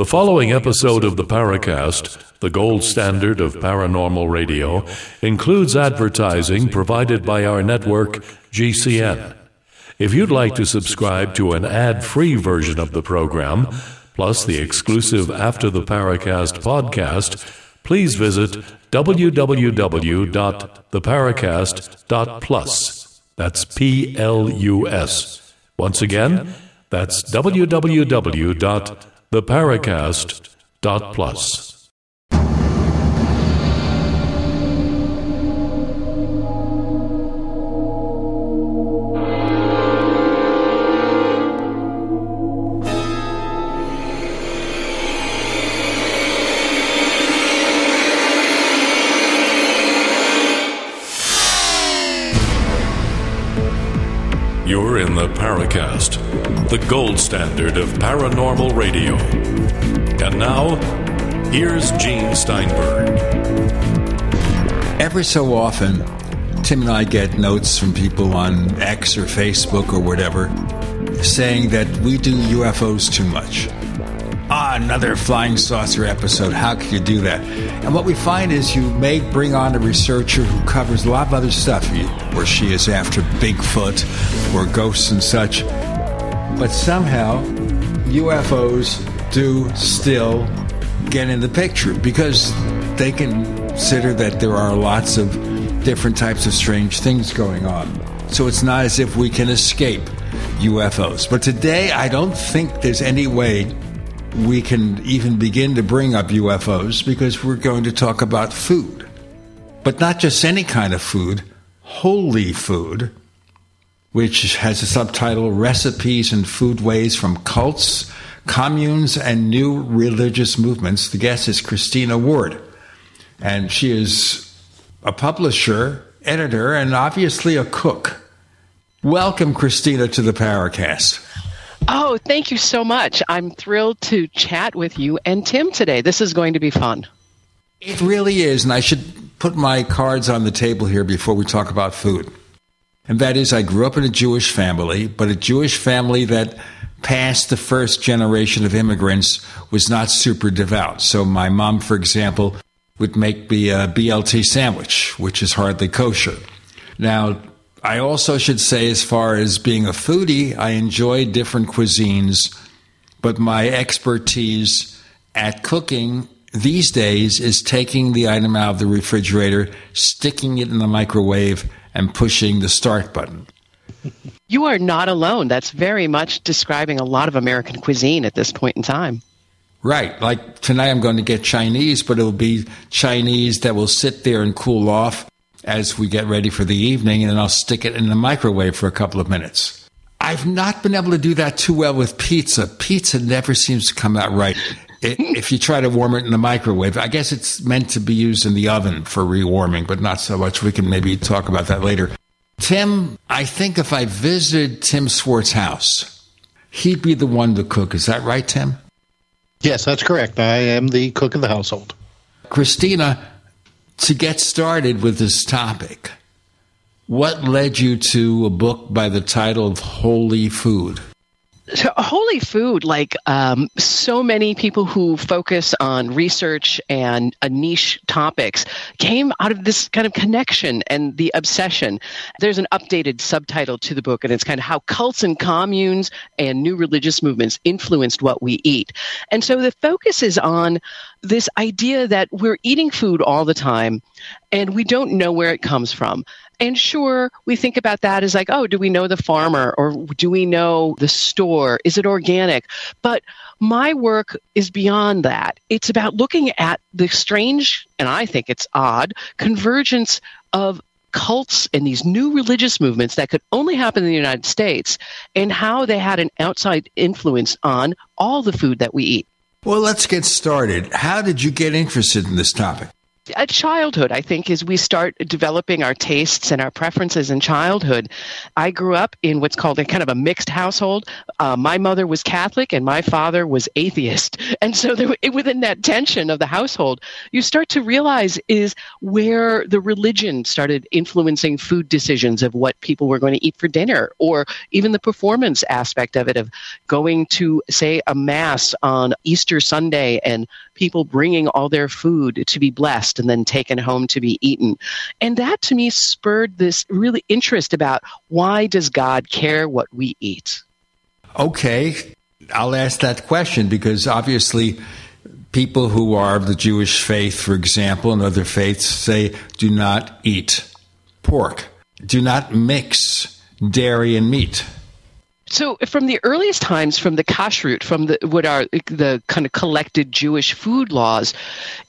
The following episode of the Paracast, the gold standard of paranormal radio, includes advertising provided by our network, GCN. If you'd like to subscribe to an ad free version of the program, plus the exclusive After the Paracast podcast, please visit www.theparacast.plus. That's P L U S. Once again, that's www.theparacast.plus theparacast.plus. You're in the Paracast, the gold standard of paranormal radio. And now, here's Gene Steinberg. Every so often, Tim and I get notes from people on X or Facebook or whatever saying that we do UFOs too much. Ah, another flying saucer episode. How can you do that? And what we find is you may bring on a researcher who covers a lot of other stuff, where she is after Bigfoot or ghosts and such. But somehow, UFOs do still get in the picture because they consider that there are lots of different types of strange things going on. So it's not as if we can escape UFOs. But today, I don't think there's any way we can even begin to bring up UFOs because we're going to talk about food. But not just any kind of food, holy food, which has a subtitle Recipes and Foodways from Cults, Communes, and New Religious Movements. The guest is Christina Ward, and she is a publisher, editor, and obviously a cook. Welcome, Christina, to the Paracast. Oh, thank you so much. I'm thrilled to chat with you and Tim today. This is going to be fun. It really is, and I should put my cards on the table here before we talk about food. And that is, I grew up in a Jewish family, but a Jewish family that past the first generation of immigrants was not super devout. So my mom, for example, would make me a BLT sandwich, which is hardly kosher. Now, I also should say, as far as being a foodie, I enjoy different cuisines, but my expertise at cooking these days is taking the item out of the refrigerator, sticking it in the microwave, and pushing the start button. You are not alone. That's very much describing a lot of American cuisine at this point in time. Right. Like tonight, I'm going to get Chinese, but it'll be Chinese that will sit there and cool off as we get ready for the evening, and then I'll stick it in the microwave for a couple of minutes. I've not been able to do that too well with pizza. Pizza never seems to come out right. If you try to warm it in the microwave, I guess it's meant to be used in the oven for rewarming, but not so much. We can maybe talk about that later. Tim, I think if I visited Tim Swartz's house, he'd be the one to cook. Is that right, Tim? Yes, that's correct. I am the cook of the household. Christina, to get started with this topic, what led you to a book by the title of Holy Food? So, holy food, like um, so many people who focus on research and uh, niche topics, came out of this kind of connection and the obsession. There's an updated subtitle to the book, and it's kind of how cults and communes and new religious movements influenced what we eat. And so the focus is on this idea that we're eating food all the time and we don't know where it comes from. And sure, we think about that as like, oh, do we know the farmer or do we know the store? Is it organic? But my work is beyond that. It's about looking at the strange, and I think it's odd, convergence of cults and these new religious movements that could only happen in the United States and how they had an outside influence on all the food that we eat. Well, let's get started. How did you get interested in this topic? At childhood, I think, as we start developing our tastes and our preferences in childhood. I grew up in what's called a kind of a mixed household. Uh, my mother was Catholic and my father was atheist. And so there, within that tension of the household, you start to realize is where the religion started influencing food decisions of what people were going to eat for dinner, or even the performance aspect of it, of going to, say, a mass on Easter Sunday and people bringing all their food to be blessed and then taken home to be eaten. And that to me spurred this really interest about why does God care what we eat? Okay, I'll ask that question because obviously people who are of the Jewish faith, for example, and other faiths say do not eat pork, do not mix dairy and meat. So, from the earliest times, from the kashrut, from the what are the kind of collected Jewish food laws,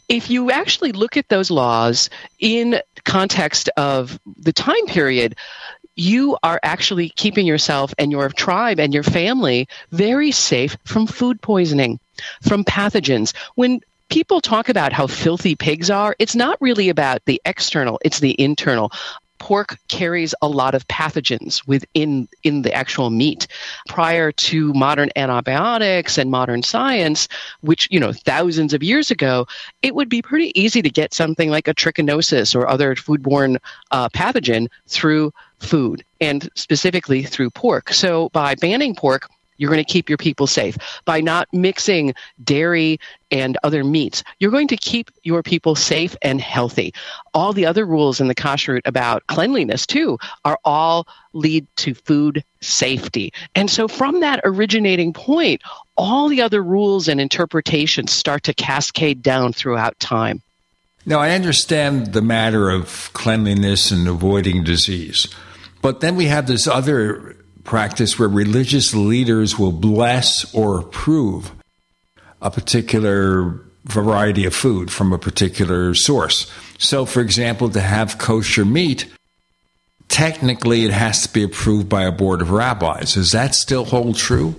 if you actually look at those laws in context of the time period, you are actually keeping yourself and your tribe and your family very safe from food poisoning, from pathogens. When people talk about how filthy pigs are, it's not really about the external, it's the internal pork carries a lot of pathogens within in the actual meat. Prior to modern antibiotics and modern science, which you know thousands of years ago, it would be pretty easy to get something like a trichinosis or other foodborne uh, pathogen through food and specifically through pork. So by banning pork, you're going to keep your people safe. By not mixing dairy and other meats, you're going to keep your people safe and healthy. All the other rules in the kashrut about cleanliness, too, are all lead to food safety. And so from that originating point, all the other rules and interpretations start to cascade down throughout time. Now, I understand the matter of cleanliness and avoiding disease. But then we have this other practice where religious leaders will bless or approve a particular variety of food from a particular source. So, for example, to have kosher meat, technically it has to be approved by a board of rabbis. Does that still hold true?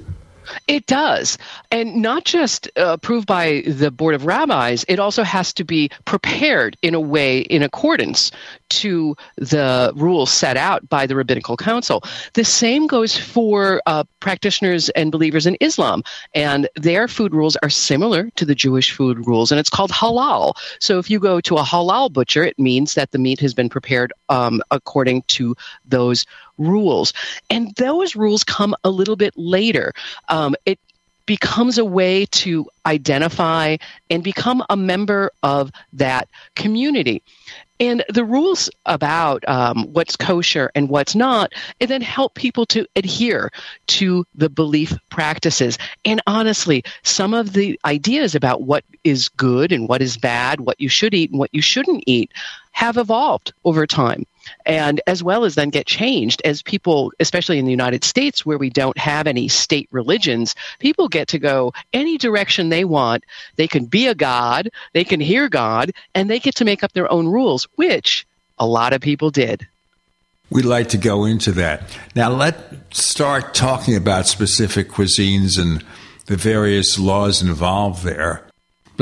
It does. And not just uh, approved by the Board of Rabbis, it also has to be prepared in a way in accordance to the rules set out by the Rabbinical Council. The same goes for uh, practitioners and believers in Islam, and their food rules are similar to the Jewish food rules, and it's called halal. So if you go to a halal butcher, it means that the meat has been prepared um, according to those rules. And those rules come a little bit later. Um, it becomes a way to identify and become a member of that community. And the rules about um, what's kosher and what's not, and then help people to adhere to the belief practices. And honestly, some of the ideas about what is good and what is bad, what you should eat and what you shouldn't eat, have evolved over time and as well as then get changed as people, especially in the United States where we don't have any state religions, people get to go any direction they want. They can be a God, they can hear God, and they get to make up their own rules, which a lot of people did. We'd like to go into that. Now, let's start talking about specific cuisines and the various laws involved there.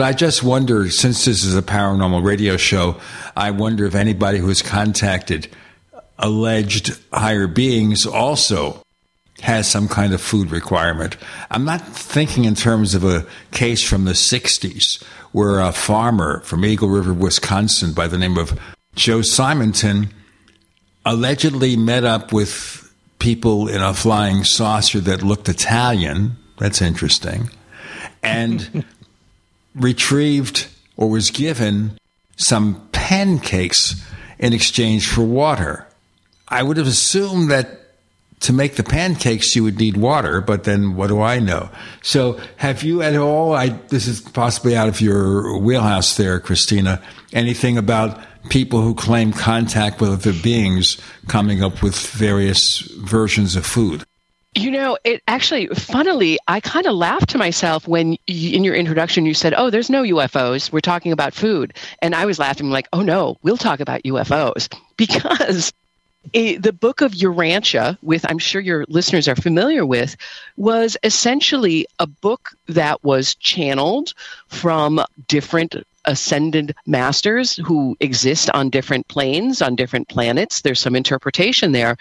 But I just wonder, since this is a paranormal radio show, I wonder if anybody who's contacted alleged higher beings also has some kind of food requirement. I'm not thinking in terms of a case from the 60s where a farmer from Eagle River, Wisconsin, by the name of Joe Simonton, allegedly met up with people in a flying saucer that looked Italian. That's interesting. And retrieved or was given some pancakes in exchange for water. I would have assumed that to make the pancakes you would need water, but then what do I know? So have you at all, I, this is possibly out of your wheelhouse there, Christina, anything about people who claim contact with other beings coming up with various versions of food? You know, it actually, funnily, I kind of laughed to myself when in your introduction you said, Oh, there's no UFOs. We're talking about food. And I was laughing, like, Oh, no, we'll talk about UFOs. Because it, the book of Urantia, with I'm sure your listeners are familiar with, was essentially a book that was channeled from different ascended masters who exist on different planes, on different planets. There's some interpretation there.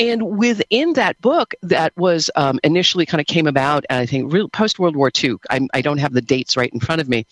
And within that book, that was um, initially kind of came about, I think, post World War II, I'm, I don't have the dates right in front of me,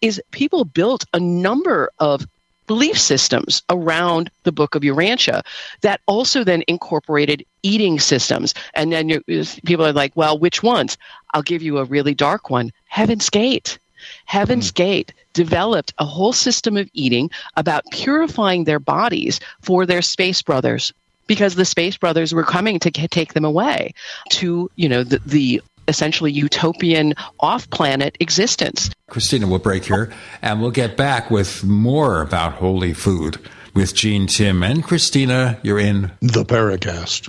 is people built a number of belief systems around the book of Urantia that also then incorporated eating systems. And then people are like, well, which ones? I'll give you a really dark one Heaven's Gate. Heaven's mm. Gate developed a whole system of eating about purifying their bodies for their space brothers because the space brothers were coming to take them away to you know the, the essentially utopian off planet existence. Christina we'll break here and we'll get back with more about holy food with Gene Tim and Christina. You're in the Paracast.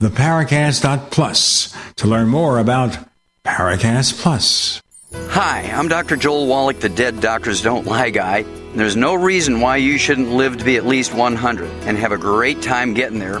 theparacast.plus to learn more about Paracast Plus. Hi, I'm Dr. Joel Wallach, the Dead Doctors Don't Lie guy. There's no reason why you shouldn't live to be at least 100 and have a great time getting there.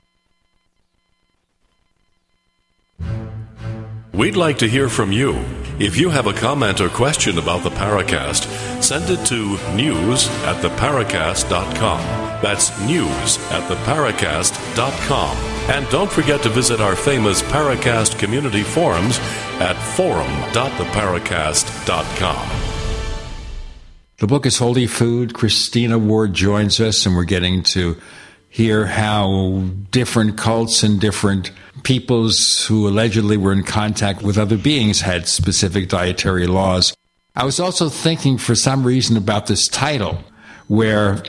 We'd like to hear from you. If you have a comment or question about the Paracast, send it to news at theparacast.com. That's news at theparacast.com. And don't forget to visit our famous Paracast community forums at forum.theparacast.com. The book is Holy Food. Christina Ward joins us, and we're getting to hear how different cults and different peoples who allegedly were in contact with other beings had specific dietary laws. I was also thinking for some reason about this title, where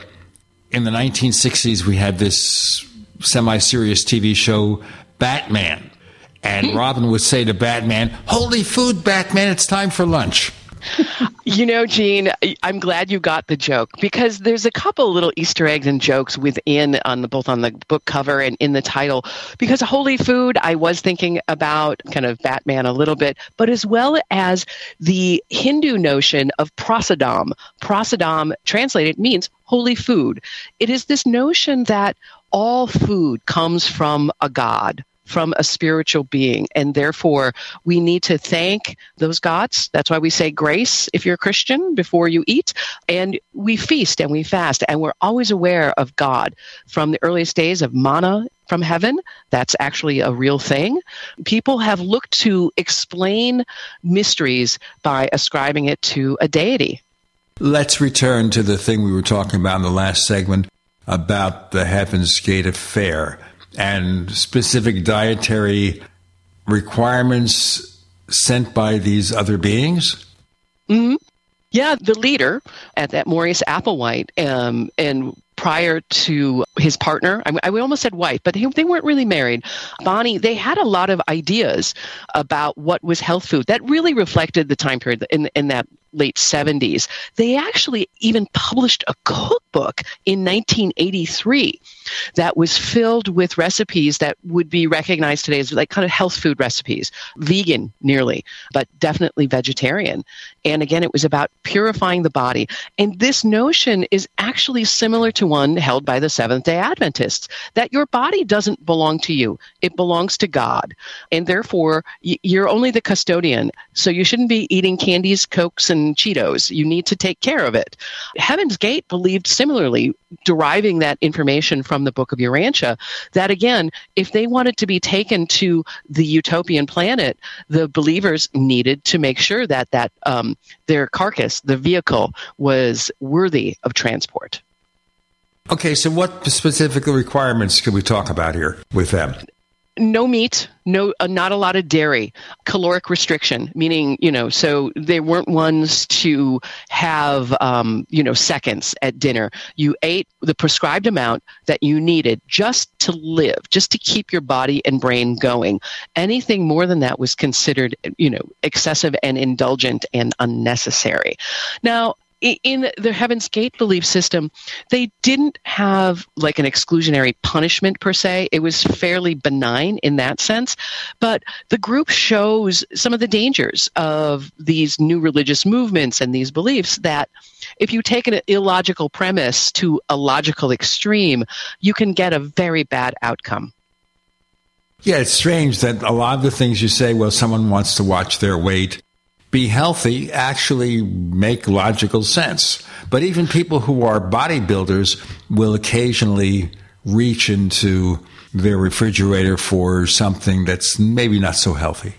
in the 1960s we had this semi serious TV show, Batman. And hmm. Robin would say to Batman, Holy food, Batman, it's time for lunch. You know, Gene, I'm glad you got the joke because there's a couple little Easter eggs and jokes within on the both on the book cover and in the title. Because holy food, I was thinking about kind of Batman a little bit, but as well as the Hindu notion of prasadam. Prasadam translated means holy food. It is this notion that all food comes from a god from a spiritual being. And therefore, we need to thank those gods. That's why we say grace if you're a Christian before you eat. And we feast and we fast. And we're always aware of God from the earliest days of manna from heaven. That's actually a real thing. People have looked to explain mysteries by ascribing it to a deity. Let's return to the thing we were talking about in the last segment about the Heaven's Gate affair and specific dietary requirements sent by these other beings? Mm-hmm. Yeah, the leader at that Maurice Applewhite, um, and prior to his partner, I, I almost said wife, but they, they weren't really married. Bonnie, they had a lot of ideas about what was health food that really reflected the time period in in that late 70s. They actually even published a cookbook in 1983 that was filled with recipes that would be recognized today as like kind of health food recipes, vegan nearly, but definitely vegetarian. And again, it was about purifying the body. And this notion is actually similar to one held by the Seventh day Adventists that your body doesn't belong to you, it belongs to God. And therefore, you're only the custodian. So you shouldn't be eating candies, cokes, and Cheetos. You need to take care of it. Heaven's Gate believed similarly, deriving that information from the Book of Urantia, that again, if they wanted to be taken to the utopian planet, the believers needed to make sure that that um, their carcass, the vehicle, was worthy of transport. Okay, so what specific requirements can we talk about here with them? No meat, no, uh, not a lot of dairy. Caloric restriction, meaning you know, so they weren't ones to have um, you know seconds at dinner. You ate the prescribed amount that you needed just to live, just to keep your body and brain going. Anything more than that was considered you know excessive and indulgent and unnecessary. Now, in the Heaven's Gate belief system, they didn't have like an exclusionary punishment per se. It was fairly benign in that sense. But the group shows some of the dangers of these new religious movements and these beliefs that if you take an illogical premise to a logical extreme, you can get a very bad outcome. Yeah, it's strange that a lot of the things you say, well, someone wants to watch their weight be healthy actually make logical sense. But even people who are bodybuilders will occasionally reach into their refrigerator for something that's maybe not so healthy.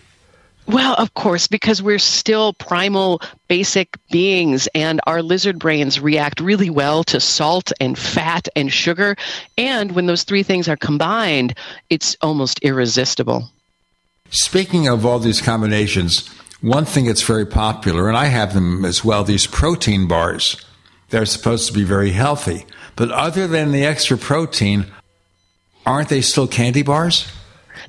Well, of course, because we're still primal, basic beings, and our lizard brains react really well to salt and fat and sugar. And when those three things are combined, it's almost irresistible. Speaking of all these combinations, one thing that's very popular, and I have them as well, these protein bars. They're supposed to be very healthy. But other than the extra protein, aren't they still candy bars?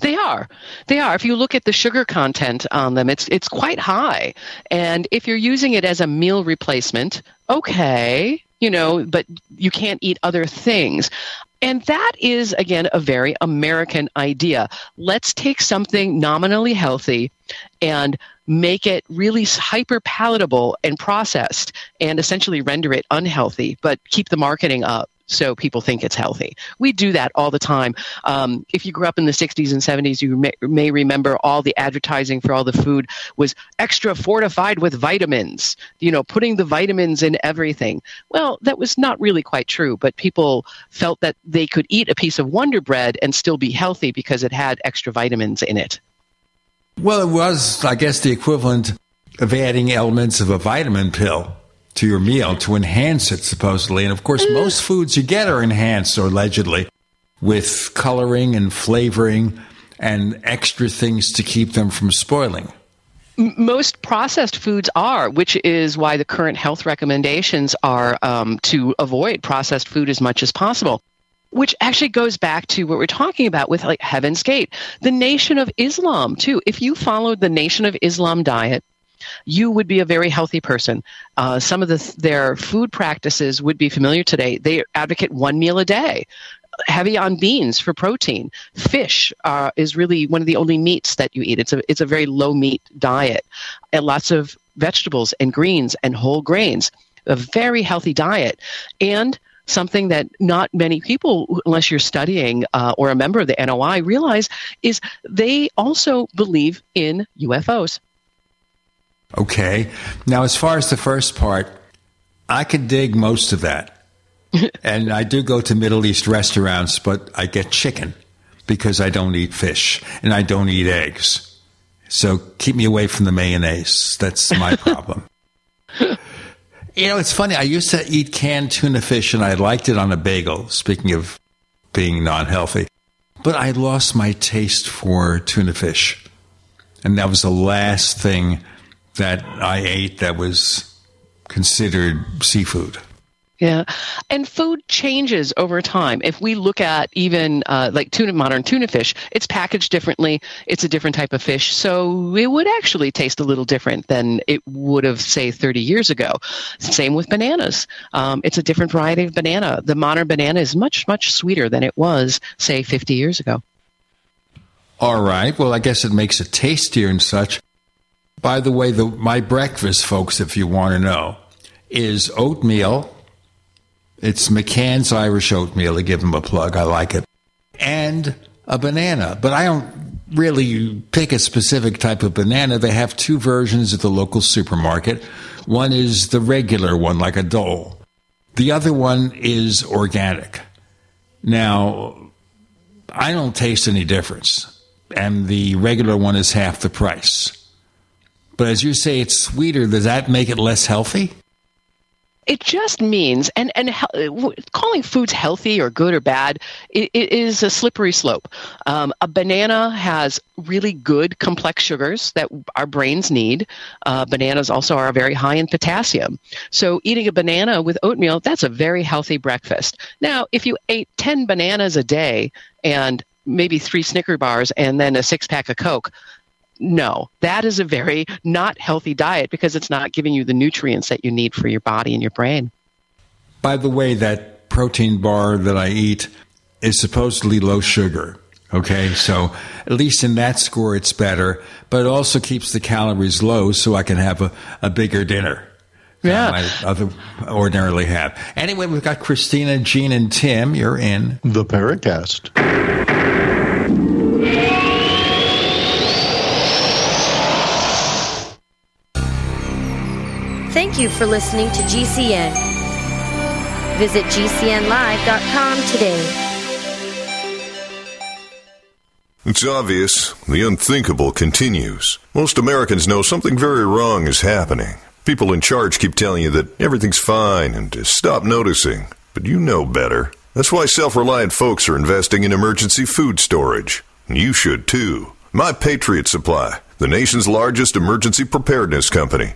They are. They are. If you look at the sugar content on them, it's it's quite high. And if you're using it as a meal replacement, okay, you know, but you can't eat other things. And that is, again, a very American idea. Let's take something nominally healthy and make it really hyper palatable and processed and essentially render it unhealthy, but keep the marketing up so people think it's healthy. We do that all the time. Um, if you grew up in the 60s and 70s, you may, may, remember all the advertising for all the food was extra fortified with vitamins, you know, putting the vitamins in everything. Well, that was not really quite true, but people felt that they could eat a piece of Wonder Bread and still be healthy because it had extra vitamins in it. Well, it was, I guess, the equivalent of adding elements of a vitamin pill to your meal to enhance it, supposedly. And of course, mm. most foods you get are enhanced, or allegedly, with coloring and flavoring and extra things to keep them from spoiling. Most processed foods are, which is why the current health recommendations are um, to avoid processed food as much as possible which actually goes back to what we're talking about with like Heaven's Gate, the Nation of Islam, too. If you followed the Nation of Islam diet, you would be a very healthy person. Uh, some of the, their food practices would be familiar today. They advocate one meal a day, heavy on beans for protein. Fish uh, is really one of the only meats that you eat. It's a it's a very low meat diet, and lots of vegetables and greens and whole grains. A very healthy diet, and something that not many people, unless you're studying uh, or a member of the NOI, realize is they also believe in UFOs. Okay. Now, as far as the first part, I can dig most of that. and I do go to Middle East restaurants, but I get chicken because I don't eat fish and I don't eat eggs. So keep me away from the mayonnaise. That's my problem. you know, it's funny. I used to eat canned tuna fish and I liked it on a bagel, speaking of being non healthy. But I lost my taste for tuna fish. And that was the last thing that I ate that was considered seafood. Yeah, and food changes over time. If we look at even uh, like tuna, modern tuna fish, it's packaged differently. It's a different type of fish, so it would actually taste a little different than it would have, say, 30 years ago. Same with bananas. Um, it's a different variety of banana. The modern banana is much, much sweeter than it was, say, 50 years ago. All right. Well, I guess it makes it tastier and such. By the way, the, my breakfast, folks, if you want to know, is oatmeal. It's McCann's Irish oatmeal to give them a plug. I like it. And a banana. But I don't really pick a specific type of banana. They have two versions at the local supermarket. One is the regular one, like a dole. The other one is organic. Now, I don't taste any difference. And the regular one is half the price. But as you say, it's sweeter. Does that make it less healthy? It just means, and and calling foods healthy or good or bad, it, it is a slippery slope. Um, a banana has really good complex sugars that our brains need. Uh, bananas also are very high in potassium. So eating a banana with oatmeal, that's a very healthy breakfast. Now, if you ate ten bananas a day and maybe three Snicker bars and then a six pack of Coke, no, that is a very not healthy diet because it's not giving you the nutrients that you need for your body and your brain. By the way, that protein bar that I eat is supposedly low sugar. Okay, so at least in that score, it's better, but it also keeps the calories low so I can have a, a bigger dinner. Yeah. I other, ordinarily have. Anyway, we've got Christina, Gene, and Tim. You're in the Paracast. Thank you for listening to GCN. Visit GCNlive.com today. It's obvious. The unthinkable continues. Most Americans know something very wrong is happening. People in charge keep telling you that everything's fine and to stop noticing. But you know better. That's why self reliant folks are investing in emergency food storage. And you should too. My Patriot Supply, the nation's largest emergency preparedness company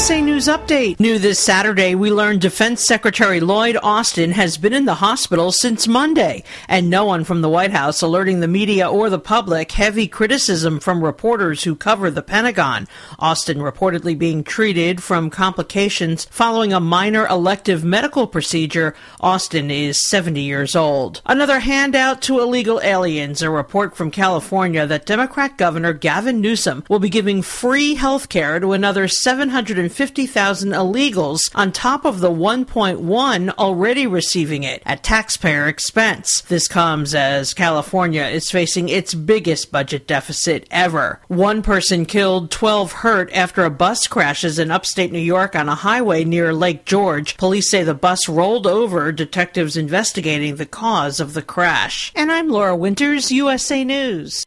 USA News Update. New this Saturday, we learned Defense Secretary Lloyd Austin has been in the hospital since Monday, and no one from the White House alerting the media or the public heavy criticism from reporters who cover the Pentagon. Austin reportedly being treated from complications following a minor elective medical procedure. Austin is 70 years old. Another handout to illegal aliens, a report from California that Democrat Governor Gavin Newsom will be giving free health care to another 750 150,000 illegals on top of the 1.1 already receiving it at taxpayer expense. This comes as California is facing its biggest budget deficit ever. One person killed, 12 hurt after a bus crashes in upstate New York on a highway near Lake George. Police say the bus rolled over, detectives investigating the cause of the crash. And I'm Laura Winters, USA News.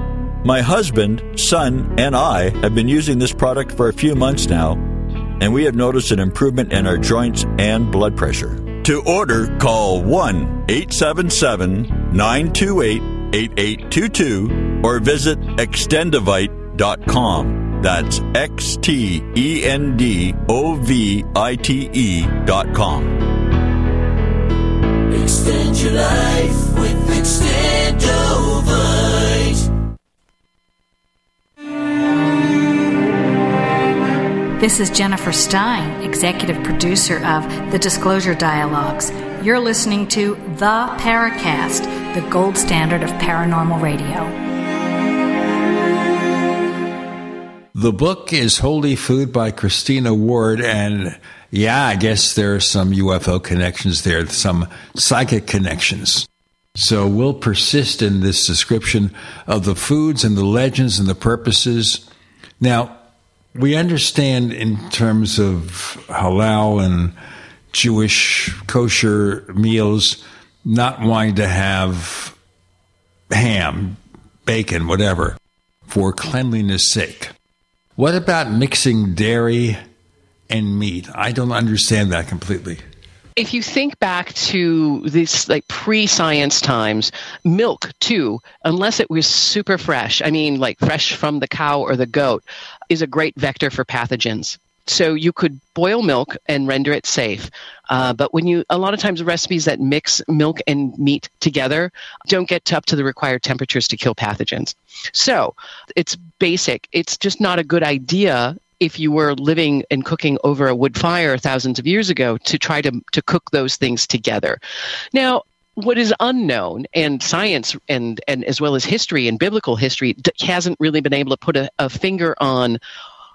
My husband, son, and I have been using this product for a few months now, and we have noticed an improvement in our joints and blood pressure. To order, call 1 877 928 8822 or visit extendivite.com. That's X T N D O V I T dot com. Extend your life with Extendovite. This is Jennifer Stein, executive producer of The Disclosure Dialogues. You're listening to The Paracast, the gold standard of paranormal radio. The book is Holy Food by Christina Ward, and yeah, I guess there are some UFO connections there, some psychic connections. So we'll persist in this description of the foods and the legends and the purposes. Now, we understand in terms of halal and Jewish kosher meals not wanting to have ham, bacon, whatever, for cleanliness sake. What about mixing dairy and meat? I don't understand that completely if you think back to these like pre-science times milk too unless it was super fresh i mean like fresh from the cow or the goat is a great vector for pathogens. So you could boil milk and render it safe. Uh, but when you, a lot of times recipes that mix milk and meat together don't get up to the required temperatures to kill pathogens. So it's basic. It's just not a good idea if you were living and cooking over a wood fire thousands of years ago to try to, to cook those things together. Now, what is unknown and science and and as well as history and biblical history hasn't really been able to put a, a finger on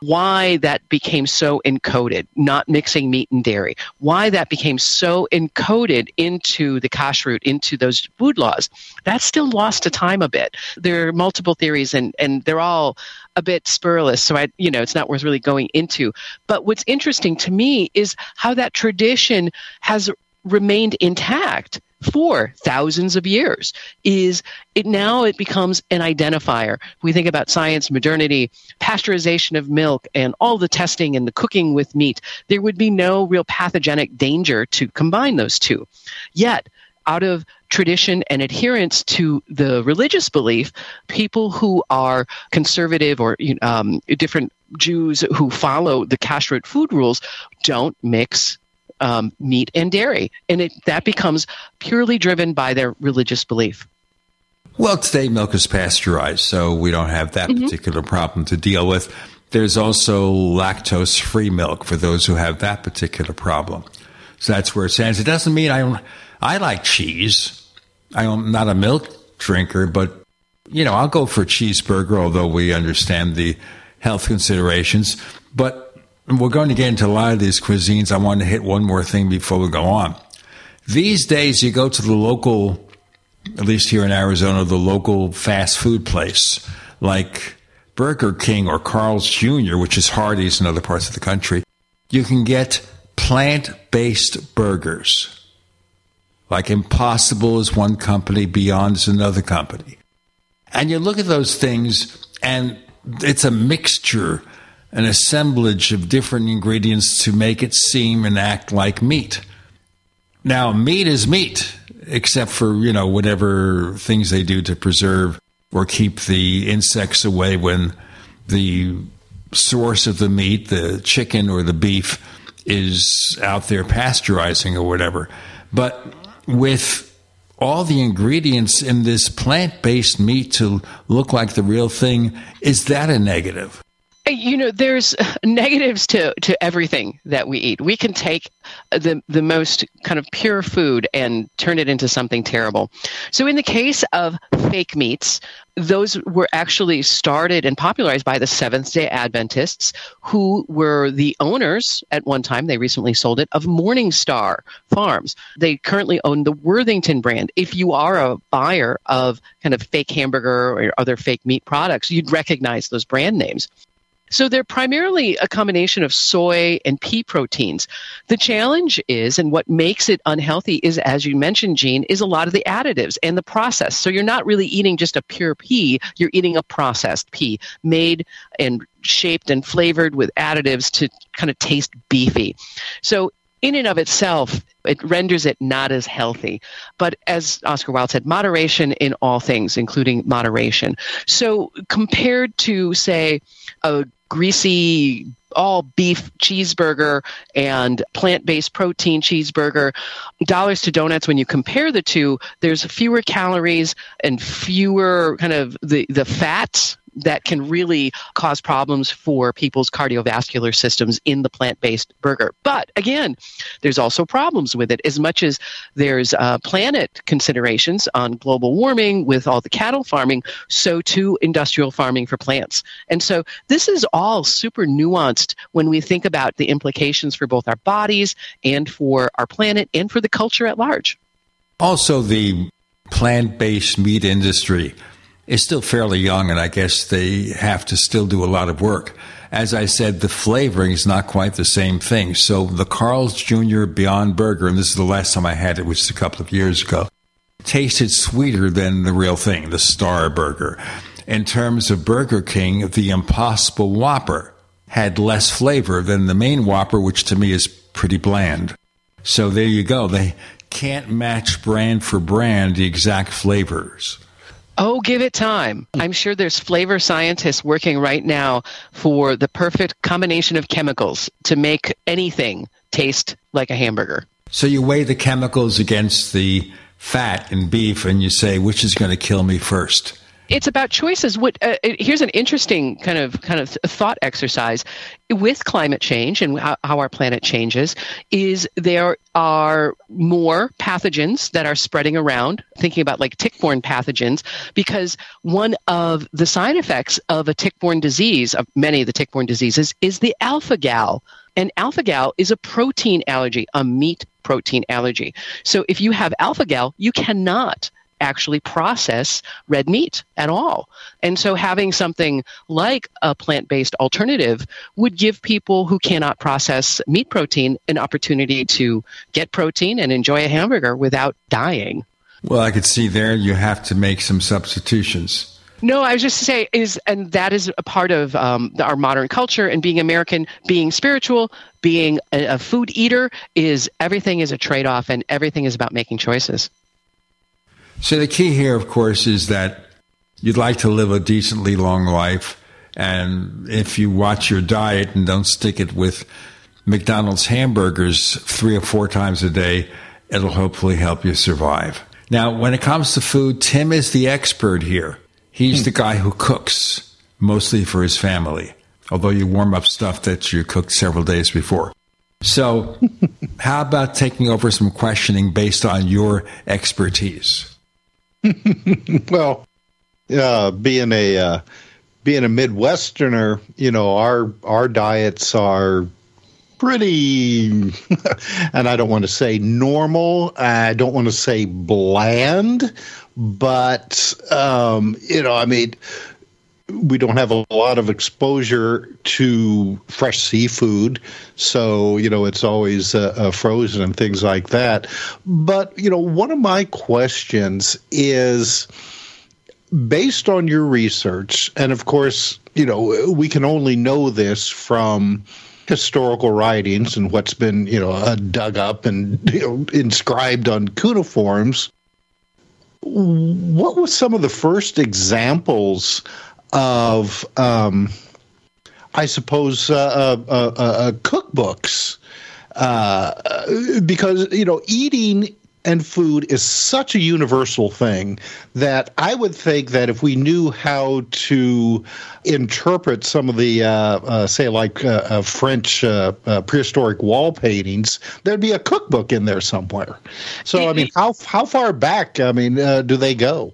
why that became so encoded, not mixing meat and dairy, why that became so encoded into the kashrut, into those food laws. That's still lost to time a bit. There are multiple theories and, and they're all a bit spurless, so I, you know, it's not worth really going into. But what's interesting to me is how that tradition has remained intact for thousands of years is it now it becomes an identifier. We think about science modernity pasteurization of milk and all the testing and the cooking with meat. There would be no real pathogenic danger to combine those two. Yet out of tradition and adherence to the religious belief, people who are conservative or um, different Jews who follow the kashrut food rules don't mix um, meat and dairy, and it, that becomes purely driven by their religious belief. Well, today milk is pasteurized, so we don't have that mm-hmm. particular problem to deal with. There's also lactose free milk for those who have that particular problem. So that's where it stands. It doesn't mean I don't, I like cheese. I'm not a milk drinker, but you know, I'll go for a cheeseburger, although we understand the health considerations. But we're going to get into a lot of these cuisines. I want to hit one more thing before we go on. These days, you go to the local, at least here in Arizona, the local fast food place like Burger King or Carl's Jr., which is Hardee's in other parts of the country. You can get plant based burgers. Like Impossible is one company, Beyond is another company. And you look at those things, and it's a mixture an assemblage of different ingredients to make it seem and act like meat. Now, meat is meat, except for, you know, whatever things they do to preserve or keep the insects away when the source of the meat, the chicken or the beef, is out there pasteurizing or whatever. But with all the ingredients in this plant based meat to look like the real thing, is that a negative? You know there's negatives to to everything that we eat we can take the the most kind of pure food and turn it into something terrible so in the case of fake meats those were actually started and popularized by the Seventh day Adventists, who were the owners at one time, they recently sold it, of Morningstar Farms. They currently own the Worthington brand. If you are a buyer of kind of fake hamburger or other fake meat products, you'd recognize those brand names. So they're primarily a combination of soy and pea proteins. The challenge is, and what makes it unhealthy is, as you mentioned, Gene, is a lot of the additives and the process. So you're not really eating just a pure pea, you're eating a processed pea made and shaped and flavored with additives to kind of taste beefy. So in and of itself, it renders it not as healthy. But as Oscar Wilde said, moderation in all things, including moderation. So compared to, say, a greasy all beef cheeseburger and plant based protein cheeseburger. Dollars to donuts, when you compare the two, there's fewer calories and fewer kind of the, the fats that can really cause problems for people's cardiovascular systems in the plant based burger. But again, there's also problems with it. As much as there's uh, planet considerations on global warming with all the cattle farming, so too industrial farming for plants. And so this is all super nuanced when we think about the implications for both our bodies and for our planet and for the culture at large. Also, the plant based meat industry is still fairly young, and I guess they have to still do a lot of work. As I said, the flavoring is not quite the same thing. So the Carl's Jr. Beyond Burger, and this is the last time I had it, which is a couple of years ago, tasted sweeter than the real thing, the Star Burger. In terms of Burger King, the Impossible Whopper had less flavor than the main Whopper, which to me is pretty bland. So there you go. They can't match brand for brand the exact flavors. Oh, give it time. Hmm. I'm sure there's flavor scientists working right now for the perfect combination of chemicals to make anything taste like a hamburger. So you weigh the chemicals against the fat in beef and you say, which is going to kill me first? It's about choices. What uh, here's an interesting kind of kind of thought exercise with climate change and how, how, our planet changes. Is there are more pathogens that are spreading around? Thinking about like tick-borne pathogens, because one of the side effects of a tick-borne disease, of many of the tick-borne diseases, is the alpha gal. And alpha gal is a protein allergy, a meat protein allergy. So if you have alpha gal, you cannot actually process red meat at all. And so having something like a plant based alternative would give people who cannot process meat protein an opportunity to get protein and enjoy a hamburger without dying. Well, I could see there you have to make some substitutions. No, I was just to say is, and that is a part of um, our modern culture and being American, being spiritual, being a, a food eater is everything is a trade off, and everything is about making choices. So the key here, of course, is that you'd like to live a decently long life. And if you watch your diet and don't stick it with McDonald's hamburgers three or four times a day, it'll hopefully help you survive. Now, when it comes to food, Tim is the expert here. He's the guy who cooks mostly for his family, although you warm up stuff that you cooked several days before. So, how about taking over some questioning based on your expertise? well, uh, being a uh, being a Midwesterner, you know, our our diets are pretty, and I don't want to say normal. I don't want to say bland, but um, you know, I mean, we don't have a lot of exposure to fresh seafood, so you know it's always uh, uh, frozen and things like that. But you know, one of my questions is based on your research, and of course, you know, we can only know this from historical writings and what's been you know uh, dug up and you know, inscribed on cuneiforms. What were some of the first examples of, um, I suppose, uh, uh, uh, uh cookbooks. Uh, because, you know, eating and food is such a universal thing that I would think that if we knew how to interpret some of the, uh, uh, say, like uh, uh French prehistoric wall paintings, there'd be a cookbook in there somewhere. So, I mean, how how far back? I mean, do they go?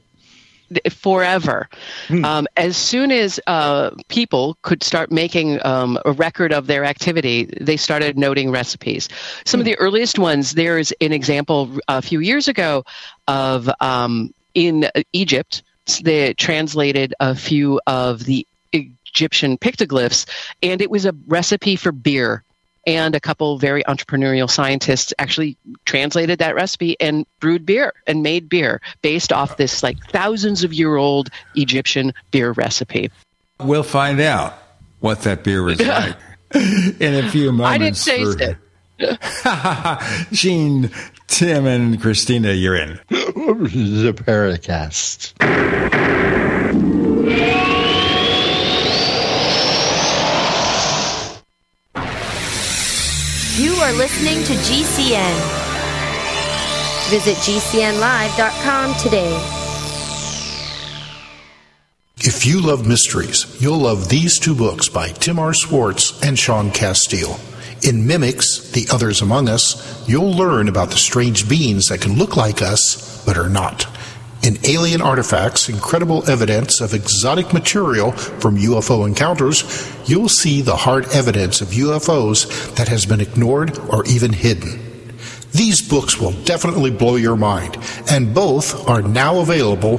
Forever. Hmm. Um, as soon as uh, people could start making um, a record of their activity, they started noting recipes. Some hmm. of the earliest ones, there's an example a few years ago of um, in Egypt, they translated a few of the Egyptian pictoglyphs, and it was a recipe for beer and a couple very entrepreneurial scientists actually translated that recipe and brewed beer and made beer based off this like thousands of year old Egyptian beer recipe. We'll find out what that beer was like in a few moments. I didn't taste for... it. Gene, Tim, and Christina, you're in. the Paracast. You are listening to GCN. Visit GCNlive.com today. If you love mysteries, you'll love these two books by Tim R. Swartz and Sean Casteel. In Mimics, The Others Among Us, you'll learn about the strange beings that can look like us but are not. In Alien Artifacts, incredible evidence of exotic material from UFO encounters, you'll see the hard evidence of UFOs that has been ignored or even hidden. These books will definitely blow your mind, and both are now available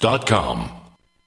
dot com.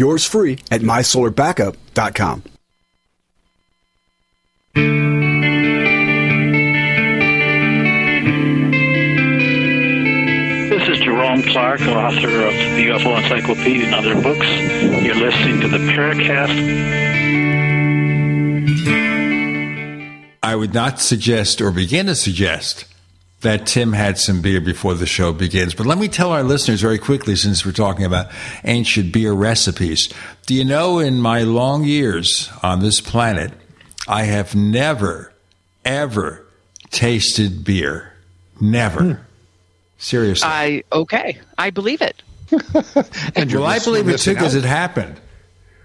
Yours free at mysolarbackup.com. This is Jerome Clark, author of the UFO Encyclopedia and other books. You're listening to the Paracast. I would not suggest or begin to suggest that Tim had some beer before the show begins. But let me tell our listeners very quickly, since we're talking about ancient beer recipes. Do you know, in my long years on this planet, I have never, ever tasted beer. Never. Hmm. Seriously. I okay. I believe it. and well, I believe it too because it happened.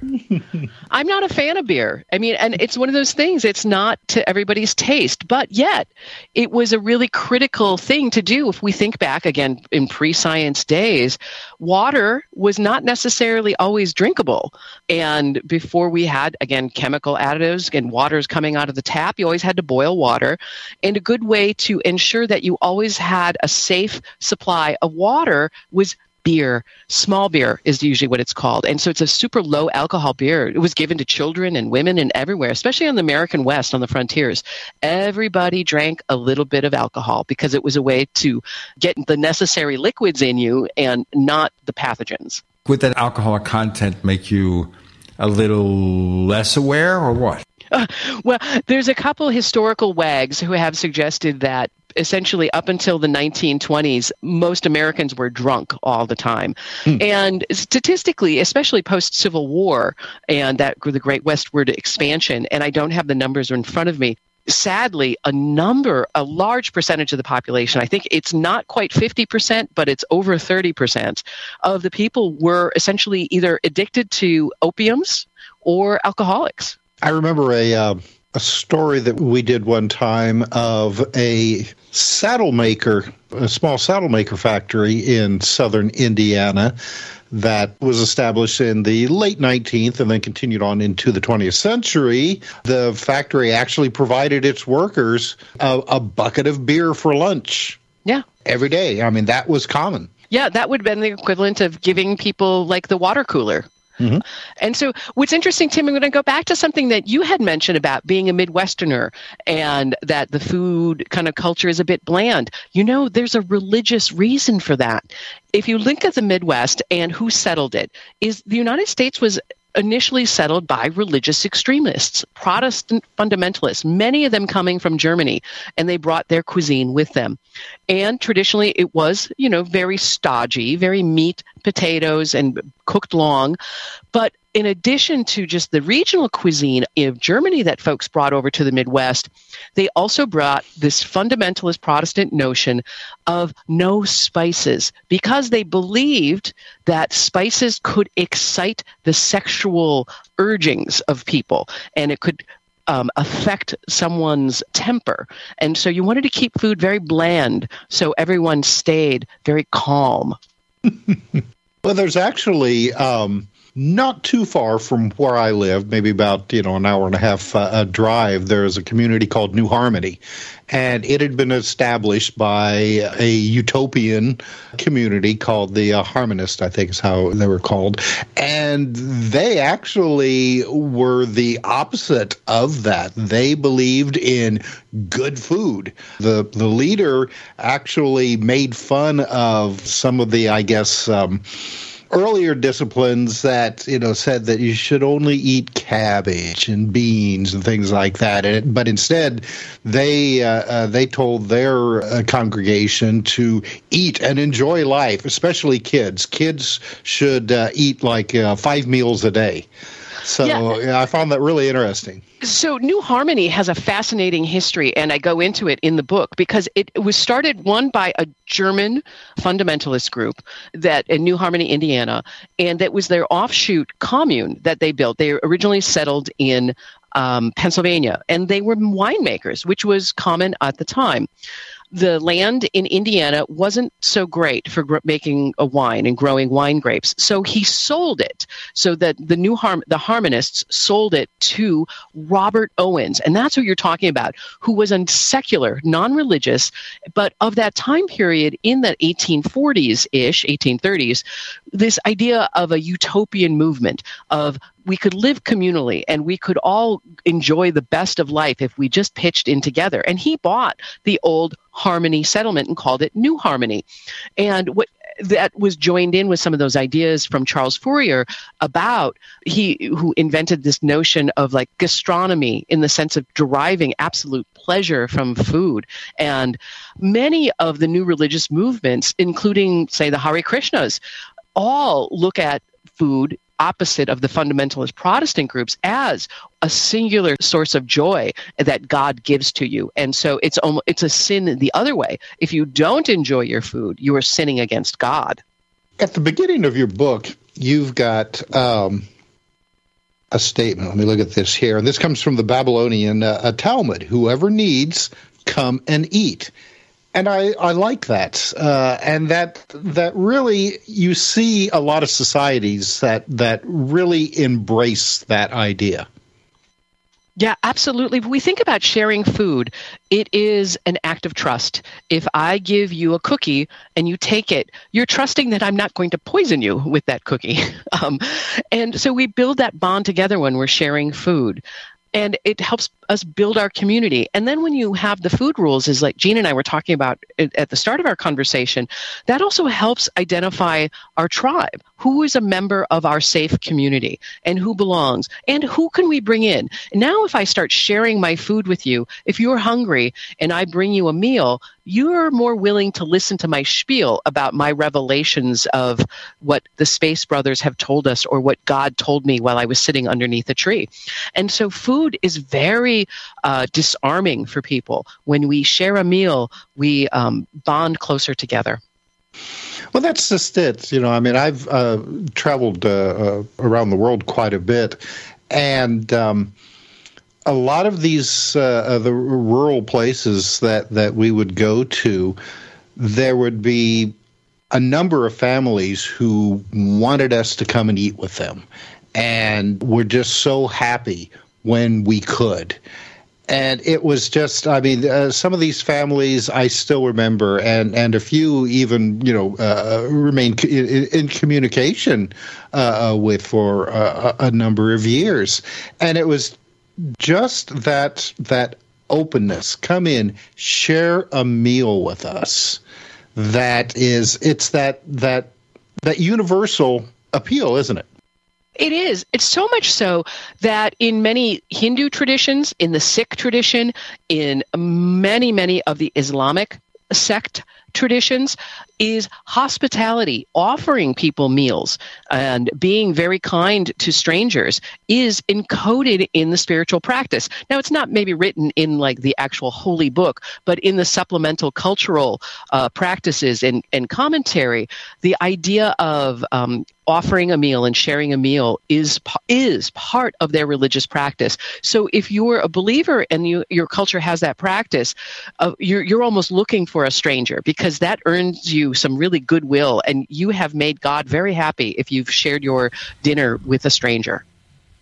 I'm not a fan of beer. I mean, and it's one of those things, it's not to everybody's taste, but yet it was a really critical thing to do. If we think back again in pre science days, water was not necessarily always drinkable. And before we had, again, chemical additives and water's coming out of the tap, you always had to boil water. And a good way to ensure that you always had a safe supply of water was beer. Small beer is usually what it's called. And so it's a super low alcohol beer. It was given to children and women and everywhere, especially on the American West on the frontiers. Everybody drank a little bit of alcohol because it was a way to get the necessary liquids in you and not the pathogens. Would that alcoholic content make you a little less aware or what? Well, there's a couple historical wags who have suggested that essentially up until the 1920s, most Americans were drunk all the time. Mm. And statistically, especially post Civil War and that the Great Westward expansion, and I don't have the numbers in front of me, sadly, a number, a large percentage of the population, I think it's not quite 50%, but it's over 30% of the people were essentially either addicted to opiums or alcoholics. I remember a uh, a story that we did one time of a saddle maker, a small saddle maker factory in southern Indiana that was established in the late 19th and then continued on into the 20th century. The factory actually provided its workers a, a bucket of beer for lunch. Yeah. Every day. I mean, that was common. Yeah, that would have been the equivalent of giving people like the water cooler. Mm-hmm. And so, what's interesting, Tim, I'm going to go back to something that you had mentioned about being a Midwesterner and that the food kind of culture is a bit bland. You know, there's a religious reason for that. If you look at the Midwest and who settled it, is the United States was initially settled by religious extremists, Protestant fundamentalists, many of them coming from Germany, and they brought their cuisine with them. And traditionally, it was, you know, very stodgy, very meat, potatoes, and cooked long. But in addition to just the regional cuisine of Germany that folks brought over to the Midwest, they also brought this fundamentalist Protestant notion of no spices because they believed that spices could excite the sexual urgings of people and it could um, affect someone's temper. And so you wanted to keep food very bland so everyone stayed very calm. well, there's actually. Um not too far from where I live, maybe about you know an hour and a half uh, a drive. There is a community called New Harmony, and it had been established by a utopian community called the uh, Harmonist, I think is how they were called, and they actually were the opposite of that. They believed in good food. The the leader actually made fun of some of the, I guess. Um, earlier disciplines that you know said that you should only eat cabbage and beans and things like that, and, but instead they uh, uh, they told their uh, congregation to eat and enjoy life, especially kids. Kids should uh, eat like uh, five meals a day. So yeah. yeah. I found that really interesting. So New Harmony has a fascinating history, and I go into it in the book because it, was started one by a German fundamentalist group that in New Harmony, Indiana, and that was their offshoot commune that they built. They originally settled in um, Pennsylvania, and they were winemakers, which was common at the time the land in Indiana wasn't so great for gr- making a wine and growing wine grapes. So he sold it so that the new harm the harmonists sold it to Robert Owens. And that's who you're talking about, who was a secular, non-religious, but of that time period in the 1840s ish, 1830s, this idea of a utopian movement of we could live communally and we could all enjoy the best of life if we just pitched in together. And he bought the old Harmony settlement and called it New Harmony. And what that was joined in with some of those ideas from Charles Fourier about he who invented this notion of like gastronomy in the sense of deriving absolute pleasure from food. And many of the new religious movements, including say the Hare Krishnas, all look at food opposite of the fundamentalist Protestant groups as a singular source of joy that God gives to you. And so it's almost, it's a sin the other way. If you don't enjoy your food, you are sinning against God. At the beginning of your book, you've got um, a statement. Let me look at this here. And this comes from the Babylonian uh, Talmud Whoever needs, come and eat and I, I like that, uh, and that that really you see a lot of societies that that really embrace that idea. Yeah, absolutely. When we think about sharing food, it is an act of trust. If I give you a cookie and you take it, you're trusting that I'm not going to poison you with that cookie. Um, and so we build that bond together when we're sharing food and it helps us build our community. And then when you have the food rules, is like Gene and I were talking about at the start of our conversation, that also helps identify our tribe, who is a member of our safe community and who belongs and who can we bring in. Now, if I start sharing my food with you, if you're hungry and I bring you a meal, you're more willing to listen to my spiel about my revelations of what the Space Brothers have told us or what God told me while I was sitting underneath a tree. And so food is very uh, disarming for people. When we share a meal, we um, bond closer together. Well, that's just it. You know, I mean, I've uh, traveled uh, uh around the world quite a bit, and um, a lot of these uh, the rural places that that we would go to, there would be a number of families who wanted us to come and eat with them, and were just so happy when we could. And it was just i mean uh, some of these families i still remember and and a few even you know uh, remain in, in communication uh, uh with for a number of years. And it was just that that openness. Come in share a meal with us. That is it's that that that universal appeal isn't it it is. It's so much so that in many Hindu traditions, in the Sikh tradition, in many, many of the Islamic sect traditions is hospitality, offering people meals and being very kind to strangers is encoded in the spiritual practice. Now, it's not maybe written in like the actual holy book, but in the supplemental cultural uh, practices and, and commentary, the idea of um, offering a meal and sharing a meal is is part of their religious practice. So if you're a believer and you, your culture has that practice, uh, you're you're almost looking for a stranger because that earns you some really goodwill, and you have made God very happy if you've shared your dinner with a stranger.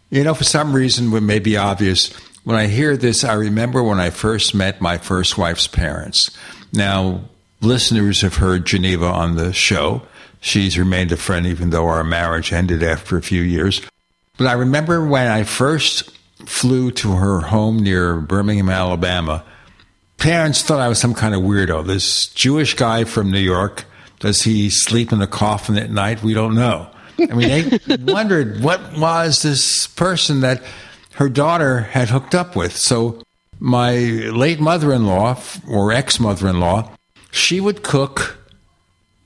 You know, for some reason, what may be obvious, when I hear this, I remember when I first met my first wife's parents. Now, listeners have heard Geneva on the show. She's remained a friend even though our marriage ended after a few years. But I remember when I first flew to her home near Birmingham, Alabama, parents thought I was some kind of weirdo. This Jewish guy from New York, does he sleep in a coffin at night? We don't know. I mean, they wondered what was this person that her daughter had hooked up with. So my late mother-in-law or ex-mother-in-law, she would cook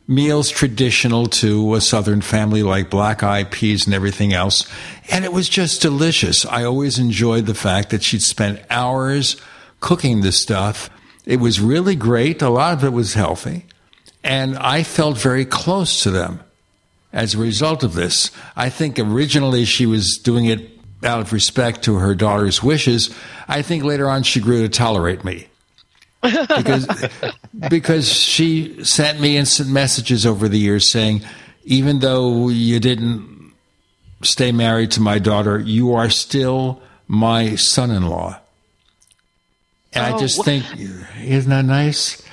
meals traditional to a southern family like black eyed peas and everything else. And it was just delicious. I always enjoyed the fact that she'd spent hours cooking this stuff. It was really great. A lot of it was healthy. And I felt very close to them as a result of this. I think originally she was doing it out of respect to her daughter's wishes. I think later on she grew to tolerate me because because she sent me instant messages over the years saying, even though you didn't stay married to my daughter, you are still my son-in-law. And oh, I just think, isn't that nice?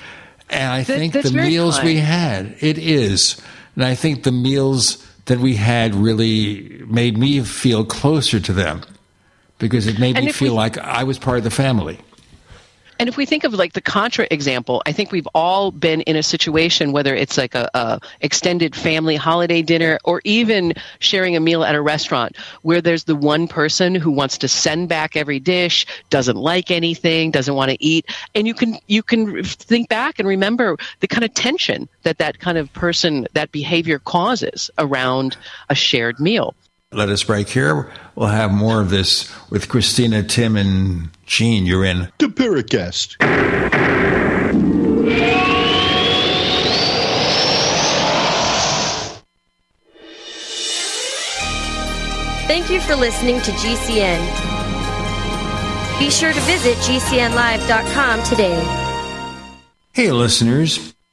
And I that, think the meals kind. we had, it is. And I think the meals that we had really made me feel closer to them because it made and me feel we, like I was part of the family. And if we think of like the Contra example, I think we've all been in a situation, whether it's like a, a, extended family holiday dinner or even sharing a meal at a restaurant, where there's the one person who wants to send back every dish, doesn't like anything, doesn't want to eat, and you can you can think back and remember the kind of tension that that kind of person that behavior causes around a shared meal. Let us break here. We'll have more of this with Christina, Tim, and Gene. You're in the Paracast. Thank you for listening to GCN. Be sure to visit GCNlive.com today. Hey, listeners.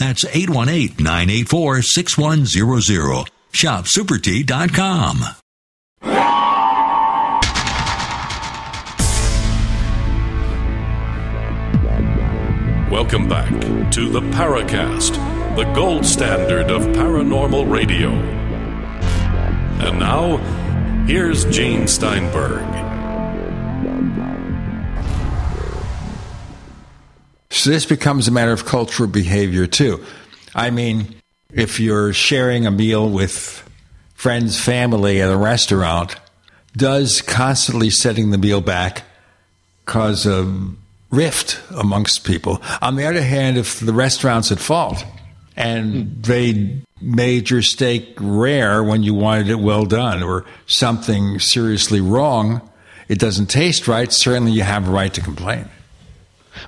That's 818-984-6100. ShopSuperTea.com. Welcome back to the Paracast, the gold standard of paranormal radio. And now, here's Gene Steinberg. So this becomes a matter of cultural behavior too. I mean, if you're sharing a meal with friends, family at a restaurant, does constantly setting the meal back cause a rift amongst people? On the other hand, if the restaurant's at fault and hmm. they made your steak rare when you wanted it well done or something seriously wrong, it doesn't taste right, certainly you have a right to complain.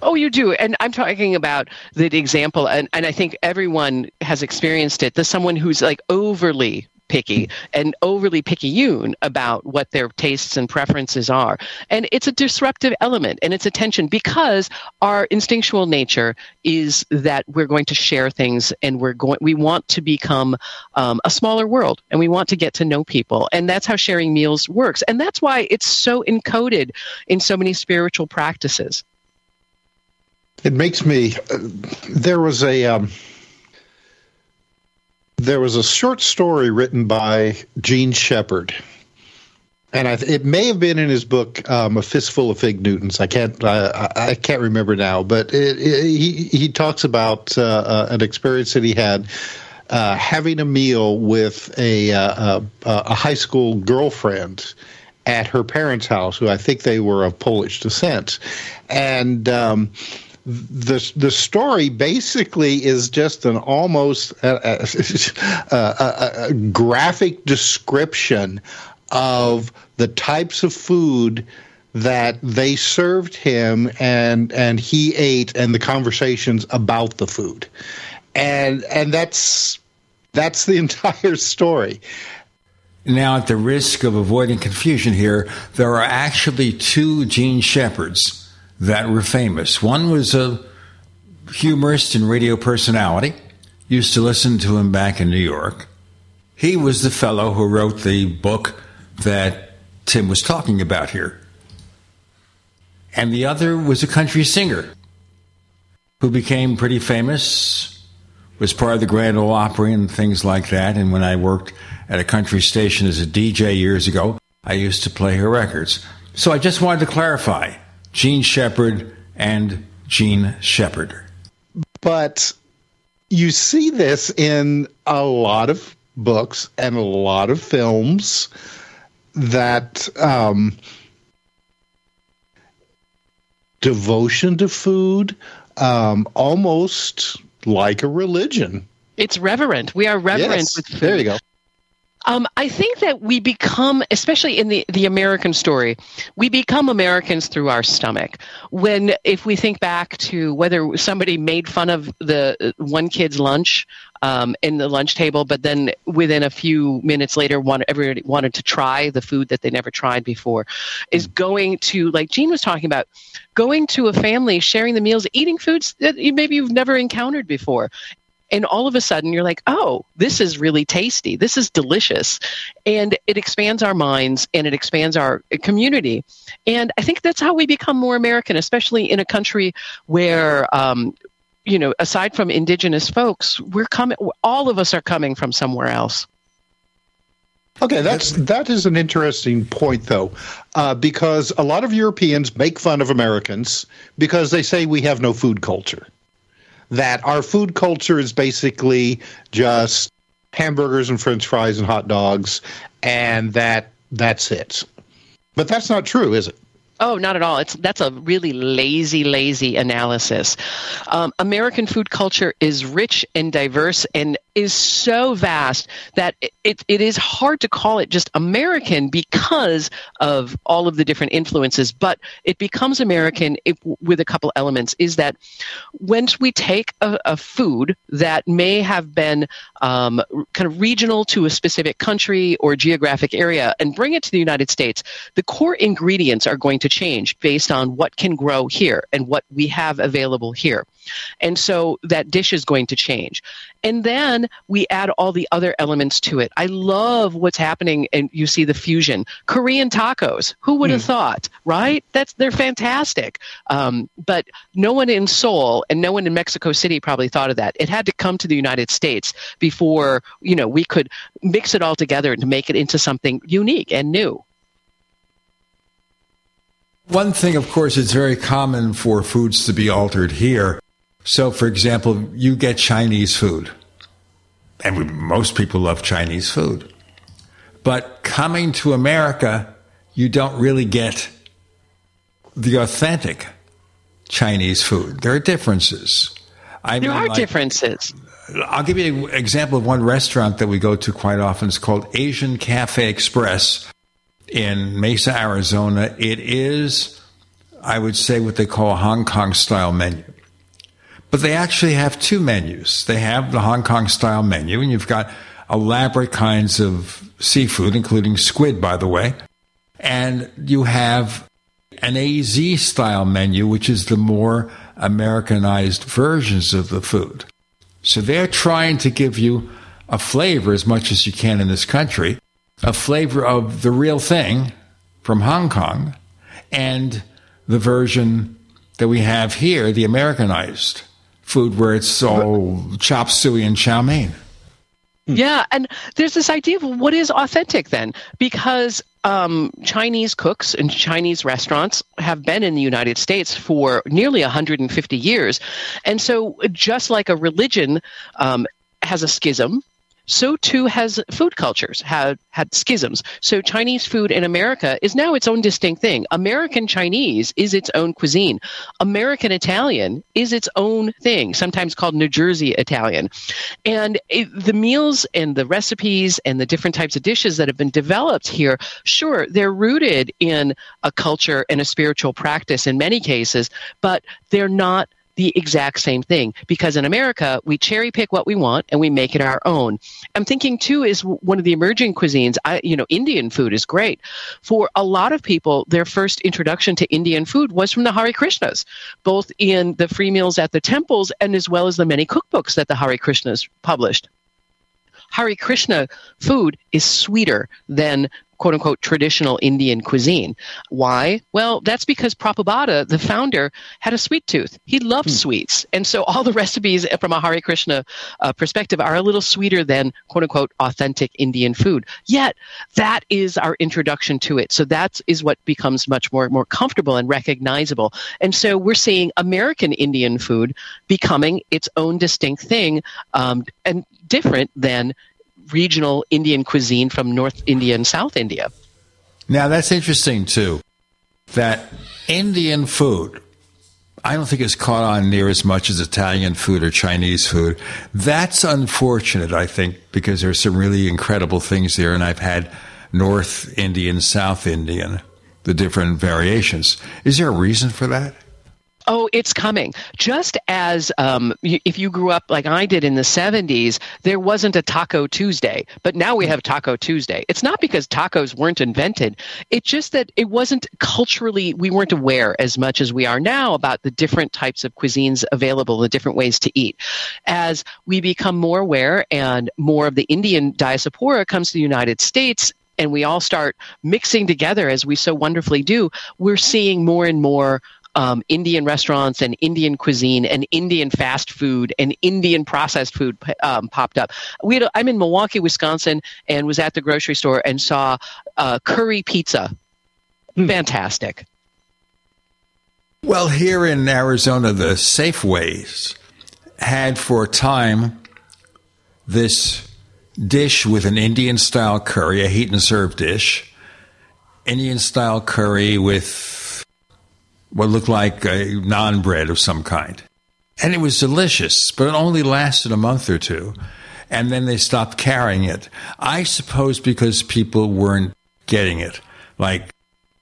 Oh, you do. And I'm talking about the example, and, and I think everyone has experienced it. The someone who's like overly picky and overly picayune about what their tastes and preferences are. And it's a disruptive element and it's a tension because our instinctual nature is that we're going to share things and we're going we want to become um, a smaller world and we want to get to know people. And that's how sharing meals works. And that's why it's so encoded in so many spiritual practices. It makes me. Uh, there was a. Um, there was a short story written by Jean Shepherd, and I, it may have been in his book um, "A Fistful of Fig Newtons." I can't. I, I can't remember now, but it, it, he he talks about uh, uh, an experience that he had. Uh, having a meal with a, uh, a, a high school girlfriend at her parents' house, who I think they were of Polish descent, and um, the the story basically is just an almost a, a, a, graphic description of the types of food that they served him and and he ate and the conversations about the food. And and that's that's the entire story. Now at the risk of avoiding confusion here there are actually two Jean Shepherds that were famous. One was a humorist and radio personality. Used to listen to him back in New York. He was the fellow who wrote the book that Tim was talking about here. And the other was a country singer who became pretty famous, was part of the Grand Ole Opry and things like that. And when I worked at a country station as a DJ years ago, I used to play her records. So I just wanted to clarify Jean Shepherd and Jean Shepherd. But you see this in a lot of books and a lot of films that um, devotion to food um, almost like a religion. It's reverent. We are reverent yes, with food. There you go. Um, I think that we become, especially in the, the American story, we become Americans through our stomach. When, if we think back to whether somebody made fun of the uh, one kid's lunch um, in the lunch table, but then within a few minutes later, one, everybody wanted to try the food that they never tried before, is going to, like Gene was talking about, going to a family, sharing the meals, eating foods that you, maybe you've never encountered before and all of a sudden you're like oh this is really tasty. This is delicious. And it expands our minds and it expands our community. And i think that's how we become more american especially in a country where um, you know aside from indigenous folks we're coming all of us are coming from somewhere else. Okay, that's that is an interesting point, though, uh, because a lot of Europeans make fun of Americans because they say we have no food culture. That our food culture is basically just hamburgers and French fries and hot dogs, and that that's it. But that's not true, is it? Oh, not at all. It's that's a really lazy, lazy analysis. Um, American food culture is rich and diverse and is so vast that it, it, is hard to call it just American because of all of the different influences. But it becomes American if, with a couple elements. Is that when we take a, a food that may have been um, kind of regional to a specific country or geographic area and bring it to the United States, the core ingredients are going to change based on what can grow here and what we have available here. And so that dish is going to change. And then we add all the other elements to it. I love what's happening and you see the fusion. Korean tacos. Who would have mm. thought, right? That's they're fantastic. Um, but no one in Seoul and no one in Mexico City probably thought of that. It had to come to the United States before, you know, we could mix it all together to make it into something unique and new. One thing, of course, it's very common for foods to be altered here. So, for example, you get Chinese food, and we, most people love Chinese food. But coming to America, you don't really get the authentic Chinese food. There are differences. I there mean, are like, differences. I'll give you an example of one restaurant that we go to quite often. It's called Asian Cafe Express in Mesa, Arizona. It is, I would say, what they call a Hong Kong style menu. But they actually have two menus. They have the Hong Kong style menu, and you've got elaborate kinds of seafood, including squid, by the way. And you have an AZ style menu, which is the more Americanized versions of the food. So they're trying to give you a flavor as much as you can in this country, a flavor of the real thing from Hong Kong, and the version that we have here, the Americanized food where it's all chop suey and chow mein. Hmm. Yeah, and there's this idea of what is authentic then, because um, Chinese cooks and Chinese restaurants have been in the United States for nearly 150 years, and so just like a religion um, has a schism so too has food cultures had had schisms. So Chinese food in America is now its own distinct thing. American Chinese is its own cuisine. American Italian is its own thing, sometimes called New Jersey Italian. And it, the meals and the recipes and the different types of dishes that have been developed here, sure, they're rooted in a culture and a spiritual practice in many cases, but they're not the exact same thing because in America we cherry pick what we want and we make it our own. I'm thinking too is one of the emerging cuisines. I, you know, Indian food is great for a lot of people. Their first introduction to Indian food was from the Hare Krishnas, both in the free meals at the temples and as well as the many cookbooks that the Hare Krishnas published. Hare Krishna food is sweeter than quote unquote traditional Indian cuisine. Why? Well, that's because Prabhupada, the founder, had a sweet tooth. He loved hmm. sweets. And so all the recipes from a Hare Krishna uh, perspective are a little sweeter than quote unquote authentic Indian food. Yet that is our introduction to it. So that is what becomes much more, more comfortable and recognizable. And so we're seeing American Indian food becoming its own distinct thing um, and different than regional Indian cuisine from North India and South India. Now, that's interesting too, that Indian food, I don't think it's caught on near as much as Italian food or Chinese food. That's unfortunate, I think, because there's some really incredible things there, and I've had North Indian, South Indian, the different variations. Is there a reason for that? Oh, it's coming. Just as um, if you grew up like I did in the 70s, there wasn't a Taco Tuesday, but now we have Taco Tuesday. It's not because tacos weren't invented. It's just that it wasn't culturally, we weren't aware as much as we are now about the different types of cuisines available, the different ways to eat. As we become more aware and more of the Indian diaspora comes to the United States, and we all start mixing together as we so wonderfully do, we're seeing more and more um, Indian restaurants and Indian cuisine and Indian fast food and Indian processed food um, popped up. We had, I'm in Milwaukee, Wisconsin, and was at the grocery store and saw uh, curry pizza. Fantastic. Well, here in Arizona, the Safeways had for a time this dish with an Indian style curry, a heat and serve dish, Indian style curry with what looked like a naan bread of some kind. And it was delicious, but it only lasted a month or two. And then they stopped carrying it. I suppose because people weren't getting it. Like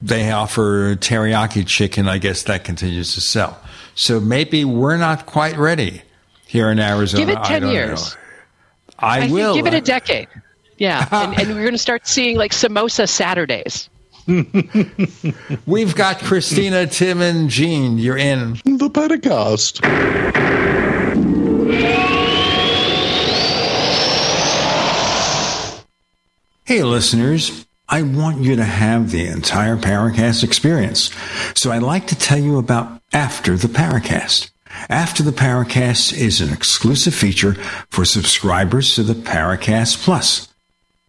they offer teriyaki chicken, I guess that continues to sell. So maybe we're not quite ready here in Arizona. Give it 10 years. Know. I, I will. Think give it a uh, decade. Yeah. and, and we're going to start seeing like samosa Saturdays. We've got Christina, Tim, and Gene. You're in the Paracast. Hey, listeners. I want you to have the entire Paracast experience. So I'd like to tell you about After the Paracast. After the Paracast is an exclusive feature for subscribers to the Paracast Plus.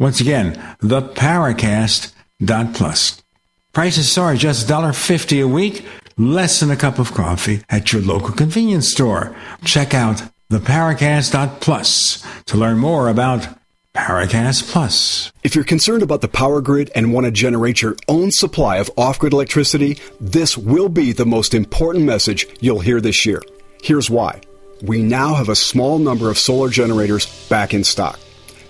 Once again, theparacast.plus. Prices are just $1.50 a week, less than a cup of coffee at your local convenience store. Check out theparacast.plus to learn more about Paracast Plus. If you're concerned about the power grid and want to generate your own supply of off grid electricity, this will be the most important message you'll hear this year. Here's why. We now have a small number of solar generators back in stock.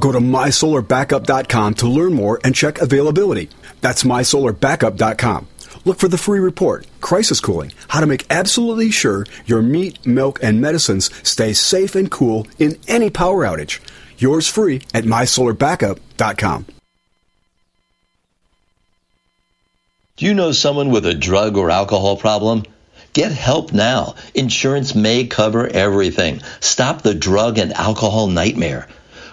Go to mysolarbackup.com to learn more and check availability. That's mysolarbackup.com. Look for the free report, Crisis Cooling, how to make absolutely sure your meat, milk, and medicines stay safe and cool in any power outage. Yours free at mysolarbackup.com. Do you know someone with a drug or alcohol problem? Get help now. Insurance may cover everything. Stop the drug and alcohol nightmare.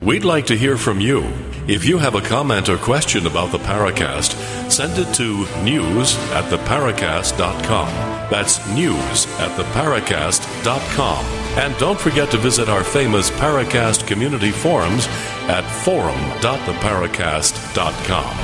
We'd like to hear from you. If you have a comment or question about the Paracast, send it to news at theparacast.com. That's news at theparacast.com. And don't forget to visit our famous Paracast community forums at forum.theparacast.com.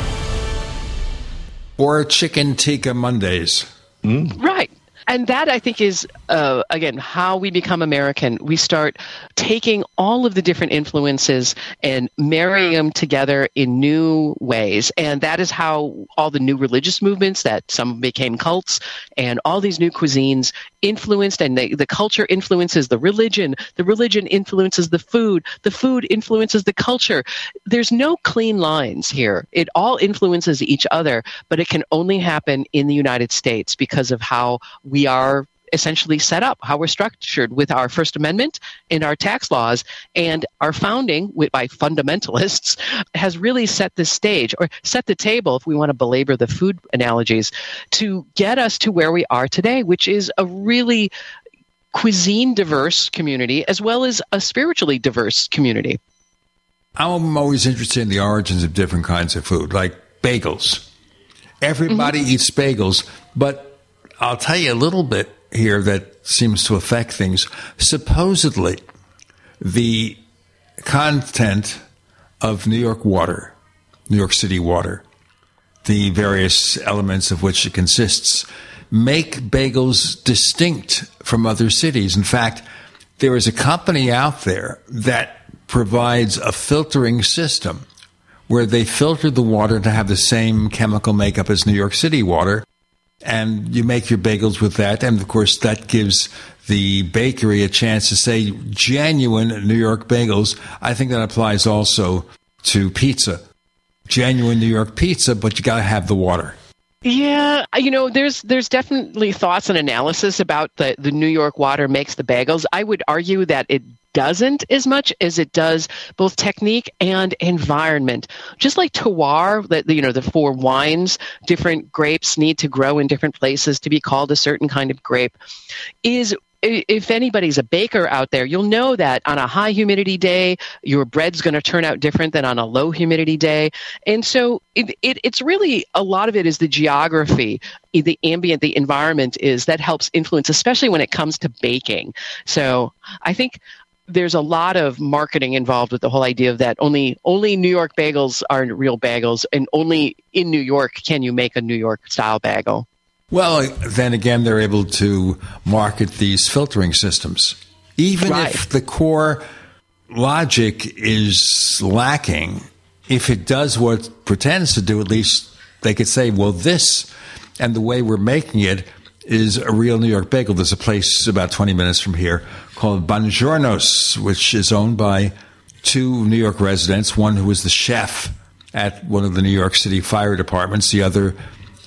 Or Chicken Tikka Mondays. Mm. Right. And that I think is uh, again how we become American. We start taking all of the different influences and marrying them together in new ways, and that is how all the new religious movements that some became cults and all these new cuisines influenced, and the, the culture influences the religion. The religion influences the food. The food influences the culture. There's no clean lines here. It all influences each other, but it can only happen in the United States because of how we are essentially set up, how we're structured with our First Amendment and our tax laws, and our founding with, by fundamentalists has really set the stage or set the table, if we want to belabor the food analogies, to get us to where we are today, which is a really cuisine diverse community as well as a spiritually diverse community. I'm always interested in the origins of different kinds of food, like bagels. Everybody mm-hmm. eats bagels, but I'll tell you a little bit here that seems to affect things. Supposedly, the content of New York water, New York City water, the various elements of which it consists, make bagels distinct from other cities. In fact, there is a company out there that provides a filtering system where they filter the water to have the same chemical makeup as New York City water. And you make your bagels with that. And of course, that gives the bakery a chance to say genuine New York bagels. I think that applies also to pizza. Genuine New York pizza, but you got to have the water. Yeah, you know, there's there's definitely thoughts and analysis about the the New York water makes the bagels. I would argue that it doesn't as much as it does both technique and environment. Just like terroir, that you know, the four wines, different grapes need to grow in different places to be called a certain kind of grape, is if anybody's a baker out there, you'll know that on a high humidity day, your bread's going to turn out different than on a low humidity day. And so it, it, it's really a lot of it is the geography, the ambient, the environment is that helps influence, especially when it comes to baking. So I think there's a lot of marketing involved with the whole idea of that only only New York bagels are real bagels, and only in New York can you make a New York style bagel. Well, then again, they're able to market these filtering systems. Even Right. if the core logic is lacking, if it does what it pretends to do, at least they could say, well, this and the way we're making it is a real New York bagel. There's a place about 20 minutes from here called Bongiorno's, which is owned by two New York residents, one who was the chef at one of the New York City fire departments, the other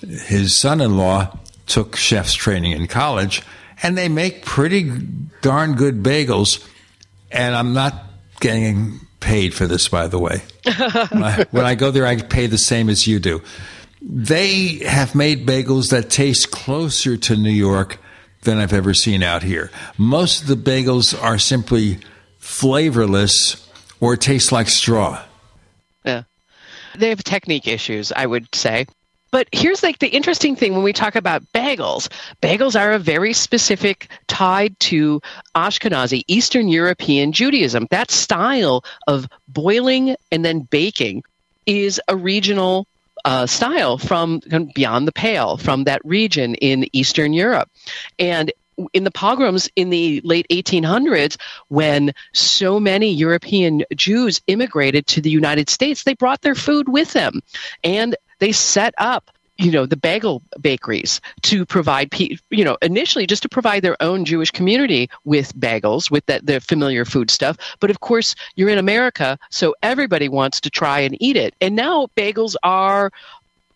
his son-in-law took chef's training in college and they make pretty darn good bagels. And i'm not getting paid for this by the way. When, I, when I go there i pay the same as you do. They have made bagels that taste closer to new york than i've ever seen out here. Most of the bagels are simply flavorless or taste like straw. Yeah. They have technique issues, I would say. But here's like the interesting thing when we talk about bagels. Bagels are a very specific tied to Ashkenazi, Eastern European Judaism. That style of boiling and then baking is a regional uh, style from beyond the pale, from that region in Eastern Europe. And in the pogroms in the late 1800s, when so many European Jews immigrated to the United States, they brought their food with them and they set up you know the bagel bakeries to provide you know initially just to provide their own Jewish community with bagels with that their familiar food stuff but of course you're in America so everybody wants to try and eat it and now bagels are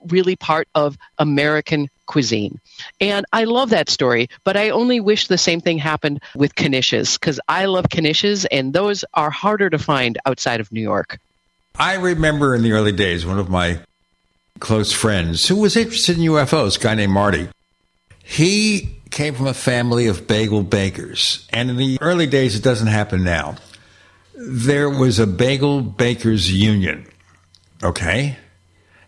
really part of American cuisine. And I love that story, but I only wish the same thing happened with knishes because I love knishes and those are harder to find outside of New York. I remember in the early days, one of my close friends who was interested in UFOs, guy named Marty. He came from a family of bagel bakers. And in the early days, it doesn't happen now. There was a bagel bakers union. Okay.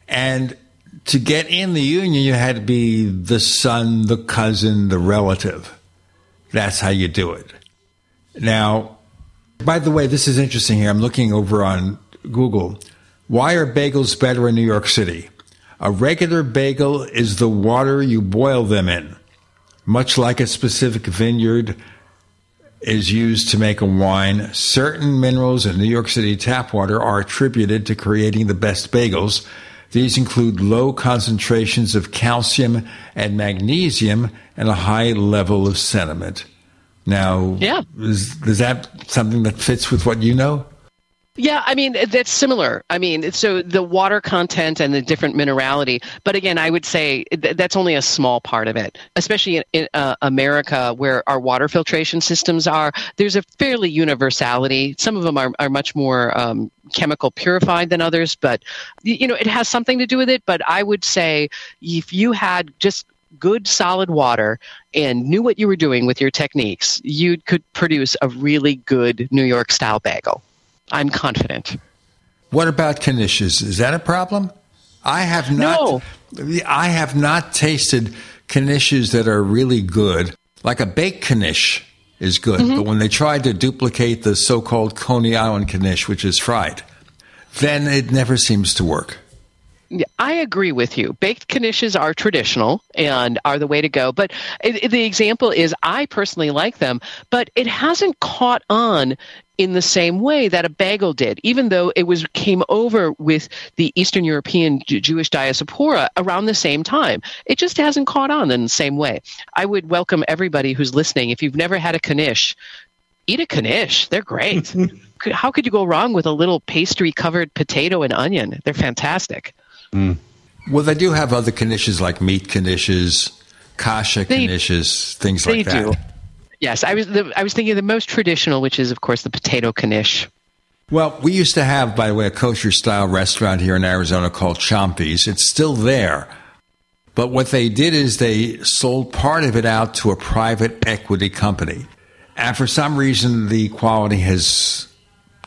And to get in the union, you had to be the son, the cousin, the relative. That's how you do it. Now, by the way, this is interesting here. I'm looking over on Google. Why are bagels better in New York City? A regular bagel is the water you boil them in. Much like a specific vineyard is used to make a wine, certain minerals in New York City tap water are attributed to creating the best bagels. These include low concentrations of calcium and magnesium and a high level of sediment. Now, yeah. is, is that something that fits with what you know? Yeah, I mean that's similar. I mean, so the water content and the different minerality, but again, I would say th- that's only a small part of it. Especially in, in uh, America, where our water filtration systems are, there's a fairly universality. Some of them are are much more um, chemical purified than others, but you know, it has something to do with it. But I would say if you had just good solid water and knew what you were doing with your techniques, you could produce a really good New York style bagel. I'm confident. What about knishes? Is that a problem? I have not. No. I have not tasted knishes that are really good. Like a baked knish is good, mm-hmm. but when they tried to duplicate the so-called Coney Island knish, which is fried, then it never seems to work. I agree with you. Baked knishes are traditional and are the way to go. But the example is I personally like them, but it hasn't caught on in the same way that a bagel did, even though it was came over with the Eastern European Jewish diaspora around the same time. It just hasn't caught on in the same way. I would welcome everybody who's listening. If you've never had a knish, eat a knish. They're great. How could you go wrong with a little pastry covered potato and onion? They're fantastic. Mm. Well, they do have other knishes like meat knishes, kasha knishes, things like that. They Do. Yes, I was the, I was thinking the most traditional, which is of course the potato knish. Well, we used to have, by the way, a kosher style restaurant here in Arizona called Chompie's. It's still there. But what they did is they sold part of it out to a private equity company. And for some reason, the quality has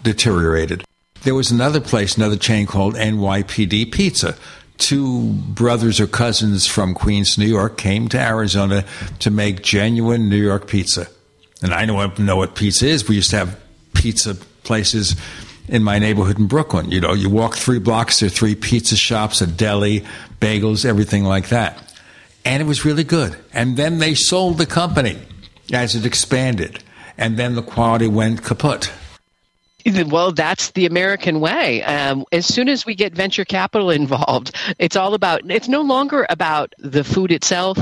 deteriorated. There was another place, another chain called NYPD Pizza. Two brothers or cousins from Queens, New York, came to Arizona to make genuine New York pizza. And I know, know what pizza is. We used to have pizza places in my neighborhood in Brooklyn. You know, you walk three blocks, there are three pizza shops, a deli, bagels, everything like that. And it was really good. And then they sold the company as it expanded. And then the quality went kaput. Well, that's the American way. Um, as soon as we get venture capital involved, it's all about, it's no longer about the food itself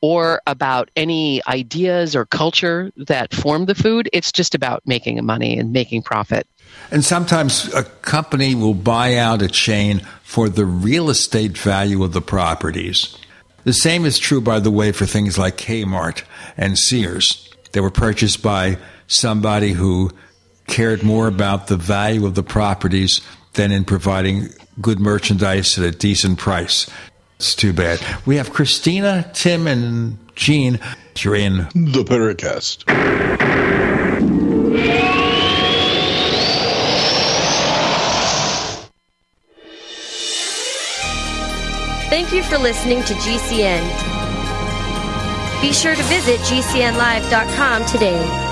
or about any ideas or culture that form the food. It's just about making money and making profit. And sometimes a company will buy out a chain for the real estate value of the properties. The same is true, by the way, for things like Kmart and Sears. They were purchased by somebody who cared more about the value of the properties than in providing good merchandise at a decent price. It's too bad. We have Christina, Tim, and Gene. You're in the Paracast. Thank you for listening to GCN. Be sure to visit GCNlive.com today.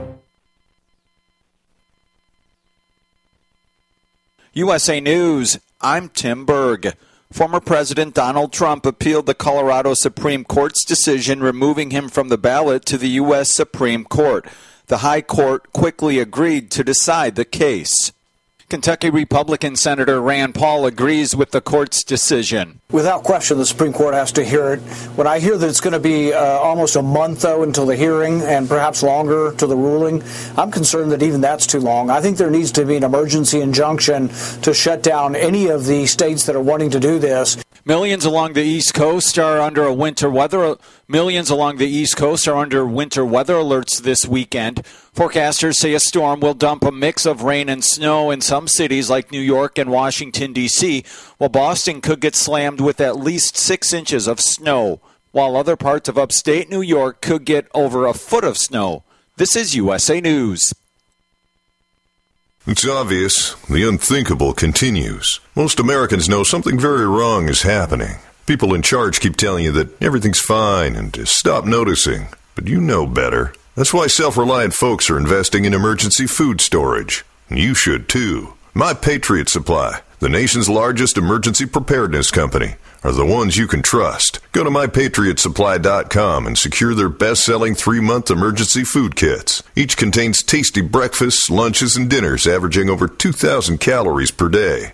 USA News, I'm Tim Berg. Former President Donald Trump appealed the Colorado Supreme Court's decision removing him from the ballot to the U.S. Supreme Court. The High Court quickly agreed to decide the case. Kentucky Republican Senator Rand Paul agrees with the court's decision. Without question, the Supreme Court has to hear it. When I hear that it's going to be uh, almost a month, though, until the hearing and perhaps longer to the ruling, I'm concerned that even that's too long. I think there needs to be an emergency injunction to shut down any of the states that are wanting to do this. Millions along the East Coast are under a winter weather. Millions along the East Coast are under winter weather alerts this weekend. Forecasters say a storm will dump a mix of rain and snow in some cities like New York and Washington D.C., while Boston could get slammed with at least six inches of snow, while other parts of upstate New York could get over a foot of snow. This is USA News. It's obvious. The unthinkable continues. Most Americans know something very wrong is happening. People in charge keep telling you that everything's fine and to stop noticing. But you know better. That's why self reliant folks are investing in emergency food storage. You should too. My Patriot Supply, the nation's largest emergency preparedness company, are the ones you can trust. Go to mypatriotsupply.com and secure their best selling three month emergency food kits. Each contains tasty breakfasts, lunches, and dinners averaging over 2,000 calories per day.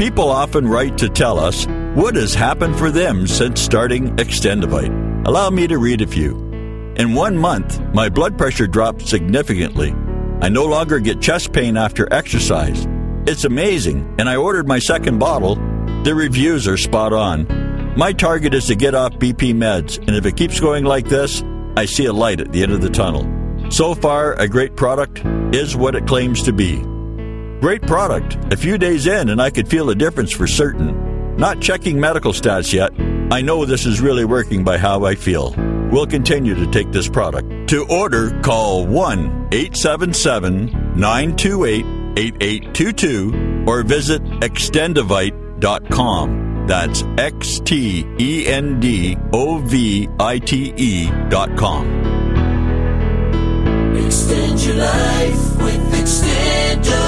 People often write to tell us what has happened for them since starting Extendovite. Allow me to read a few. In one month, my blood pressure dropped significantly. I no longer get chest pain after exercise. It's amazing, and I ordered my second bottle. The reviews are spot on. My target is to get off BP meds, and if it keeps going like this, I see a light at the end of the tunnel. So far, a great product is what it claims to be. Great product. A few days in, and I could feel a difference for certain. Not checking medical stats yet. I know this is really working by how I feel. We'll continue to take this product. To order, call 1 877 928 8822 or visit extendovite.com. That's X T E N D O V I T E dot com. Extend your life with Extendovite.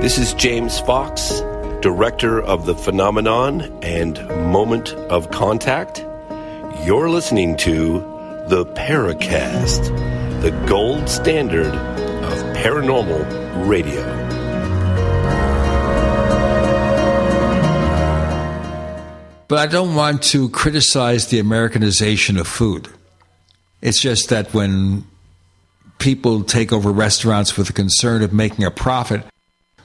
This is James Fox, Director of the Phenomenon and Moment of Contact. You're listening to the Paracast, the gold standard of paranormal radio. But I don't want to criticize the Americanization of food. It's just that when people take over restaurants with the concern of making a profit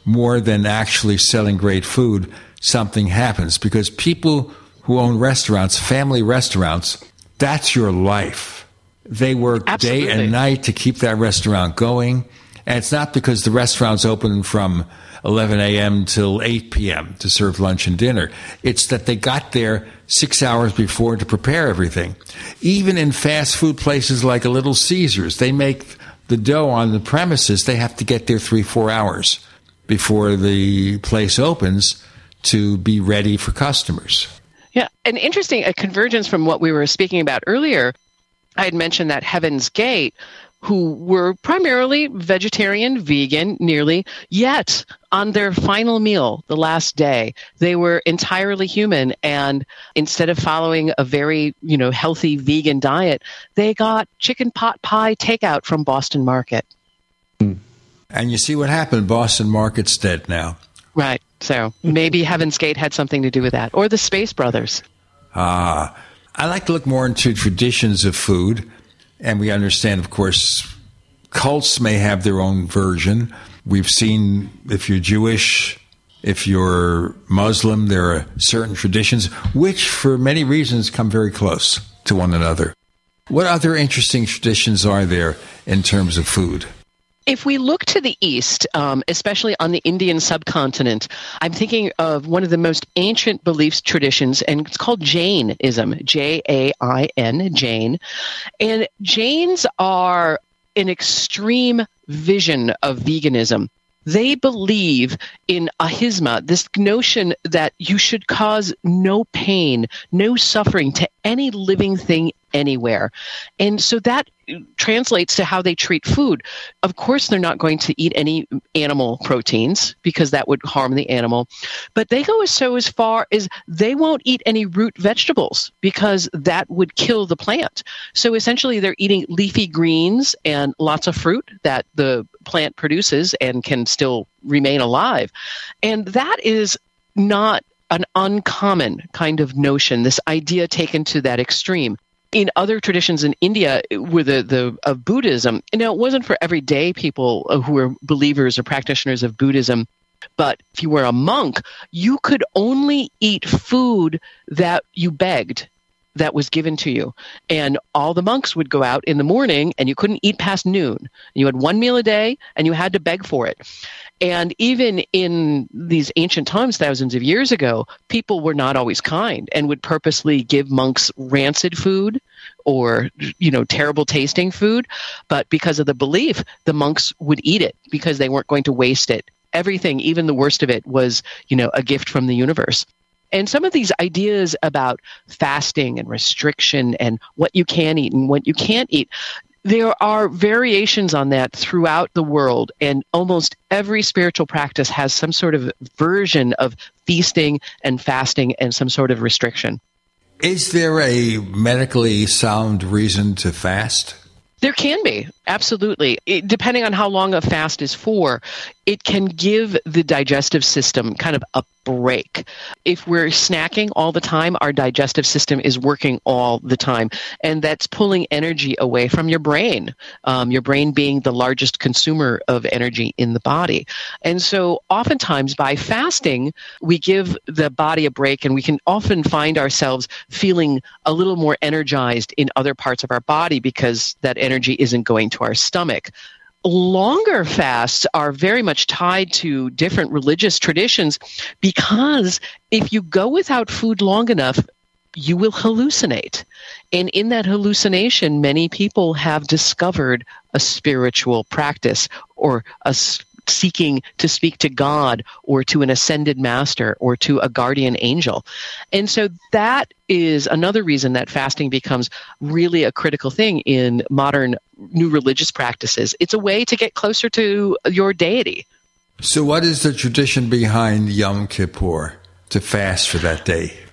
more than actually selling great food, something happens because people who own restaurants, family restaurants, that's your life. They work Absolutely. day and night to keep that restaurant going. And it's not because the restaurant's open from 11 a.m. till 8 p.m. to serve lunch and dinner. It's that they got there six hours before to prepare everything. Even in fast food places like a Little Caesars, they make the dough on the premises. They have to get there three, four hours before the place opens to be ready for customers. Yeah, and interesting, a convergence from what we were speaking about earlier. I had mentioned that Heaven's Gate who were primarily vegetarian, vegan, nearly, yet on their final meal, the last day, they were entirely human. And instead of following a very, you know, healthy vegan diet, they got chicken pot pie takeout from Boston Market. And you see what happened. Boston Market's dead now. Right. So maybe Heaven's Gate had something to do with that, or the Space Brothers. Ah, I like to look more into traditions of food. And we understand, of course, cults may have their own version. We've seen if you're Jewish, if you're Muslim, there are certain traditions which, for many reasons, come very close to one another. What other interesting traditions are there in terms of food? If we look to the east, um, especially on the Indian subcontinent, I'm thinking of one of the most ancient beliefs traditions, and it's called Jainism, J A I N, Jain. And Jains are an extreme vision of veganism. They believe in ahimsa, this notion that you should cause no pain, no suffering to any living thing anywhere. And so that translates to how they treat food. Of course, they're not going to eat any animal proteins because that would harm the animal. But they go so as far as they won't eat any root vegetables because that would kill the plant. So essentially, they're eating leafy greens and lots of fruit that the plant produces and can still remain alive. And that is not an uncommon kind of notion, this idea taken to that extreme in other traditions in India, with the, the of Buddhism, you know, it wasn't for everyday people uh, who were believers or practitioners of Buddhism. But if you were a monk, you could only eat food that you begged that was given to you. And all the monks would go out in the morning and you couldn't eat past noon. You had one meal a day and you had to beg for it. And even in these ancient times, thousands of years ago, people were not always kind and would purposely give monks rancid food or you know terrible tasting food. But because of the belief the monks would eat it because they weren't going to waste it. Everything even the worst of it was you know a gift from the universe. And some of these ideas about fasting and restriction and what you can eat and what you can't eat there are variations on that throughout the world, and almost every spiritual practice has some sort of version of feasting and fasting and some sort of restriction. Is there a medically sound reason to fast? There can be, absolutely. It, depending on how long a fast is for, it can give the digestive system kind of a break. If we're snacking all the time, our digestive system is working all the time, and that's pulling energy away from your brain, um, your brain being the largest consumer of energy in the body. And so, oftentimes, by fasting, we give the body a break, and we can often find ourselves feeling a little more energized in other parts of our body because that energy isn't going to our stomach longer fasts are very much tied to different religious traditions because if you go without food long enough, you will hallucinate. And in that hallucination, many people have discovered a spiritual practice or a seeking to speak to God or to an ascended master or to a guardian angel. And so that is another reason that fasting becomes really a critical thing in modern new religious practices. It's a way to get closer to your deity. So, what is the tradition behind Yom Kippur to fast for that day?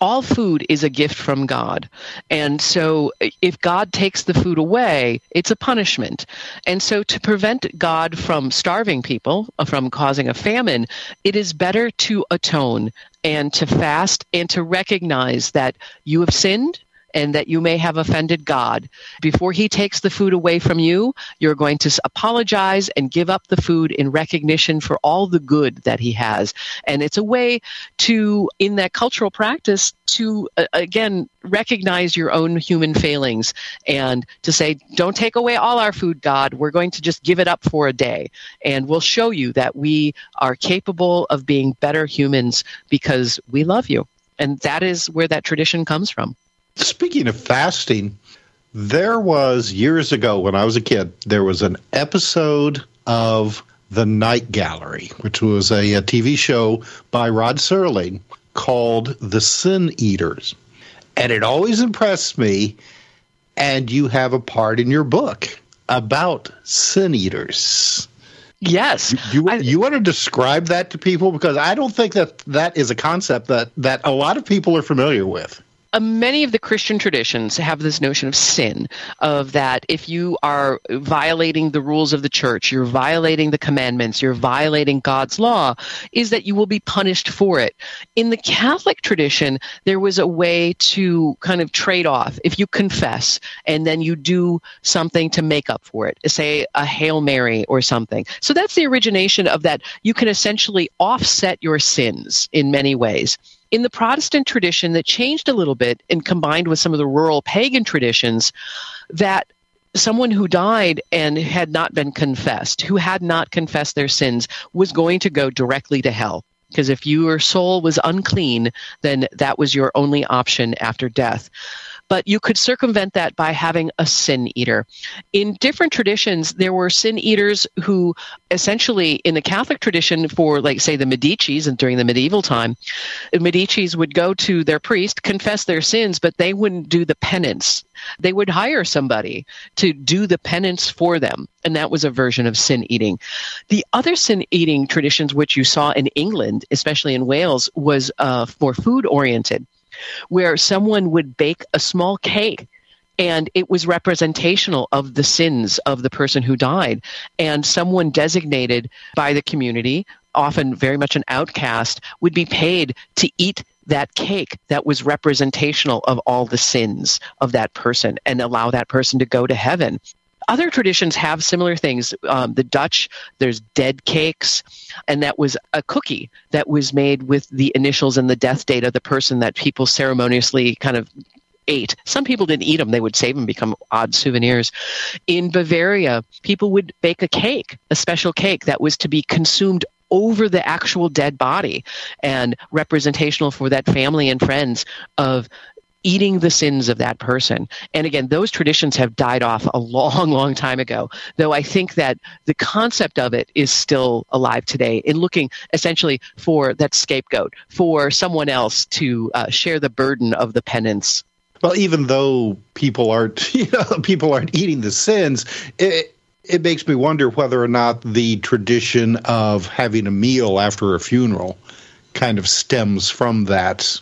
All food is a gift from God. And so if God takes the food away, it's a punishment. And so to prevent God from starving people, uh, from causing a famine, it is better to atone and to fast and to recognize that you have sinned and that you may have offended God. Before He takes the food away from you, you're going to apologize and give up the food in recognition for all the good that He has. And it's a way to, in that cultural practice, to uh, again recognize your own human failings and to say, don't take away all our food, God. We're going to just give it up for a day. And we'll show you that we are capable of being better humans because we love you. And that is where that tradition comes from. Speaking of fasting, there was years ago when I was a kid, there was an episode of The Night Gallery, which was a, a TV show by Rod Serling called The Sin Eaters. And it always impressed me. And you have a part in your book about sin eaters. Yes. You, you, you, want to describe that to people because I don't think that that is a concept that, that a lot of people are familiar with uh, many of the Christian traditions have this notion of sin, of that if you are violating the rules of the church, you're violating the commandments, you're violating God's law, is that you will be punished for it. In the Catholic tradition, there was a way to kind of trade off. If you confess and then you do something to make up for it, say a Hail Mary or something. So that's the origination of that. You can essentially offset your sins in many ways in the Protestant tradition that changed a little bit and combined with some of the rural pagan traditions, that someone who died and had not been confessed, who had not confessed their sins, was going to go directly to hell. Because if your soul was unclean, then that was your only option after death but you could circumvent that by having a sin eater. In different traditions, there were sin eaters who essentially, in the Catholic tradition, for like, say, the Medicis and during the medieval time, the Medicis would go to their priest, confess their sins, but they wouldn't do the penance. They would hire somebody to do the penance for them. And that was a version of sin eating. The other sin eating traditions, which you saw in England, especially in Wales, was uh, more food oriented where someone would bake a small cake and it was representational of the sins of the person who died. And someone designated by the community, often very much an outcast, would be paid to eat that cake that was representational of all the sins of that person and allow that person to go to heaven. Other traditions have similar things. Um, the Dutch, there's dead cakes, and that was a cookie that was made with the initials and the death date of the person that people ceremoniously kind of ate. Some people didn't eat them, they would save them, become odd souvenirs. In Bavaria, people would bake a cake, a special cake that was to be consumed over the actual dead body and representational for that family and friends of eating the sins of that person. And again, those traditions have died off a long, long time ago, though I think that the concept of it is still alive today in looking essentially for that scapegoat, for someone else to uh, share the burden of the penance. Well, even though people aren't, you know, people aren't eating the sins, it, it makes me wonder whether or not the tradition of having a meal after a funeral kind of stems from that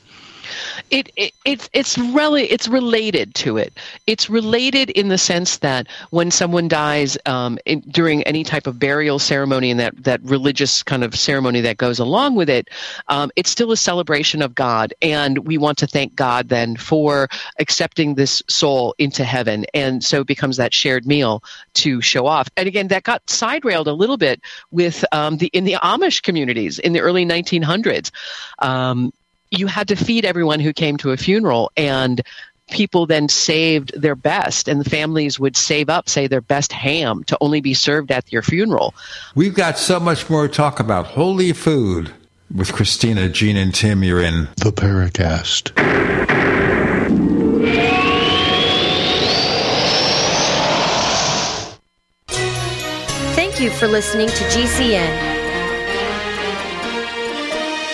it, it it's it's really it's related to it. It's related in the sense that when someone dies um, in, during any type of burial ceremony and that that religious kind of ceremony that goes along with it, um, it's still a celebration of God, and we want to thank God then for accepting this soul into heaven, and so it becomes that shared meal to show off. And again, that got side railed a little bit with um, the in the Amish communities in the early 1900s. Um, you had to feed everyone who came to a funeral and people then saved their best and the families would save up say their best ham to only be served at your funeral. We've got so much more to talk about. Holy food with christina gene and tim. You're in. The paracast. Thank you for listening to gcn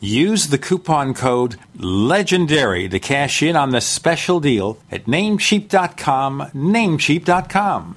Use the coupon code LEGENDARY to cash in on the special deal at namecheap.com, namecheap.com.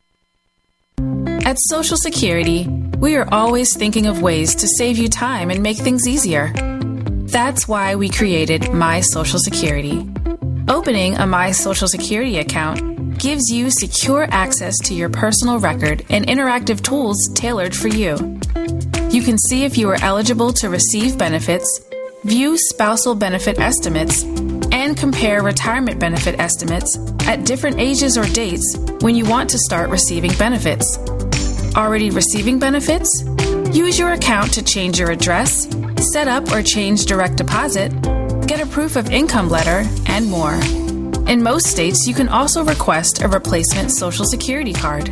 At Social Security, we are always thinking of ways to save you time and make things easier. That's why we created My Social Security. Opening a My Social Security account gives you secure access to your personal record and interactive tools tailored for you. You can see if you are eligible to receive benefits, view spousal benefit estimates, and compare retirement benefit estimates at different ages or dates when you want to start receiving benefits. Already receiving benefits? Use your account to change your address, set up or change direct deposit, get a proof of income letter, and more. In most states, you can also request a replacement Social Security card.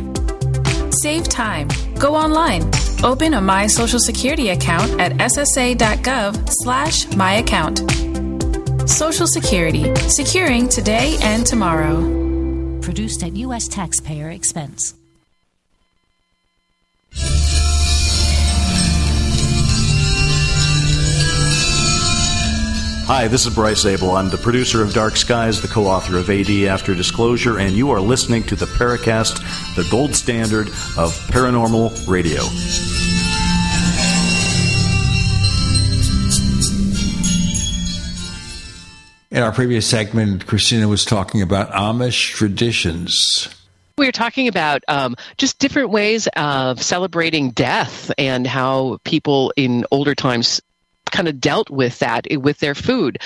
Save time. Go online. Open a My Social Security account at ssa.gov slash myaccount. Social Security. Securing today and tomorrow. Produced at U.S. taxpayer expense. Hi, this is Bryce Zabel. I'm the producer of Dark Skies, the co author of AD After Disclosure, and you are listening to the Paracast, the gold standard of paranormal radio. In our previous segment, Christina was talking about Amish traditions. We were talking about um, just different ways of celebrating death and how people in older times kind of dealt with that with their food.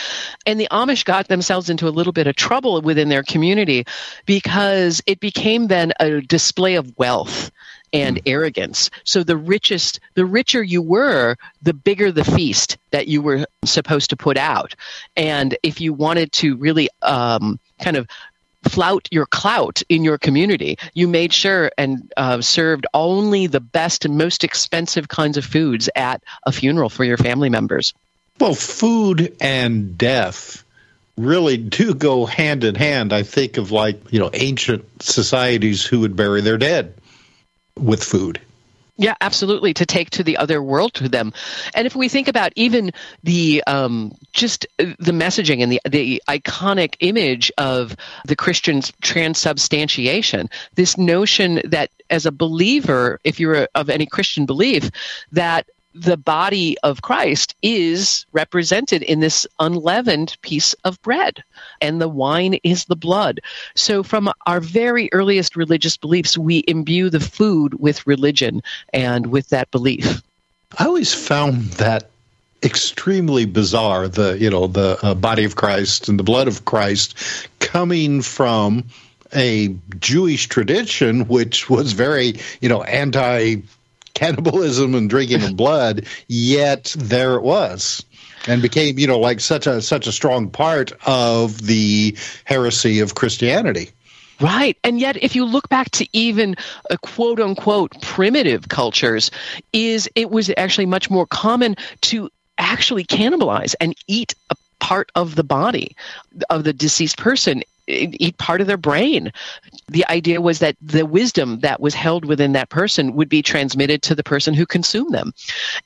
And the Amish got themselves into a little bit of trouble within their community because it became then a display of wealth and arrogance. So the richest, the richer you were, the bigger the feast that you were supposed to put out. And if you wanted to really um, kind of flout your clout in your community. You made sure and uh, served only the best and most expensive kinds of foods at a funeral for your family members. Well, food and death really do go hand in hand. I think of like, you know, ancient societies who would bury their dead with food. Yeah, absolutely. To take to the other world to them, and if we think about even the um, just the messaging and the the iconic image of the Christian's transubstantiation, this notion that as a believer, if you're of any Christian belief, that the body of Christ is represented in this unleavened piece of bread, and the wine is the blood. So, from our very earliest religious beliefs, we imbue the food with religion and with that belief. I always found that extremely bizarre the you know the uh, body of Christ and the blood of Christ coming from a Jewish tradition which was very you know anti cannibalism and drinking of blood, yet there it was and became you know like such a such a strong part of the heresy of Christianity. Right. And yet, if you look back to even uh, a quote unquote primitive cultures, is it was actually much more common to actually cannibalize and eat a part of the body of the deceased person eat part of their brain. The idea was that the wisdom that was held within that person would be transmitted to the person who consumed them.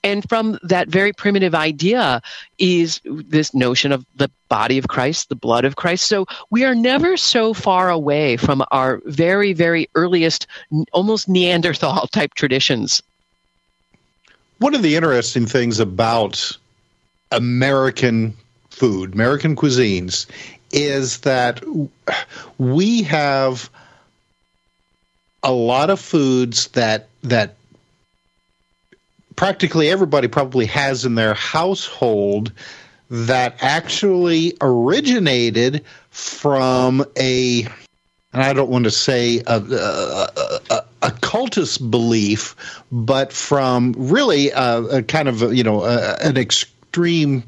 And from that very primitive idea is this notion of the body of Christ, the blood of Christ. So we are never so far away from our very, very earliest, almost Neanderthal type traditions. One of the interesting things about American food, American cuisines, is that we have a lot of foods that that practically everybody probably has in their household that actually originated from a and I don't want to say a, a, a, a cultist belief, but from really a, a kind of you know an extreme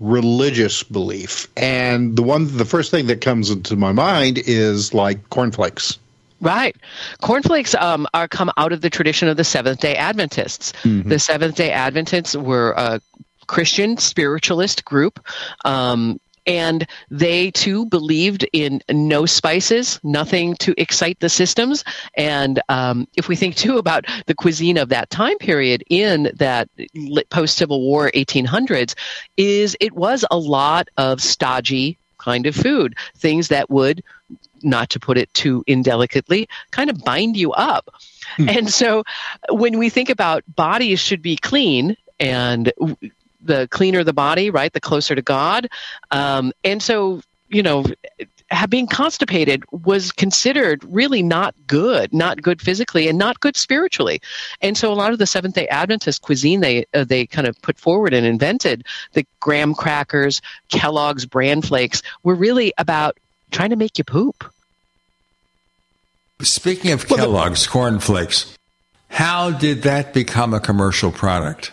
religious belief. And the one, the first thing that comes into my mind is like cornflakes. Right. Cornflakes um, are come out of the tradition of the Seventh day Adventists. Mm-hmm. The Seventh day Adventists were a Christian spiritualist group. Um, and they too believed in no spices, nothing to excite the systems. And um, if we think too about the cuisine of that time period in that post Civil War 1800s, is it was a lot of stodgy kind of food, things that would, not to put it too indelicately, kind of bind you up. Hmm. And so when we think about bodies should be clean and the cleaner the body, right, the closer to God. Um, and so, you know, being constipated was considered really not good, not good physically, and not good spiritually. And so, a lot of the Seventh Day Adventist cuisine they uh, they kind of put forward and invented the graham crackers, Kellogg's bran flakes were really about trying to make you poop. Speaking of Kellogg's corn flakes, how did that become a commercial product?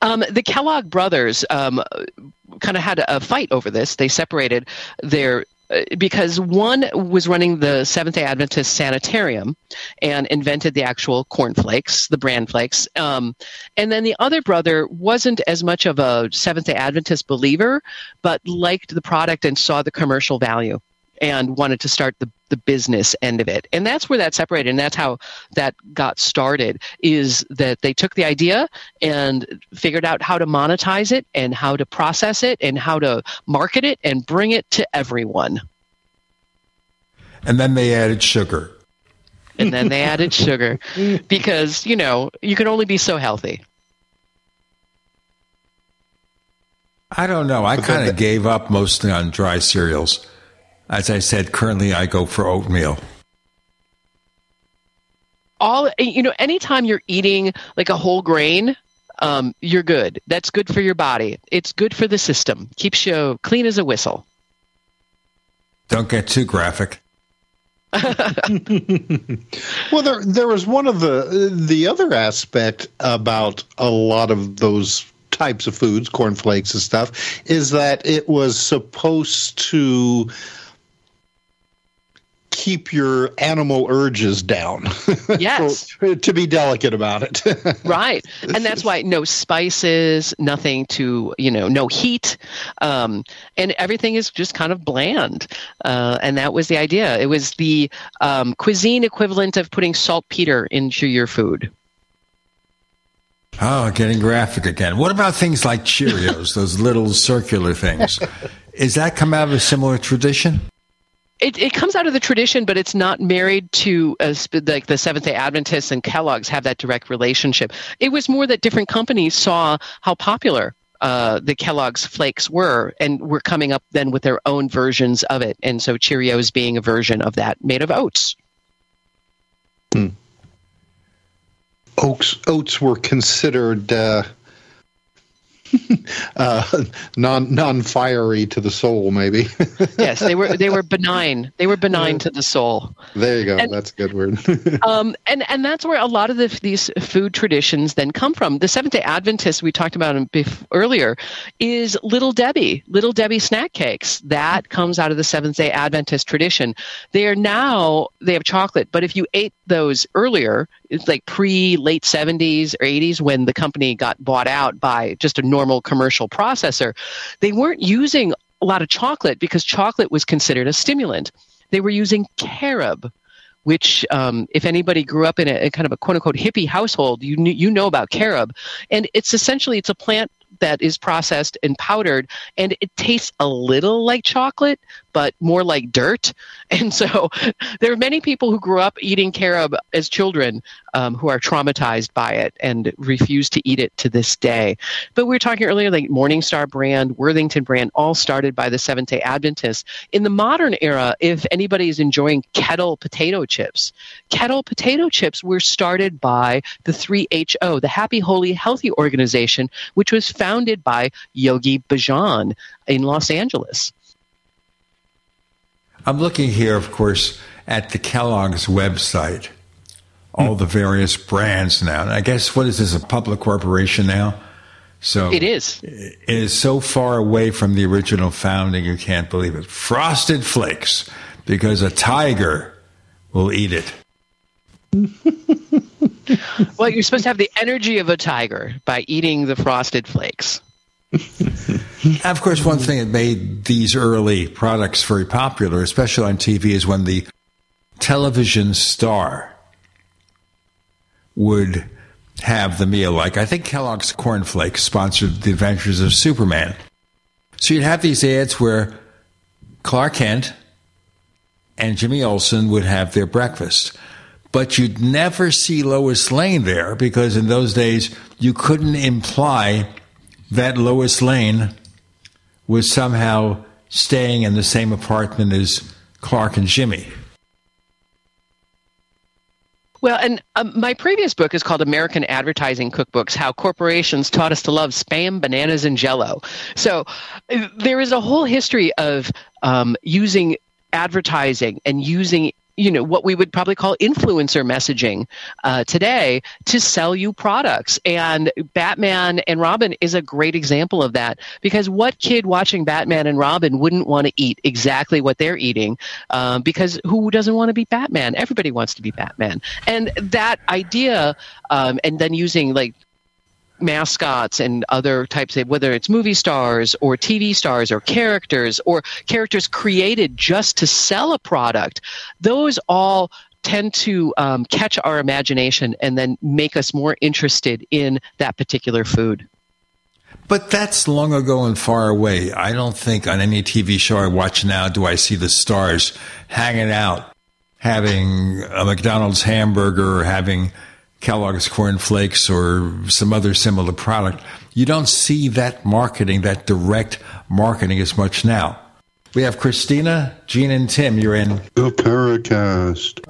Um, the Kellogg brothers um, kind of had a fight over this. They separated their uh, because one was running the Seventh Day Adventist Sanitarium and invented the actual cornflakes, the bran flakes, um, and then the other brother wasn't as much of a Seventh Day Adventist believer, but liked the product and saw the commercial value and wanted to start the, the business end of it. And that's where that separated. And that's how that got started is that they took the idea and figured out how to monetize it and how to process it and how to market it and bring it to everyone. And then they added sugar. And then they added sugar because, you know, you can only be so healthy. I don't know. I kind of gave up mostly on dry cereals. As I said, currently I go for oatmeal. All you know, anytime you're eating like a whole grain, um, you're good. That's good for your body. It's good for the system. Keeps you clean as a whistle. Don't get too graphic. well, there there was one of the the other aspect about a lot of those types of foods, cornflakes and stuff, is that it was supposed to keep your animal urges down. Yes. so, to be delicate about it. right. And that's why no spices, nothing to, you know, no heat. Um, and everything is just kind of bland. Uh, and that was the idea. It was the um, cuisine equivalent of putting saltpeter into your food. Oh, getting graphic again. What about things like Cheerios, those little circular things? Is that come out of a similar tradition? It, it comes out of the tradition, but it's not married to like the Seventh Day Adventists and Kellogg's have that direct relationship. It was more that different companies saw how popular uh, the Kellogg's flakes were, and were coming up then with their own versions of it. And so Cheerios being a version of that made of oats. Hmm. Oats oats were considered uh, uh, non non fiery to the soul, maybe. yes, they were they were benign. They were benign to the soul. There you go. And- that's a good word. um, and and that's where a lot of the, these food traditions then come from. The Seventh Day Adventists we talked about bef- earlier is Little Debbie, Little Debbie snack cakes. That comes out of the Seventh Day Adventist tradition. They are now they have chocolate, but if you ate those earlier, it's like pre late seventies or eighties when the company got bought out by just a normal commercial processor, they weren't using a lot of chocolate because chocolate was considered a stimulant. They were using carob which um, if anybody grew up in a, a kind of a quote unquote hippie household, you you know about carob, and it's essentially it's a plant that is processed and powdered, and it tastes a little like chocolate, but more like dirt. And so there are many people who grew up eating carob as children um, who are traumatized by it and refuse to eat it to this day. But we were talking earlier, like Morningstar brand, Worthington brand, all started by the Seventh day Adventists. In the modern era, if anybody is enjoying kettle potato chips, kettle potato chips were started by the 3HO, the Happy Holy Healthy organization, which was founded by Yogi Bhajan in Los Angeles. I'm looking here, of course, at the Kellogg's website, all the various brands now. And I guess what is this, a public corporation now? So It is. It is so far away from the original founding, you can't believe it. Frosted Flakes, because a tiger will eat it. Well, you're supposed to have the energy of a tiger by eating the frosted flakes. Of course, one thing that made these early products very popular, especially on TV, is when the television star would have the meal. Like, I think Kellogg's Corn Flakes sponsored The Adventures of Superman. So you'd have these ads where Clark Kent and Jimmy Olsen would have their breakfast. But you'd never see Lois Lane there because in those days you couldn't imply that Lois Lane was somehow staying in the same apartment as Clark and Jimmy. Well, and um, my previous book is called American Advertising Cookbooks How Corporations Taught Us to Love Spam, Bananas, and Jello. So uh, there is a whole history of um, using advertising and using you know what we would probably call influencer messaging uh, today to sell you products. And batman and robin is a great example of that because what kid watching batman and robin wouldn't want to eat exactly what they're eating um, because who doesn't want to be batman? Everybody wants to be batman. And that idea um, and then using like mascots and other types of whether it's movie stars or TV stars or characters or characters created just to sell a product, those all tend to um, catch our imagination and then make us more interested in that particular food. But that's long ago and far away. I don't think on any TV show I watch now do I see the stars hanging out, having a McDonald's hamburger or having Kellogg's Corn Flakes or some other similar product. You don't see that marketing, that direct marketing as much now. We have Christina, Gene, and Tim. You're in the Paracast.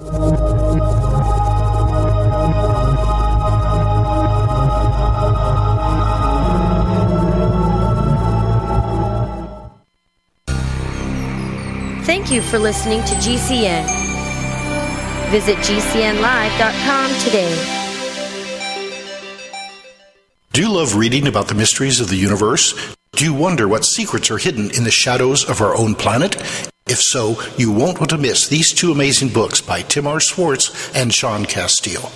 Thank you for listening to GCN. Visit GCNlive.com today. Do you love reading about the mysteries of the universe? Do you wonder what secrets are hidden in the shadows of our own planet? If so, you won't want to miss these two amazing books by Tim R. Swartz and Sean Casteel.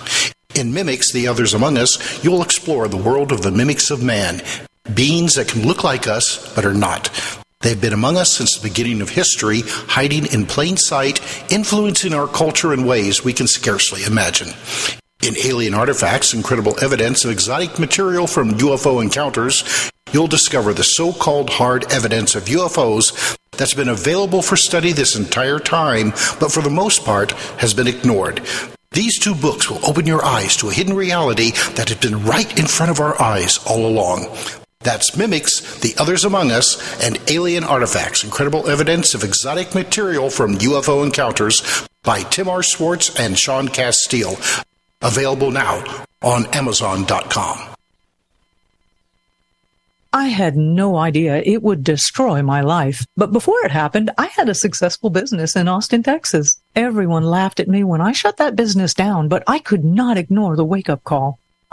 In Mimics, The Others Among Us, you'll explore the world of the mimics of man, beings that can look like us but are not. They've been among us since the beginning of history, hiding in plain sight, influencing our culture in ways we can scarcely imagine. In Alien Artifacts, Incredible Evidence of Exotic Material from UFO Encounters, you'll discover the so called hard evidence of UFOs that's been available for study this entire time, but for the most part has been ignored. These two books will open your eyes to a hidden reality that has been right in front of our eyes all along. That's Mimics, The Others Among Us, and Alien Artifacts Incredible Evidence of Exotic Material from UFO Encounters by Tim R. Swartz and Sean Casteel. Available now on Amazon.com. I had no idea it would destroy my life. But before it happened, I had a successful business in Austin, Texas. Everyone laughed at me when I shut that business down, but I could not ignore the wake up call.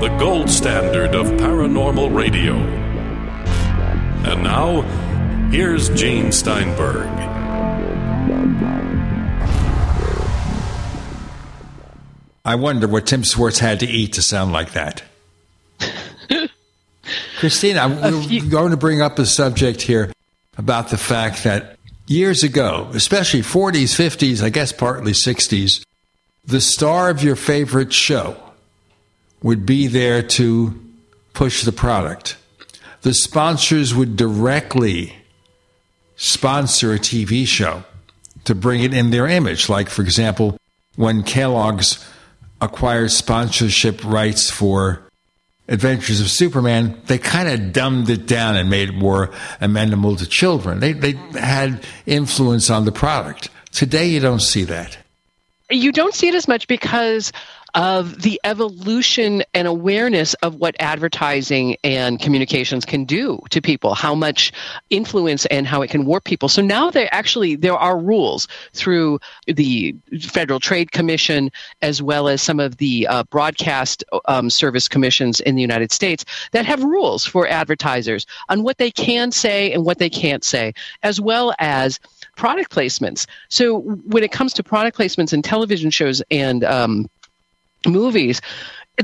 the gold standard of paranormal radio. And now, here's Gene Steinberg. I wonder what Tim Swartz had to eat to sound like that. Christina, we're going to bring up a subject here about the fact that years ago, especially 40s, 50s, I guess partly 60s, the star of your favorite show would be there to push the product. The sponsors would directly sponsor a TV show to bring it in their image. Like, for example, when Kellogg's acquired sponsorship rights for Adventures of Superman, they kind of dumbed it down and made it more amenable to children. They, they had influence on the product. Today, you don't see that you don't see it as much because of the evolution and awareness of what advertising and communications can do to people how much influence and how it can warp people so now there actually there are rules through the federal trade commission as well as some of the uh, broadcast um, service commissions in the united states that have rules for advertisers on what they can say and what they can't say as well as product placements. So when it comes to product placements in television shows and um, movies,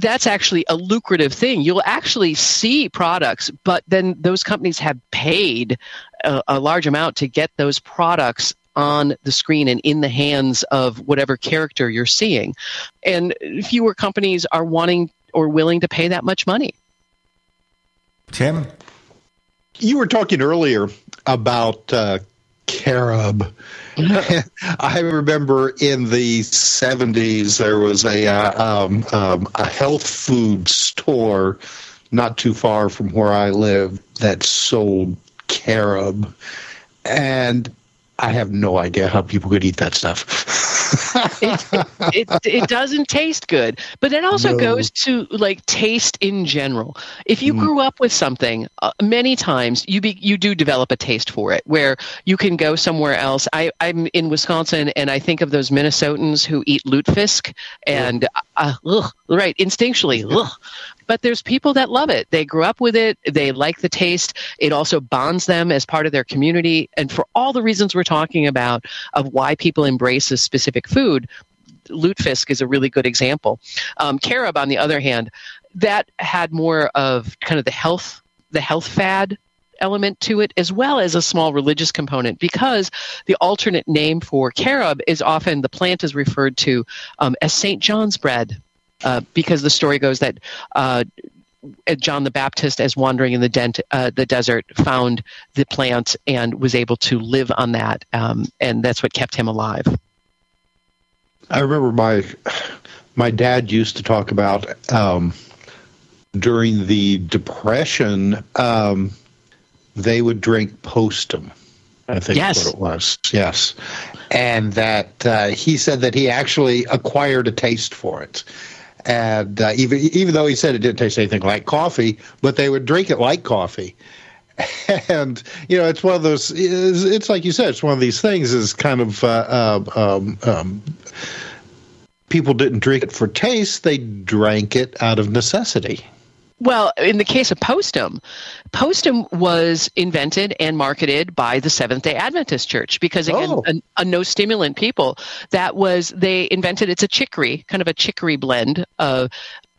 that's actually a lucrative thing. You'll actually see products, but then those companies have paid a, a large amount to get those products on the screen and in the hands of whatever character you're seeing. And fewer companies are wanting or willing to pay that much money. Tim? You were talking earlier about uh, carob. I remember in the 70s there was a uh, um, um, a health food store not too far from where I live that sold carob, and I have no idea how people could eat that stuff. it, it, it, doesn't taste good. But it also no. goes to like taste in general. If you mm. grew up with something, uh, many times you be, you do develop a taste for it where you can go somewhere else. I, I'm in Wisconsin and I think of those Minnesotans who eat lutefisk and uh, ugh, right instinctually ugh, but there's people that love it. They grew up with it. They like the taste. It also bonds them as part of their community. And for all the reasons we're talking about of why people embrace a specific food, lutefisk is a really good example. Um, carob, on the other hand, that had more of kind of the health the health fad element to it as well as a small religious component because the alternate name for carob is often the plant is referred to um, as St. John's bread uh, because the story goes that uh, John the Baptist, as wandering in the, dent, uh, the desert, found the plant and was able to live on that, um, and that's what kept him alive. I remember my my dad used to talk about um, during the Depression, um, they would drink postum. I think yes. what it was. Yes, and that uh, he said that he actually acquired a taste for it and uh, even even though he said it didn't taste anything like coffee, but they would drink it like coffee. And you know, it's one of those. It's, like you said, it's one of these things. Is kind of uh, um, um, people didn't drink it for taste; they drank it out of necessity. Well, in the case of Postum, Postum was invented and marketed by the Seventh Day Adventist Church because again, Oh. a, a no stimulant people. That was they invented. It's a chicory, kind of a chicory blend of.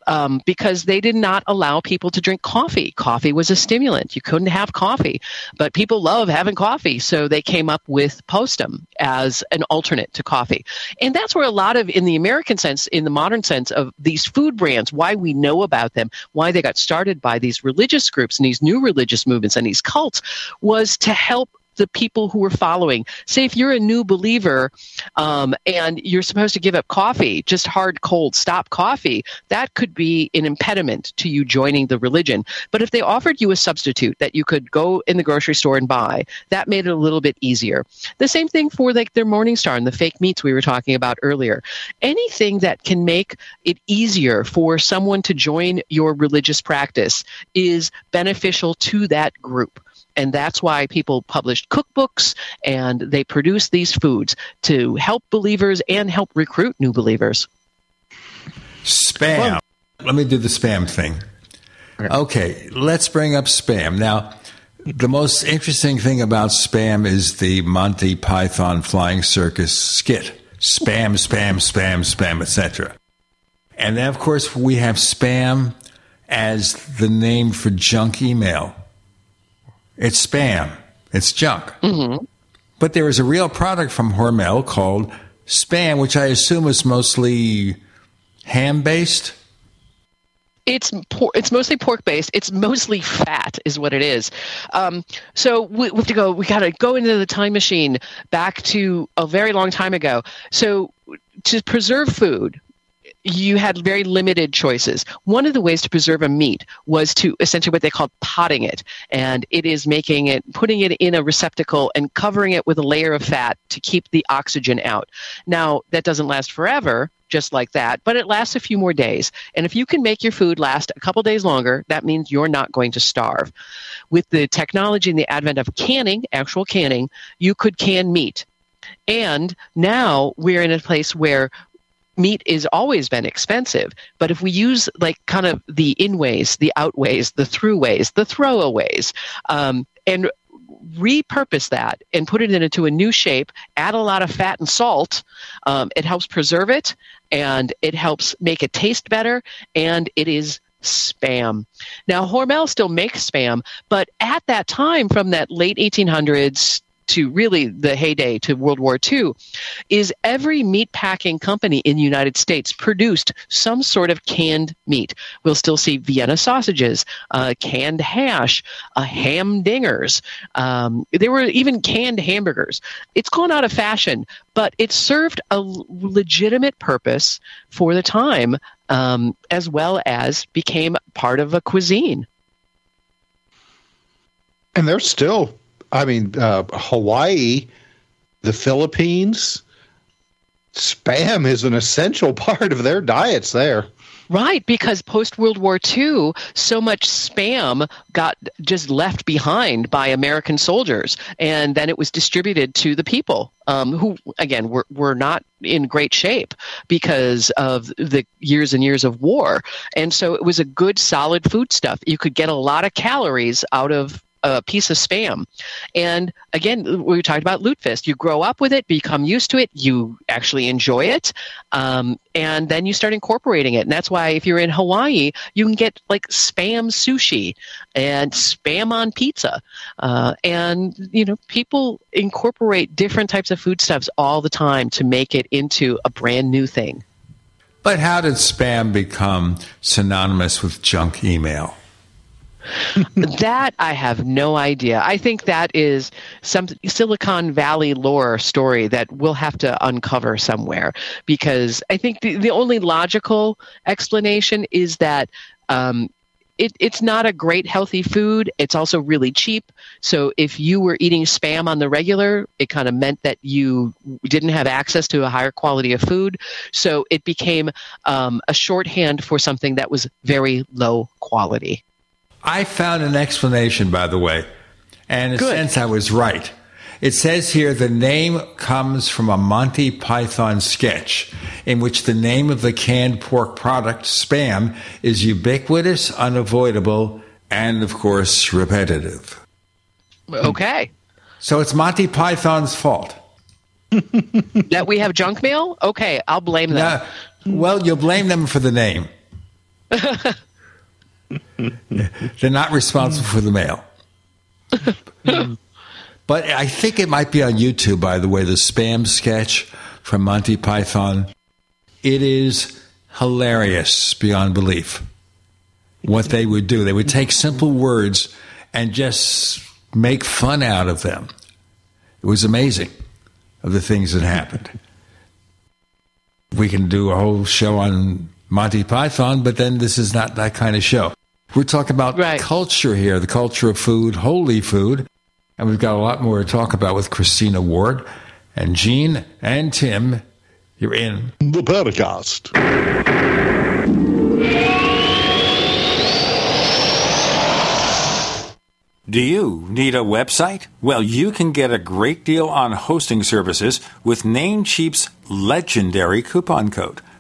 Um, because they did not allow people to drink coffee. Coffee was a stimulant. You couldn't have coffee, but people love having coffee. So they came up with Postum as an alternate to coffee. And that's where a lot of, in the American sense, in the modern sense of these food brands, why we know about them, why they got started by these religious groups and these new religious movements and these cults, was to help the people who were following. Say, if you're a new believer um, and you're supposed to give up coffee, just hard, cold, stop coffee, that could be an impediment to you joining the religion. But if they offered you a substitute that you could go in the grocery store and buy, that made it a little bit easier. The same thing for like their Morningstar and the fake meats we were talking about earlier. Anything that can make it easier for someone to join your religious practice is beneficial to that group and that's why people published cookbooks and they produce these foods to help believers and help recruit new believers. Spam. Let me do the spam thing. Okay, let's bring up spam. Now, the most interesting thing about spam is the Monty Python Flying Circus skit. Spam, spam, spam, spam, etc. And then, of course, we have spam as the name for junk email. It's spam. It's junk. Mm-hmm. But there is a real product from Hormel called spam, which I assume is mostly ham based. It's por- it's mostly pork based. It's mostly fat, is what it is. Um, so we, we have to go. We got to go into the time machine back to a very long time ago. So to preserve food, you had very limited choices. One of the ways to preserve a meat was to essentially what they called potting it, and it is making it, putting it in a receptacle and covering it with a layer of fat to keep the oxygen out. Now that doesn't last forever, just like that, but it lasts a few more days. And if you can make your food last a couple days longer, that means you're not going to starve. With the technology and the advent of canning, actual canning, you could can meat. And now we're in a place where meat is always been expensive but if we use like kind of the in ways the outways the throughways the throwaways um, and repurpose that and put it into a new shape add a lot of fat and salt um, it helps preserve it and it helps make it taste better and it is spam. Now hormel still makes spam but at that time from that late 1800s to really the heyday to World War II, is every meat packing company in the United States produced some sort of canned meat. We'll still see Vienna sausages, uh, canned hash, uh, ham dingers. Um, there were even canned hamburgers. It's gone out of fashion, but it served a legitimate purpose for the time, um, as well as became part of a cuisine. And they're still, I mean, uh, Hawaii, the Philippines, spam is an essential part of their diets there. Right, because post World War II, so much spam got just left behind by American soldiers, and then it was distributed to the people um, who, again, were, were not in great shape because of the years and years of war. And so it was a good, solid food stuff. You could get a lot of calories out of a piece of spam. And again, we talked about lutefisk. You grow up with it, become used to it, you actually enjoy it, um, and then you start incorporating it. And that's why if you're in Hawaii, you can get like spam sushi and spam on pizza. Uh, and, you know, people incorporate different types of foodstuffs all the time to make it into a brand new thing. But how did spam become synonymous with junk email? That I have no idea. I think that is some Silicon Valley lore story that we'll have to uncover somewhere because I think the, the only logical explanation is that um, it, it's not a great healthy food. It's also really cheap. So if you were eating spam on the regular, it kind of meant that you didn't have access to a higher quality of food. So it became um, a shorthand for something that was very low quality. I found an explanation, by the way, and in a sense I was right. It says here the name comes from a Monty Python sketch in which the name of the canned pork product, spam, is ubiquitous, unavoidable, and of course repetitive. Okay. So it's Monty Python's fault. that we have junk mail? Okay, I'll blame them. well, you'll blame them for the name. They're not responsible for the mail. but I think it might be on YouTube, by the way, the spam sketch from Monty Python. It is hilarious beyond belief what they would do. They would take simple words and just make fun out of them. It was amazing of the things that happened. We can do a whole show on Monty Python, but then this is not that kind of show. We're talking about right. culture here, the culture of food, holy food. And we've got a lot more to talk about with Christina Ward and Gene and Tim. You're in the Paracast. Do you need a website? Well, you can get a great deal on hosting services with Namecheap's legendary coupon code.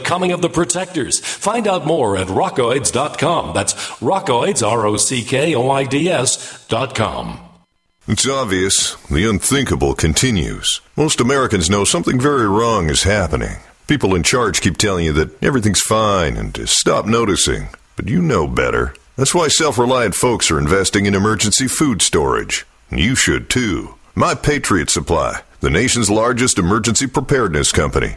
Coming of the Protectors. Find out more at rockoids.com. That's rockoids, R O C K O I D S.com. It's obvious the unthinkable continues. Most Americans know something very wrong is happening. People in charge keep telling you that everything's fine and to stop noticing. But you know better. That's why self reliant folks are investing in emergency food storage. You should too. My Patriot Supply, the nation's largest emergency preparedness company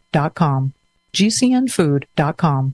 gcnfood.com.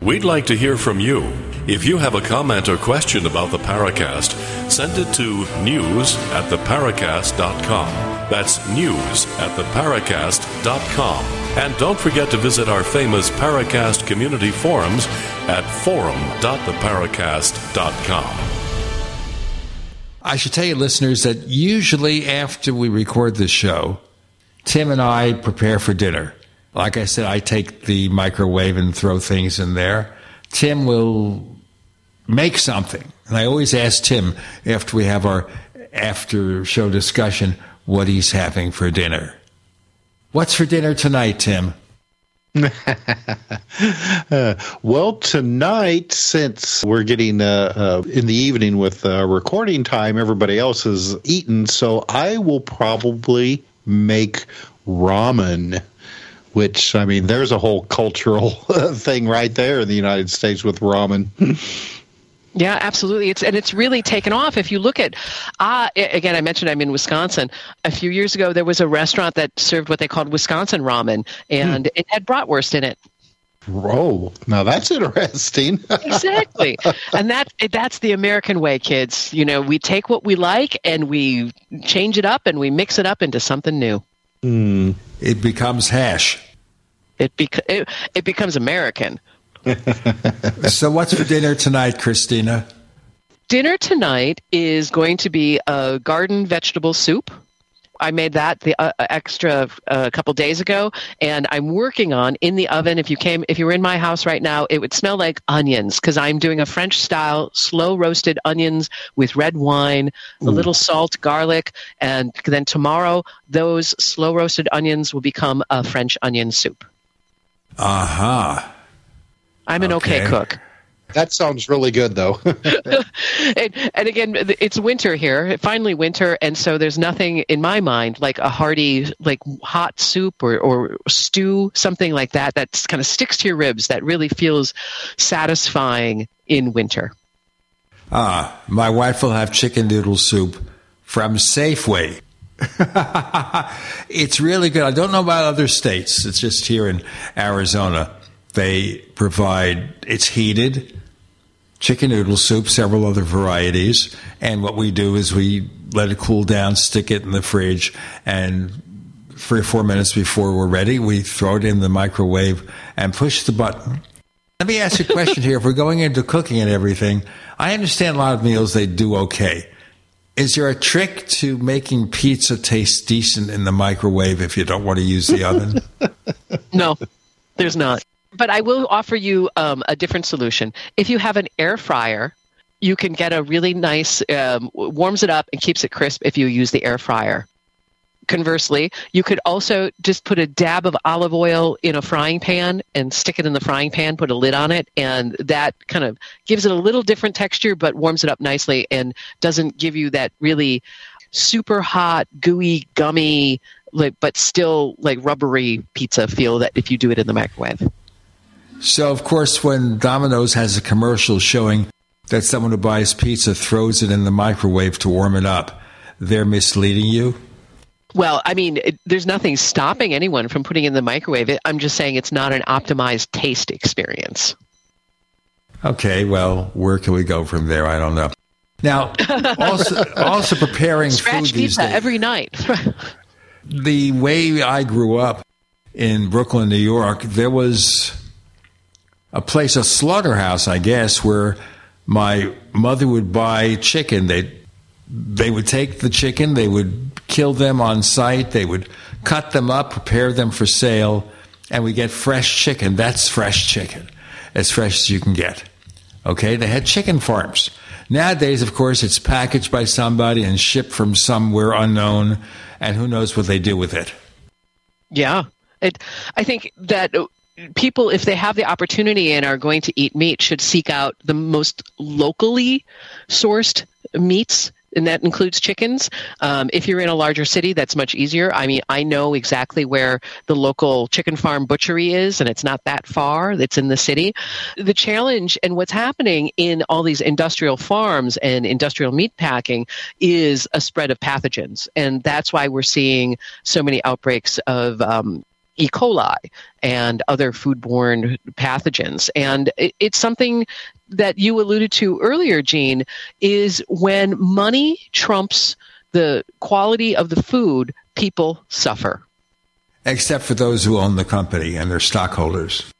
We'd like to hear from you. If you have a comment or question about the Paracast, send it to news at theparacast.com. That's news at theparacast.com. And don't forget to visit our famous Paracast community forums at forum.theparacast.com. I should tell you, listeners, that usually after we record the show, Tim and I prepare for dinner. Like I said, I take the microwave and throw things in there. Tim will make something. And I always ask Tim after we have our after show discussion what he's having for dinner. What's for dinner tonight, Tim? uh, well, tonight, since we're getting uh, uh, in the evening with uh, recording time, everybody else has eaten, so I will probably make ramen which I mean, there's a whole cultural thing right there in the United States with ramen. Yeah, absolutely. It's and it's really taken off. If you look at, uh, again, I mentioned I'm in Wisconsin. A few years ago, there was a restaurant that served what they called Wisconsin ramen, and hmm. it had bratwurst in it. Oh, now that's interesting. exactly, and that that's the American way, kids. You know, we take what we like and we change it up and we mix it up into something new. Mm. It becomes hash. It, bec- it, it becomes American. so, what's for dinner tonight, Christina? Dinner tonight is going to be a garden vegetable soup I made that the uh, uh extra a uh, couple days ago, and I'm working on in the oven. If you came, if you were in my house right now, it would smell like onions because I'm doing a French style slow roasted onions with red wine, Ooh. a little salt, garlic, and then tomorrow those slow roasted onions will become a French onion soup. Aha. Uh-huh. I'm an okay, okay cook. That sounds really good, though. and, and, again, it's winter here, finally winter, and so there's nothing in my mind like a hearty, like hot soup or, or stew, something like that, that kind of sticks to your ribs, that really feels satisfying in winter. Ah, my wife will have chicken noodle soup from Safeway. it's really good. I don't know about other states. It's just here in Arizona. They provide, it's heated chicken noodle soup, several other varieties. And what we do is we let it cool down, stick it in the fridge, and three or four minutes before we're ready, we throw it in the microwave and push the button. Let me ask you a question here. If we're going into cooking and everything, I understand a lot of meals they do okay. Is there a trick to making pizza taste decent in the microwave if you don't want to use the oven? no, there's not. But I will offer you um, a different solution. If you have an air fryer, you can get a really nice, um, warms it up and keeps it crisp if you use the air fryer. Conversely, you could also just put a dab of olive oil in a frying pan and stick it in the frying pan, put a lid on it, and that kind of gives it a little different texture but warms it up nicely and doesn't give you that really super hot, gooey, gummy, like, but still like rubbery pizza feel that if you do it in the microwave. So, of course, when Domino's has a commercial showing that someone who buys pizza throws it in the microwave to warm it up, they're misleading you? Well, I mean, it, there's nothing stopping anyone from putting in the microwave. It, I'm just saying it's not an optimized taste experience. Okay, well, where can we go from there? I don't know. Now, also, also preparing Scratch food these pizza days. every night. the way I grew up in Brooklyn, New York, there was a place, a slaughterhouse, I guess, where my mother would buy chicken. They they would take the chicken, they would kill them on site, they would cut them up, prepare them for sale, and we get fresh chicken. That's fresh chicken, as fresh as you can get. Okay, they had chicken farms. Nowadays, of course, it's packaged by somebody and shipped from somewhere unknown, and who knows what they do with it. Yeah. It, I think that people, if they have the opportunity and are going to eat meat, should seek out the most locally sourced meats. And that includes chickens. Um, if you're in a larger city, that's much easier. I mean, I know exactly where the local chicken farm butchery is, and it's not that far. It's in the city. The challenge and what's happening in all these industrial farms and industrial meat packing is a spread of pathogens. And that's why we're seeing so many outbreaks of um, E. coli and other foodborne pathogens. And it, it's something that you alluded to earlier, Gene, is when money trumps the quality of the food, people suffer. Except for those who own the company and their stockholders.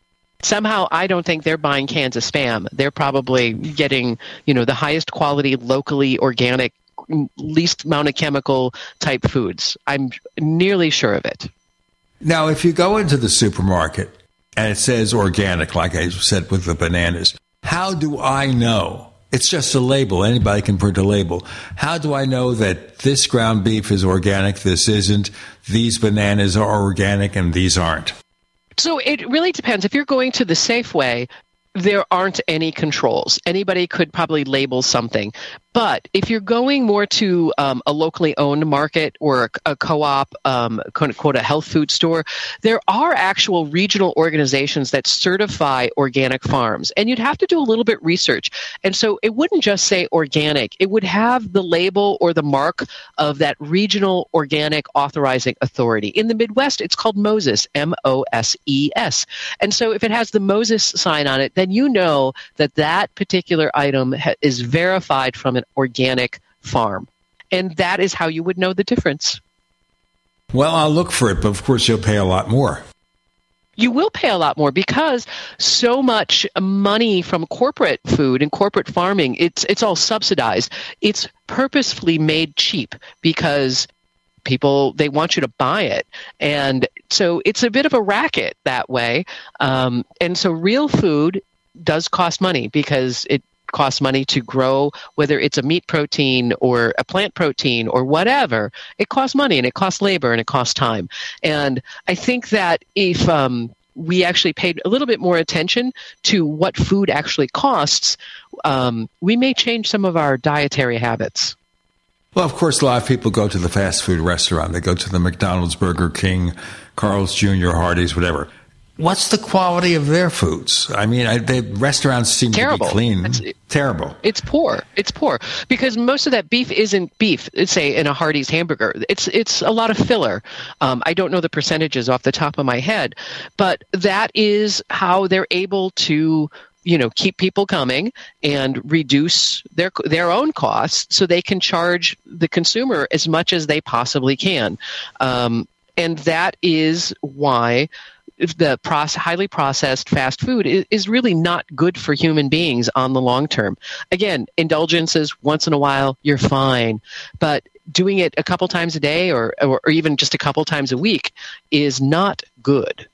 Somehow, I don't think they're buying cans of spam. They're probably getting, you know, the highest quality, locally organic, least amount of chemical type foods. I'm nearly sure of it. Now, if you go into the supermarket and it says organic, like I said with the bananas, how do I know? It's just a label. Anybody can print a label. How do I know that this ground beef is organic, this isn't, these bananas are organic, and these aren't? So it really depends. If you're going to the Safeway, there aren't any controls. Anybody could probably label something. But if you're going more to um, a locally owned market or a, a co-op, um, quote unquote, a health food store, there are actual regional organizations that certify organic farms, and you'd have to do a little bit research. And so it wouldn't just say organic; it would have the label or the mark of that regional organic authorizing authority. In the Midwest, it's called Moses, M-O-S-E-S. And so if it has the Moses sign on it, then you know that that particular item ha- is verified from an organic farm. And that is how you would know the difference. Well, I'll look for it, but of course, you'll pay a lot more. You will pay a lot more because so much money from corporate food and corporate farming, it's it's all subsidized. It's purposefully made cheap because people they want you to buy it and so it's a bit of a racket that way um, and so real food does cost money because it costs money to grow, whether it's a meat protein or a plant protein or whatever. It costs money and it costs labor and it costs time. And I think that if um, we actually paid a little bit more attention to what food actually costs, um, we may change some of our dietary habits. Well, of course, a lot of people go to the fast food restaurant. They go to the McDonald's, Burger King, Carl's Jr., Hardee's, whatever. What's the quality of their foods? I mean, I, the restaurants seem Terrible. to be clean. It's- Terrible. It's poor. It's poor because most of that beef isn't beef. Say in a Hardee's hamburger, it's it's a lot of filler. Um, I don't know the percentages off the top of my head, but that is how they're able to you know keep people coming and reduce their their own costs so they can charge the consumer as much as they possibly can um, and that is why the process, highly processed fast food is, is really not good for human beings on the long term. Again, indulgences once in a while, you're fine, but doing it a couple times a day or, or, or even just a couple times a week is not good.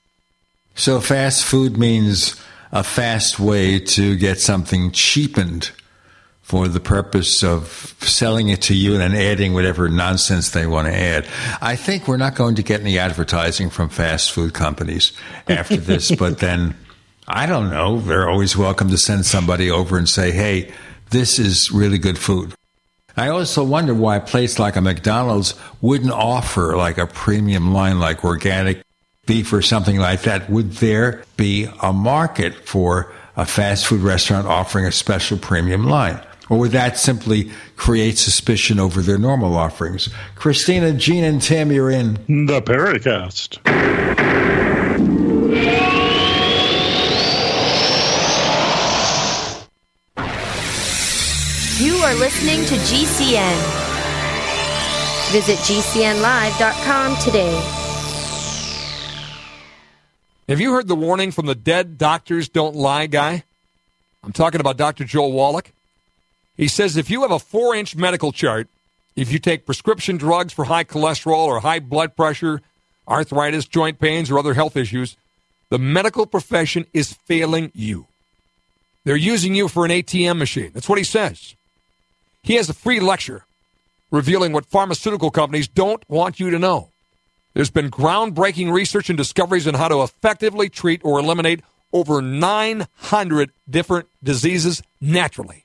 So, fast food means a fast way to get something cheapened for the purpose of selling it to you and then adding whatever nonsense they want to add. I think we're not going to get any advertising from fast food companies after this, but then I don't know. They're always welcome to send somebody over and say, hey, this is really good food. I also wonder why a place like a McDonald's wouldn't offer like a premium line like organic beef or something like that. Would there be a market for a fast food restaurant offering a special premium line? Or would that simply create suspicion over their normal offerings? Christina, Gene, and Tim, you're in the Paracast. You are listening to GCN. Visit GCNlive.com today. Have you heard the warning from the dead doctors don't lie guy? I'm talking about Dr. Joel Wallach. He says if you have a four inch medical chart, if you take prescription drugs for high cholesterol or high blood pressure, arthritis, joint pains, or other health issues, the medical profession is failing you. They're using you for an ATM machine. That's what he says. He has a free lecture revealing what pharmaceutical companies don't want you to know. There's been groundbreaking research and discoveries on how to effectively treat or eliminate over 900 different diseases naturally.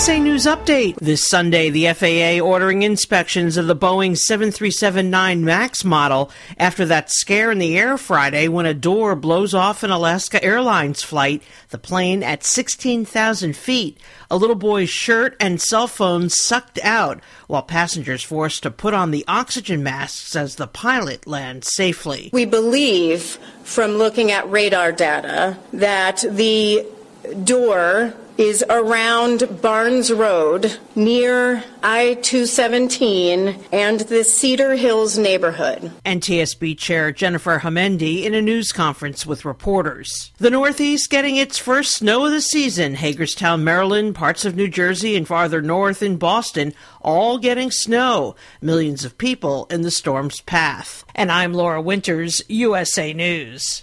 USA News Update. This Sunday, the FAA ordering inspections of the Boeing 737 MAX model after that scare in the air Friday when a door blows off an Alaska Airlines flight, the plane at 16,000 feet. A little boy's shirt and cell phone sucked out, while passengers forced to put on the oxygen masks as the pilot lands safely. We believe from looking at radar data that the door is around Barnes Road near I 217 and the Cedar Hills neighborhood. NTSB Chair Jennifer Homendy in a news conference with reporters. The Northeast getting its first snow of the season. Hagerstown, Maryland, parts of New Jersey, and farther north in Boston, all getting snow. Millions of people in the storm's path. And I'm Laura Winters, USA News.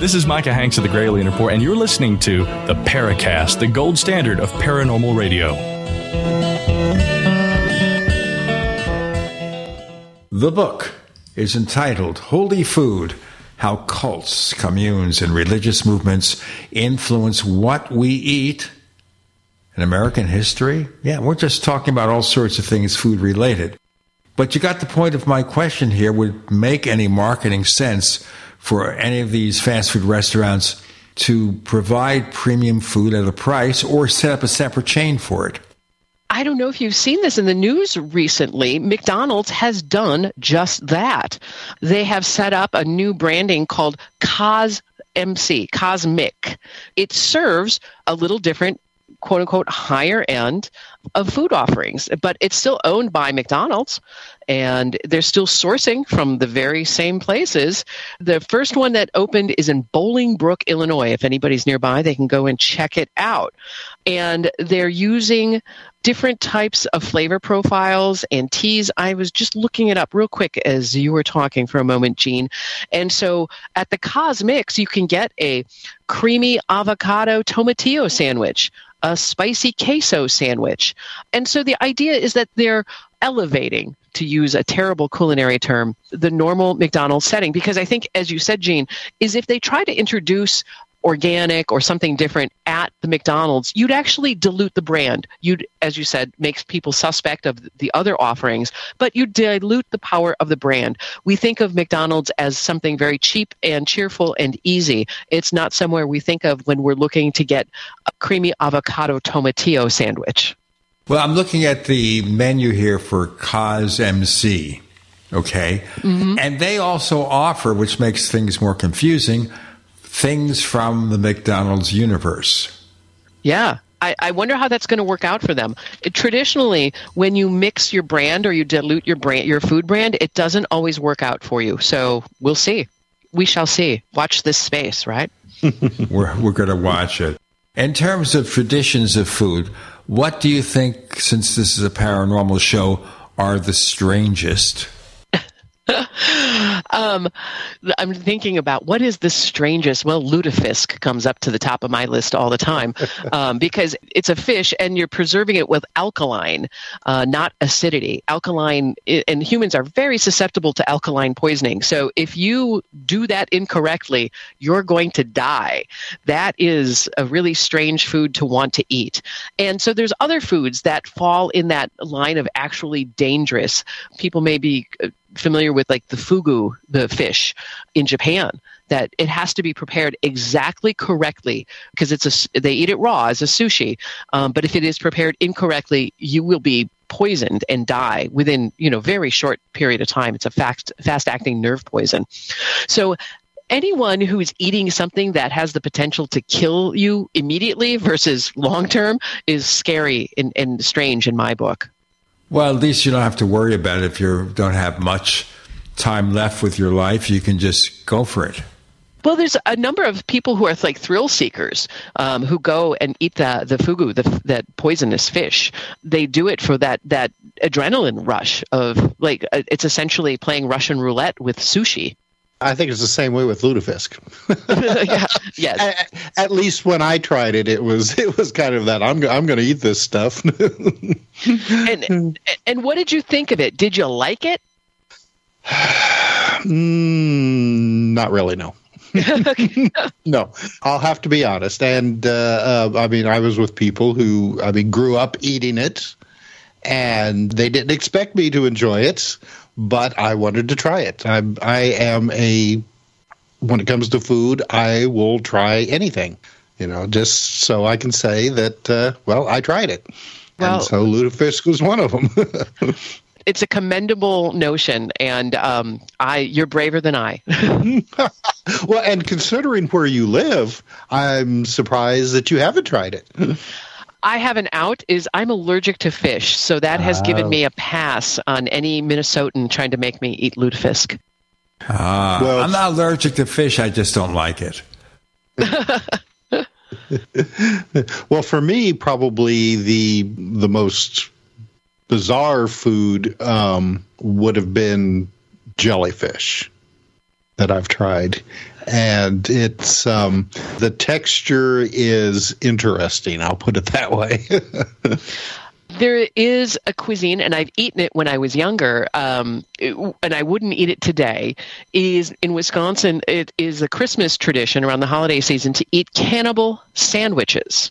This is Micah Hanks of the Gralien Report, and you're listening to the Paracast, the gold standard of paranormal radio. The book is entitled Holy Food How Cults, Communes, and Religious Movements Influence What We Eat in American History. Yeah, we're just talking about all sorts of things food related. But you got the point of my question here would make any marketing sense for any of these fast food restaurants to provide premium food at a price or set up a separate chain for it. I don't know if you've seen this in the news recently. McDonald's has done just that. They have set up a new branding called Cos MC, Cosmic. It serves a little different quote unquote higher end of food offerings, but it's still owned by McDonald's and they're still sourcing from the very same places. The first one that opened is in Bolingbrook, Illinois. If anybody's nearby, they can go and check it out. And they're using different types of flavor profiles and teas. I was just looking it up real quick as you were talking for a moment, Gene. And so at the CosMc's, you can get a creamy avocado tomatillo sandwich, a spicy queso sandwich. And so the idea is that they're elevating to use a terrible culinary term, the normal McDonald's setting. Because I think, as you said, Gene, is if they try to introduce organic or something different at the McDonald's, you'd actually dilute the brand. You'd, as you said, makes people suspect of the other offerings, but you dilute the power of the brand. We think of McDonald's as something very cheap and cheerful and easy. It's not somewhere we think of when we're looking to get a creamy avocado tomatillo sandwich. Well, I'm looking at the menu here for Cos MC. Okay. Mm-hmm. And they also offer, which makes things more confusing, things from the McDonald's universe. Yeah. I, I wonder how that's going to work out for them. It, traditionally, when you mix your brand or you dilute your brand, your food brand, it doesn't always work out for you. So we'll see. We shall see. Watch this space, right? we're we're going to watch it. In terms of traditions of food, what do you think, since this is a paranormal show, are the strangest? um, I'm thinking about what is the strangest. Well, lutefisk comes up to the top of my list all the time um, because it's a fish and you're preserving it with alkaline, uh, not acidity. Alkaline, and humans are very susceptible to alkaline poisoning. So if you do that incorrectly, you're going to die. That is a really strange food to want to eat. And so there's other foods that fall in that line of actually dangerous. People may be uh, familiar with like the fugu, the fish in Japan, that it has to be prepared exactly correctly because it's a they eat it raw as a sushi. Um, but if it is prepared incorrectly, you will be poisoned and die within you know very short period of time. It's a fast fast acting nerve poison. So anyone who is eating something that has the potential to kill you immediately versus long term is scary and, and strange in my book. Well, at least you don't have to worry about it if you don't have much time left with your life. You can just go for it. Well, there's a number of people who are like thrill seekers um, who go and eat the the fugu, the, that poisonous fish. They do it for that that adrenaline rush of like uh, it's essentially playing Russian roulette with sushi. I think it's the same way with lutefisk. yeah, yes. At, at, least when I tried it, it was it was kind of that I'm I'm going to eat this stuff. and and what did you think of it? Did you like it? mm, not really. No. no, I'll have to be honest. And uh, uh, I mean, I was with people who I mean grew up eating it, and they didn't expect me to enjoy it but I wanted to try it. I'm, I am a when it comes to food, I will try anything. You know, just so I can say that. Uh, well, I tried it, well, and so lutefisk was one of them. it's a commendable notion, and um, I you're braver than I. well, and considering where you live, I'm surprised that you haven't tried it. I have an out is I'm allergic to fish, so that has oh. given me a pass on any Minnesotan trying to make me eat lutefisk. Uh, well, I'm not allergic to fish. I just don't like it. well, for me, probably the the most bizarre food um, would have been jellyfish that I've tried and it's um, the texture is interesting. I'll put it that way. there is a cuisine, and I've eaten it when I was younger, um, it, and I wouldn't eat it today. Is in Wisconsin, it is a Christmas tradition around the holiday season to eat cannibal sandwiches.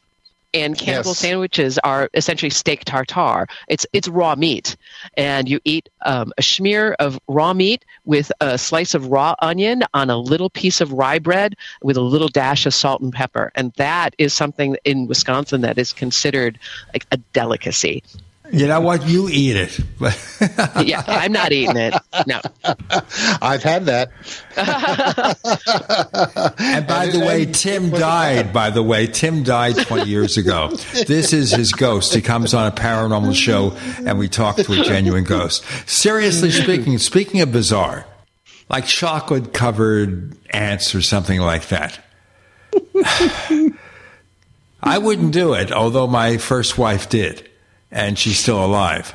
And cannibal Yes. sandwiches are essentially steak tartare. It's it's raw meat, and you eat um, a smear of raw meat with a slice of raw onion on a little piece of rye bread with a little dash of salt and pepper, and that is something in Wisconsin that is considered like a delicacy. You know what? You eat it. yeah, I'm not eating it. No. I've had that. and by the way, Tim died. By the way, Tim died 20 years ago. This is his ghost. He comes on a paranormal show and we talk to a genuine ghost. Seriously speaking, speaking of bizarre, like chocolate covered ants or something like that. I wouldn't do it, although my first wife did, and she's still alive.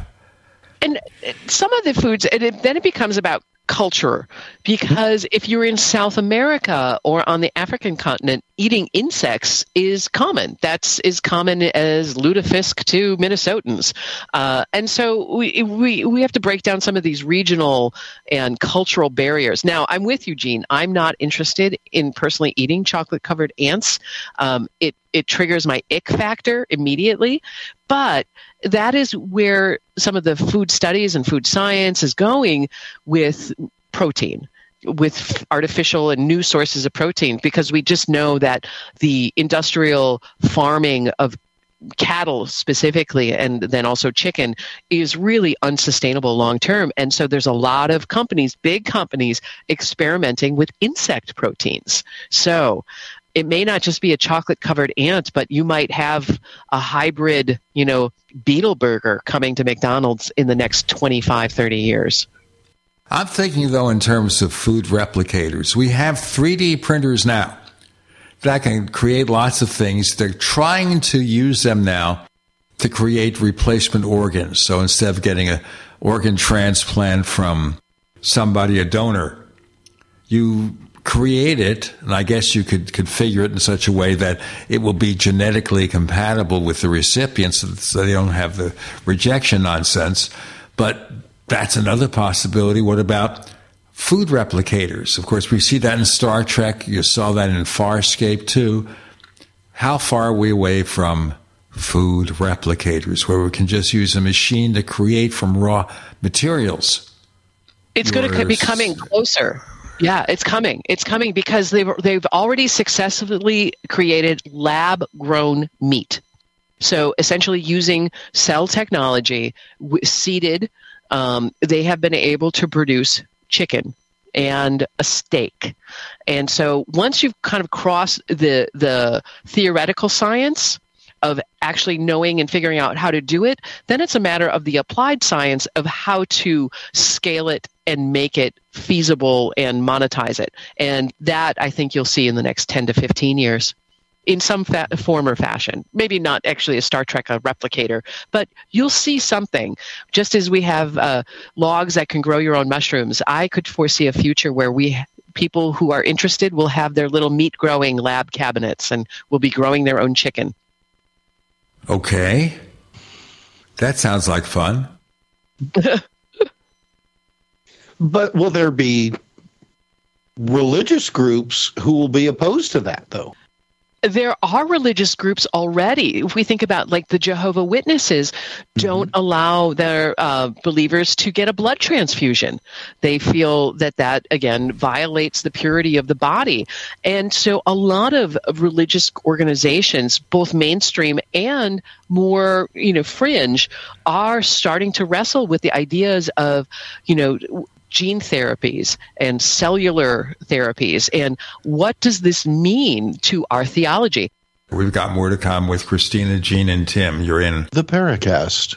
and some of the foods and it, then it becomes about culture. Because if you're in south america or on the african continent eating insects is common. That's as common as lutefisk to minnesotans. Uh, and so we, we we have to break down some of these regional and cultural barriers. Now i'm with you gene i'm not interested in personally eating chocolate covered ants. Um, it it triggers my ick factor immediately. But that is where some of the food studies and food science is going with protein with artificial and new sources of protein because we just know that the industrial farming of cattle specifically and then also chicken is really unsustainable long term. And so there's a lot of companies big companies experimenting with insect proteins. So it may not just be a chocolate covered ant but you might have a hybrid you know beetle burger coming to mcdonald's in the next 25 30 years I'm thinking, though, in terms of food replicators. We have 3D printers now that can create lots of things. They're trying to use them now to create replacement organs. So instead of getting an organ transplant from somebody, a donor, you create it, and I guess you could configure it in such a way that it will be genetically compatible with the recipients so they don't have the rejection nonsense. But that's another possibility. What about food replicators? Of course, we see that in Star Trek. You saw that in Farscape too. How far are we away from food replicators where we can just use a machine to create from raw materials? it's going to be coming closer yeah it's coming. It's coming because they've they've already successfully created lab grown meat. So essentially using cell technology seeded um, they have been able to produce chicken and a steak. And so once you've kind of crossed the the theoretical science of actually knowing and figuring out how to do it, then it's a matter of the applied science of how to scale it and make it feasible and monetize it. And that I think you'll see in the next 10 to 15 years in some fa- form or fashion. Maybe not actually a Star Trek a replicator, but you'll see something. Just as we have uh, logs that can grow your own mushrooms, I could foresee a future where we people who are interested will have their little meat growing lab cabinets and will be growing their own chicken. Okay. That sounds like fun. But will there be religious groups who will be opposed to that, though? There are religious groups already. If we think about like the Jehovah Witnesses, don't allow their uh, believers to get a blood transfusion. They feel that that again violates the purity of the body, and so a lot of of religious organizations, both mainstream and more you know fringe, are starting to wrestle with the ideas of you know gene therapies and cellular therapies and what does this mean to our theology We've got more to come with Christina, Gene, and Tim. You're in the Paracast.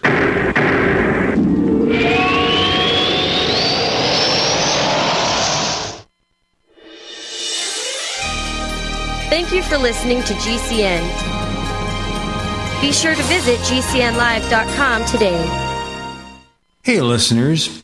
Thank you for listening to GCN. Be sure to visit GCNlive.com today. Hey, listeners.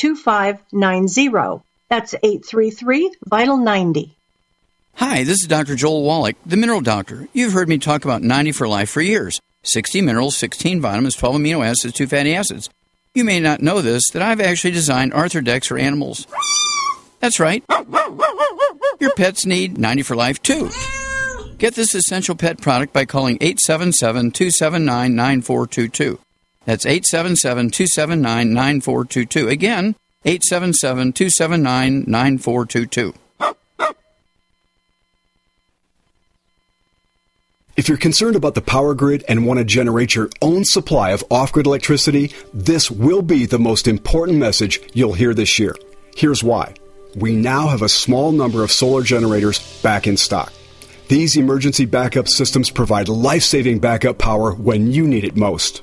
2590. That's 833 Vital 90. Hi, this is Dr. Joel Wallach, the Mineral Doctor. You've heard me talk about 90 for Life for years 60 minerals, 16 vitamins, 12 amino acids, 2 fatty acids. You may not know this, that I've actually designed Arthrodex for animals. That's right. Your pets need 90 for Life too. Get this essential pet product by calling 877 279 9422. That's 877 279 9422. Again, 877 279 9422. If you're concerned about the power grid and want to generate your own supply of off grid electricity, this will be the most important message you'll hear this year. Here's why. We now have a small number of solar generators back in stock. These emergency backup systems provide life saving backup power when you need it most.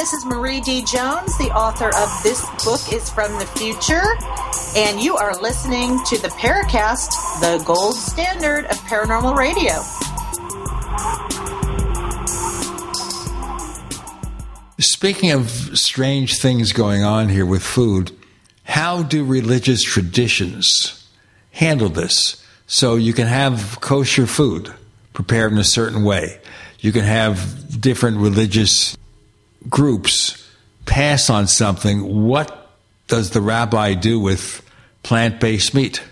This is Marie D. Jones, the author of This Book is from the Future, and you are listening to the Paracast, the gold standard of paranormal radio. Speaking of strange things going on here with food, how do religious traditions handle this? So you can have kosher food prepared in a certain way. You can have different religious groups pass on something. What does the rabbi do with plant based meat?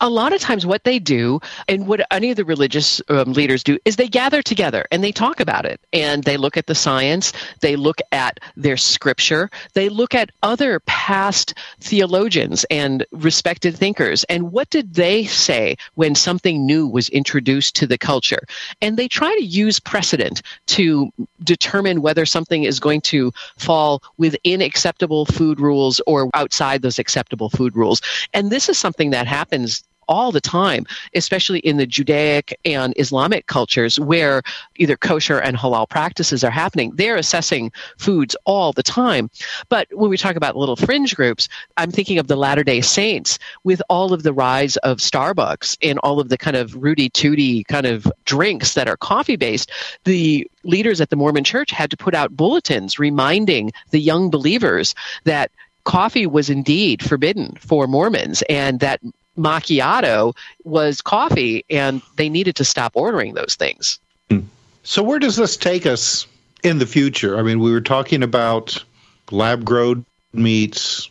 A lot of times what they do and what any of the religious um, leaders do is they gather together and they talk about it. And they look at the science. They look at their scripture. They look at other past theologians and respected thinkers. And what did they say when something new was introduced to the culture? And they try to use precedent to determine whether something is going to fall within acceptable food rules or outside those acceptable food rules. And this is something that happens all the time, especially in the Judaic and Islamic cultures where either kosher and halal practices are happening. They're assessing foods all the time. But when we talk about little fringe groups, I'm thinking of the Latter day Saints with all of the rise of Starbucks and all of the kind of rooty tooty kind of drinks that are coffee based. The leaders at the Mormon church had to put out bulletins reminding the young believers that coffee was indeed forbidden for Mormons and that macchiato was coffee and they needed to stop ordering those things. Hmm. So, where does this take us in the future? I mean, we were talking about lab grown meats,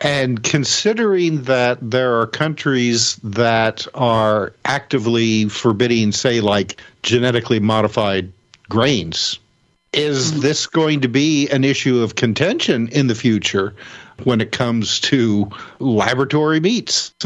and considering that there are countries that are actively forbidding, say, like genetically modified grains, is mm-hmm. this going to be an issue of contention in the future when it comes to laboratory meats?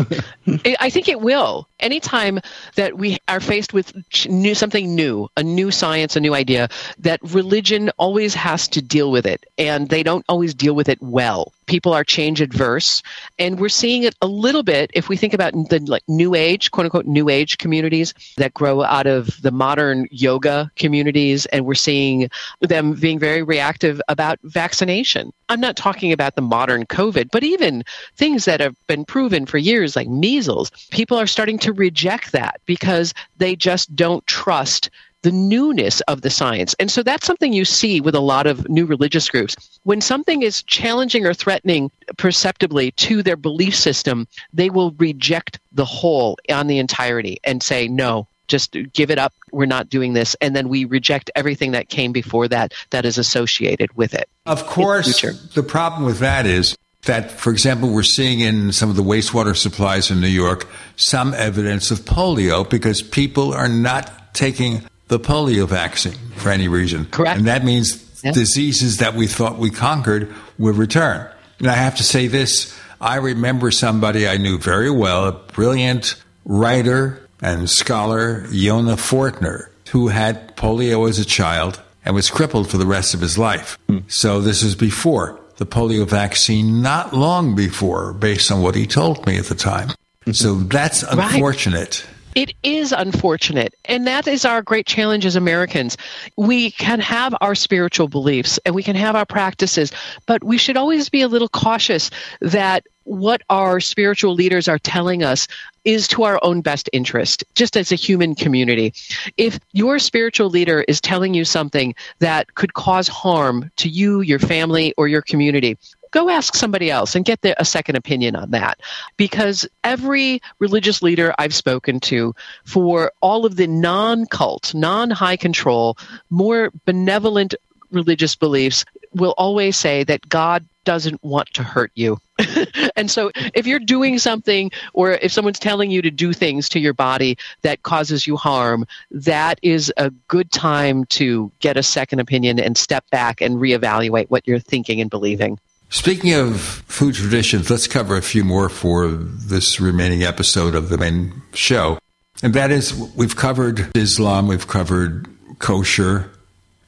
I think it will. Anytime that we are faced with new, something new, a new science, a new idea, that religion always has to deal with it, and they don't always deal with it well. People are change adverse, and we're seeing it a little bit if we think about the like new age, quote unquote, new age communities that grow out of the modern yoga communities, and we're seeing them being very reactive about vaccination. I'm not talking about the modern COVID, but even things that have been proven for years, like measles. People are starting to reject that because they just don't trust the newness of the science. And so that's something you see with a lot of new religious groups. When something is challenging or threatening perceptibly to their belief system, they will reject the whole on the entirety and say, no, just give it up. We're not doing this. And then we reject everything that came before that that is associated with it. Of course, the problem with that is that, for example, we're seeing in some of the wastewater supplies in New York some evidence of polio because people are not taking the polio vaccine for any reason. Correct. And that means diseases that we thought we conquered will return. And I have to say this I remember somebody I knew very well, a brilliant writer and scholar, Yona Fortner, who had polio as a child and was crippled for the rest of his life. Hmm. So this was before the polio vaccine, not long before, based on what he told me at the time. Mm-hmm. So that's Right. It is unfortunate. And that is our great challenge as Americans. We can have our spiritual beliefs and we can have our practices, but we should always be a little cautious that what our spiritual leaders are telling us is to our own best interest, just as a human community. If your spiritual leader is telling you something that could cause harm to you, your family, or your community, go ask somebody else and get the, a second opinion on that. Because every religious leader I've spoken to, for all of the non cult, non high control, more benevolent religious beliefs, will always say that God doesn't want to hurt you. and so if you're doing something or if someone's telling you to do things to your body that causes you harm, that is a good time to get a second opinion and step back and reevaluate what you're thinking and believing. Speaking of food traditions, let's cover a few more for this remaining episode of the main show. And that is, we've covered Islam, we've covered kosher,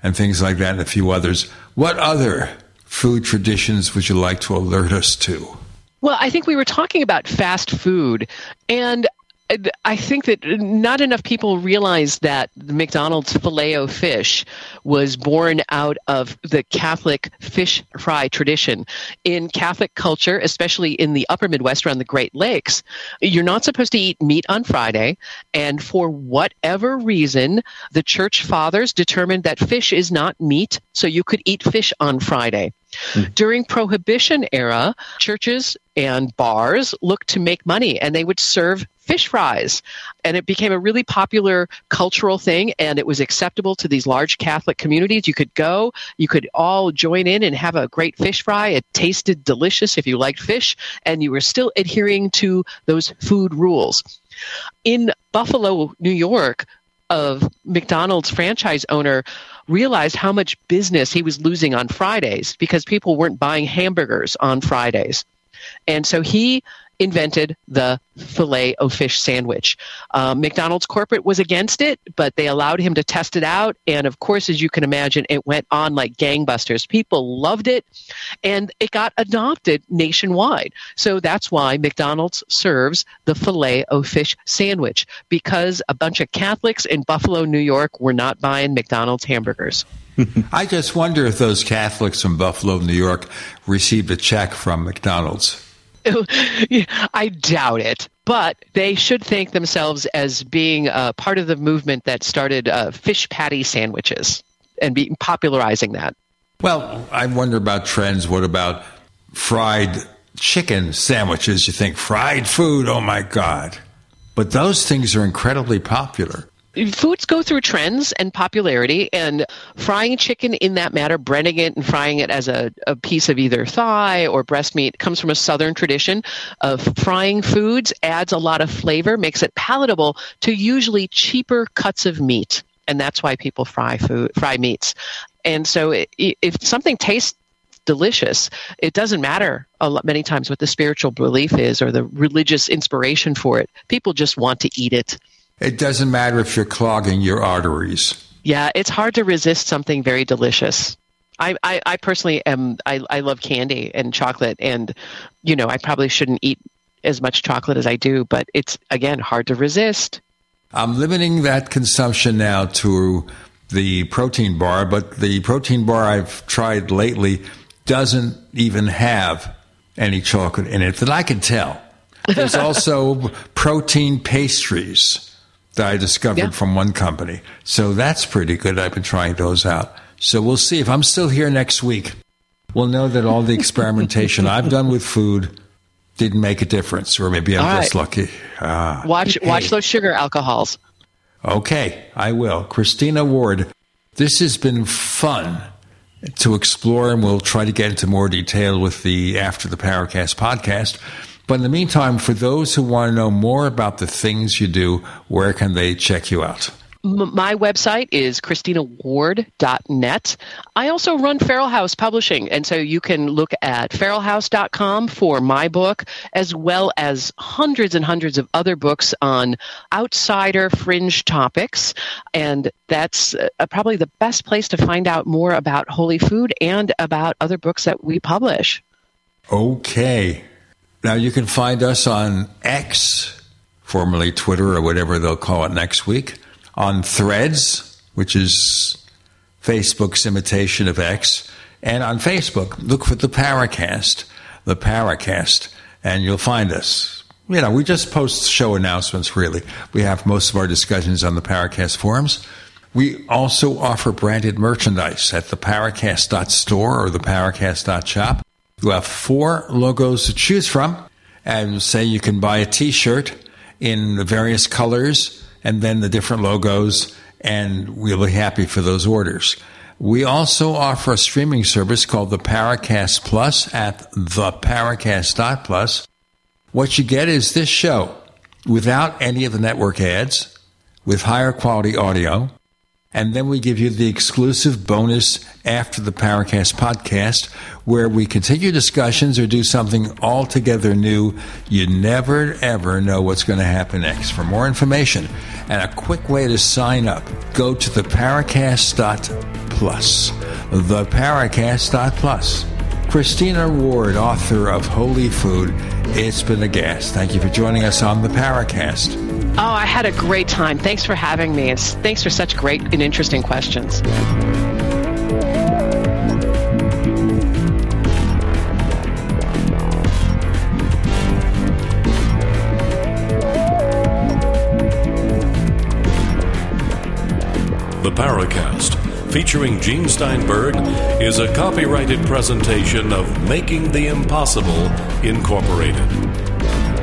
and things like that, and a few others. What other food traditions would you like to alert us to? Well, I think we were talking about fast food, and I think that not enough people realize that the McDonald's filet fish was born out of the Catholic fish fry tradition. In Catholic culture, especially in the upper Midwest around the Great Lakes, you're not supposed to eat meat on Friday. And for whatever reason, the church fathers determined that fish is not meat, so you could eat fish on Friday. Hmm. During Prohibition era, churches and bars looked to make money and they would serve fish fries. And it became a really popular cultural thing and it was acceptable to these large Catholic communities. You could go, you could all join in and have a great fish fry. It tasted delicious if you liked fish and you were still adhering to those food rules. In Buffalo, New York, of McDonald's franchise owner realized how much business he was losing on Fridays because people weren't buying hamburgers on Fridays. And so he invented the filet o fish sandwich. Um, McDonald's corporate was against it, but they allowed him to test it out. And of course, as you can imagine, it went on like gangbusters. People loved it, and it got adopted nationwide. So that's why McDonald's serves the filet o fish sandwich because a bunch of Catholics in Buffalo, New York were not buying McDonald's hamburgers. I just wonder if those Catholics from Buffalo, New York, received a check from McDonald's. I doubt it. But they should thank themselves as being uh, part of the movement that started uh, fish patty sandwiches and be popularizing that. Well, I wonder about trends. What about fried chicken sandwiches? You think fried food? Oh my God. But those things are incredibly popular foods go through trends and popularity and frying chicken in that matter breading it and frying it as a, a piece of either thigh or breast meat comes from a southern tradition of frying foods adds a lot of flavor makes it palatable to usually cheaper cuts of meat and that's why people fry food fry meats and so it, if something tastes delicious. It doesn't matter a lot, many times what the spiritual belief is or the religious inspiration for it. People just want to eat it. It doesn't matter if you're clogging your arteries. Yeah, it's hard to resist something very delicious. I, I, I personally am I, I love candy and chocolate and you know I probably shouldn't eat as much chocolate as I do, but it's again hard to resist. I'm limiting that consumption now to the protein bar, but the protein bar I've tried lately doesn't even have any chocolate in it that I can tell. There's also protein pastries that I discovered yeah. from one company. So that's pretty good. I've been trying those out. So we'll see. If I'm still here next week, we'll know that all the experimentation I've done with food didn't make a difference, or maybe I'm all just right. lucky. Ah. Watch, hey. watch those sugar alcohols. Okay, I will. Christina Ward, this has been fun to explore, and we'll try to get into more detail with the After the Paracast podcast. But in the meantime, for those who want to know more about the things you do, where can they check you out? my website is christinaward.net. I also run Feral House Publishing, and so you can look at feralhouse.com for my book, as well as hundreds and hundreds of other books on outsider fringe topics. And that's uh, probably the best place to find out more about Holy Food and about other books that we publish. Okay. Now, you can find us on X, formerly Twitter or whatever they'll call it next week, on Threads, which is Facebook's imitation of X, and on Facebook, look for the Paracast, the Paracast, and you'll find us. You know, we just post show announcements, really. We have most of our discussions on the Paracast forums. We also offer branded merchandise at the Paracast.store or the Paracast.shop. You have four logos to choose from, and say you can buy a t shirt in the various colors and then the different logos, and we'll be happy for those orders. We also offer a streaming service called the Paracast Plus at theparacast.plus. What you get is this show without any of the network ads, with higher quality audio, and then we give you the exclusive bonus after the Paracast podcast, where we continue discussions or do something altogether new. You never, ever know what's going to happen next. For more information and a quick way to sign up, go to the Paracast.plus. The Paracast.plus. Christina Ward, author of Holy Food. It's been a gas. Thank you for joining us on the Paracast. Oh, I had a great time. Thanks for having me. And Thanks for such great and interesting questions. The Paracast, featuring Gene Steinberg, is a copyrighted presentation of Making the Impossible Incorporated.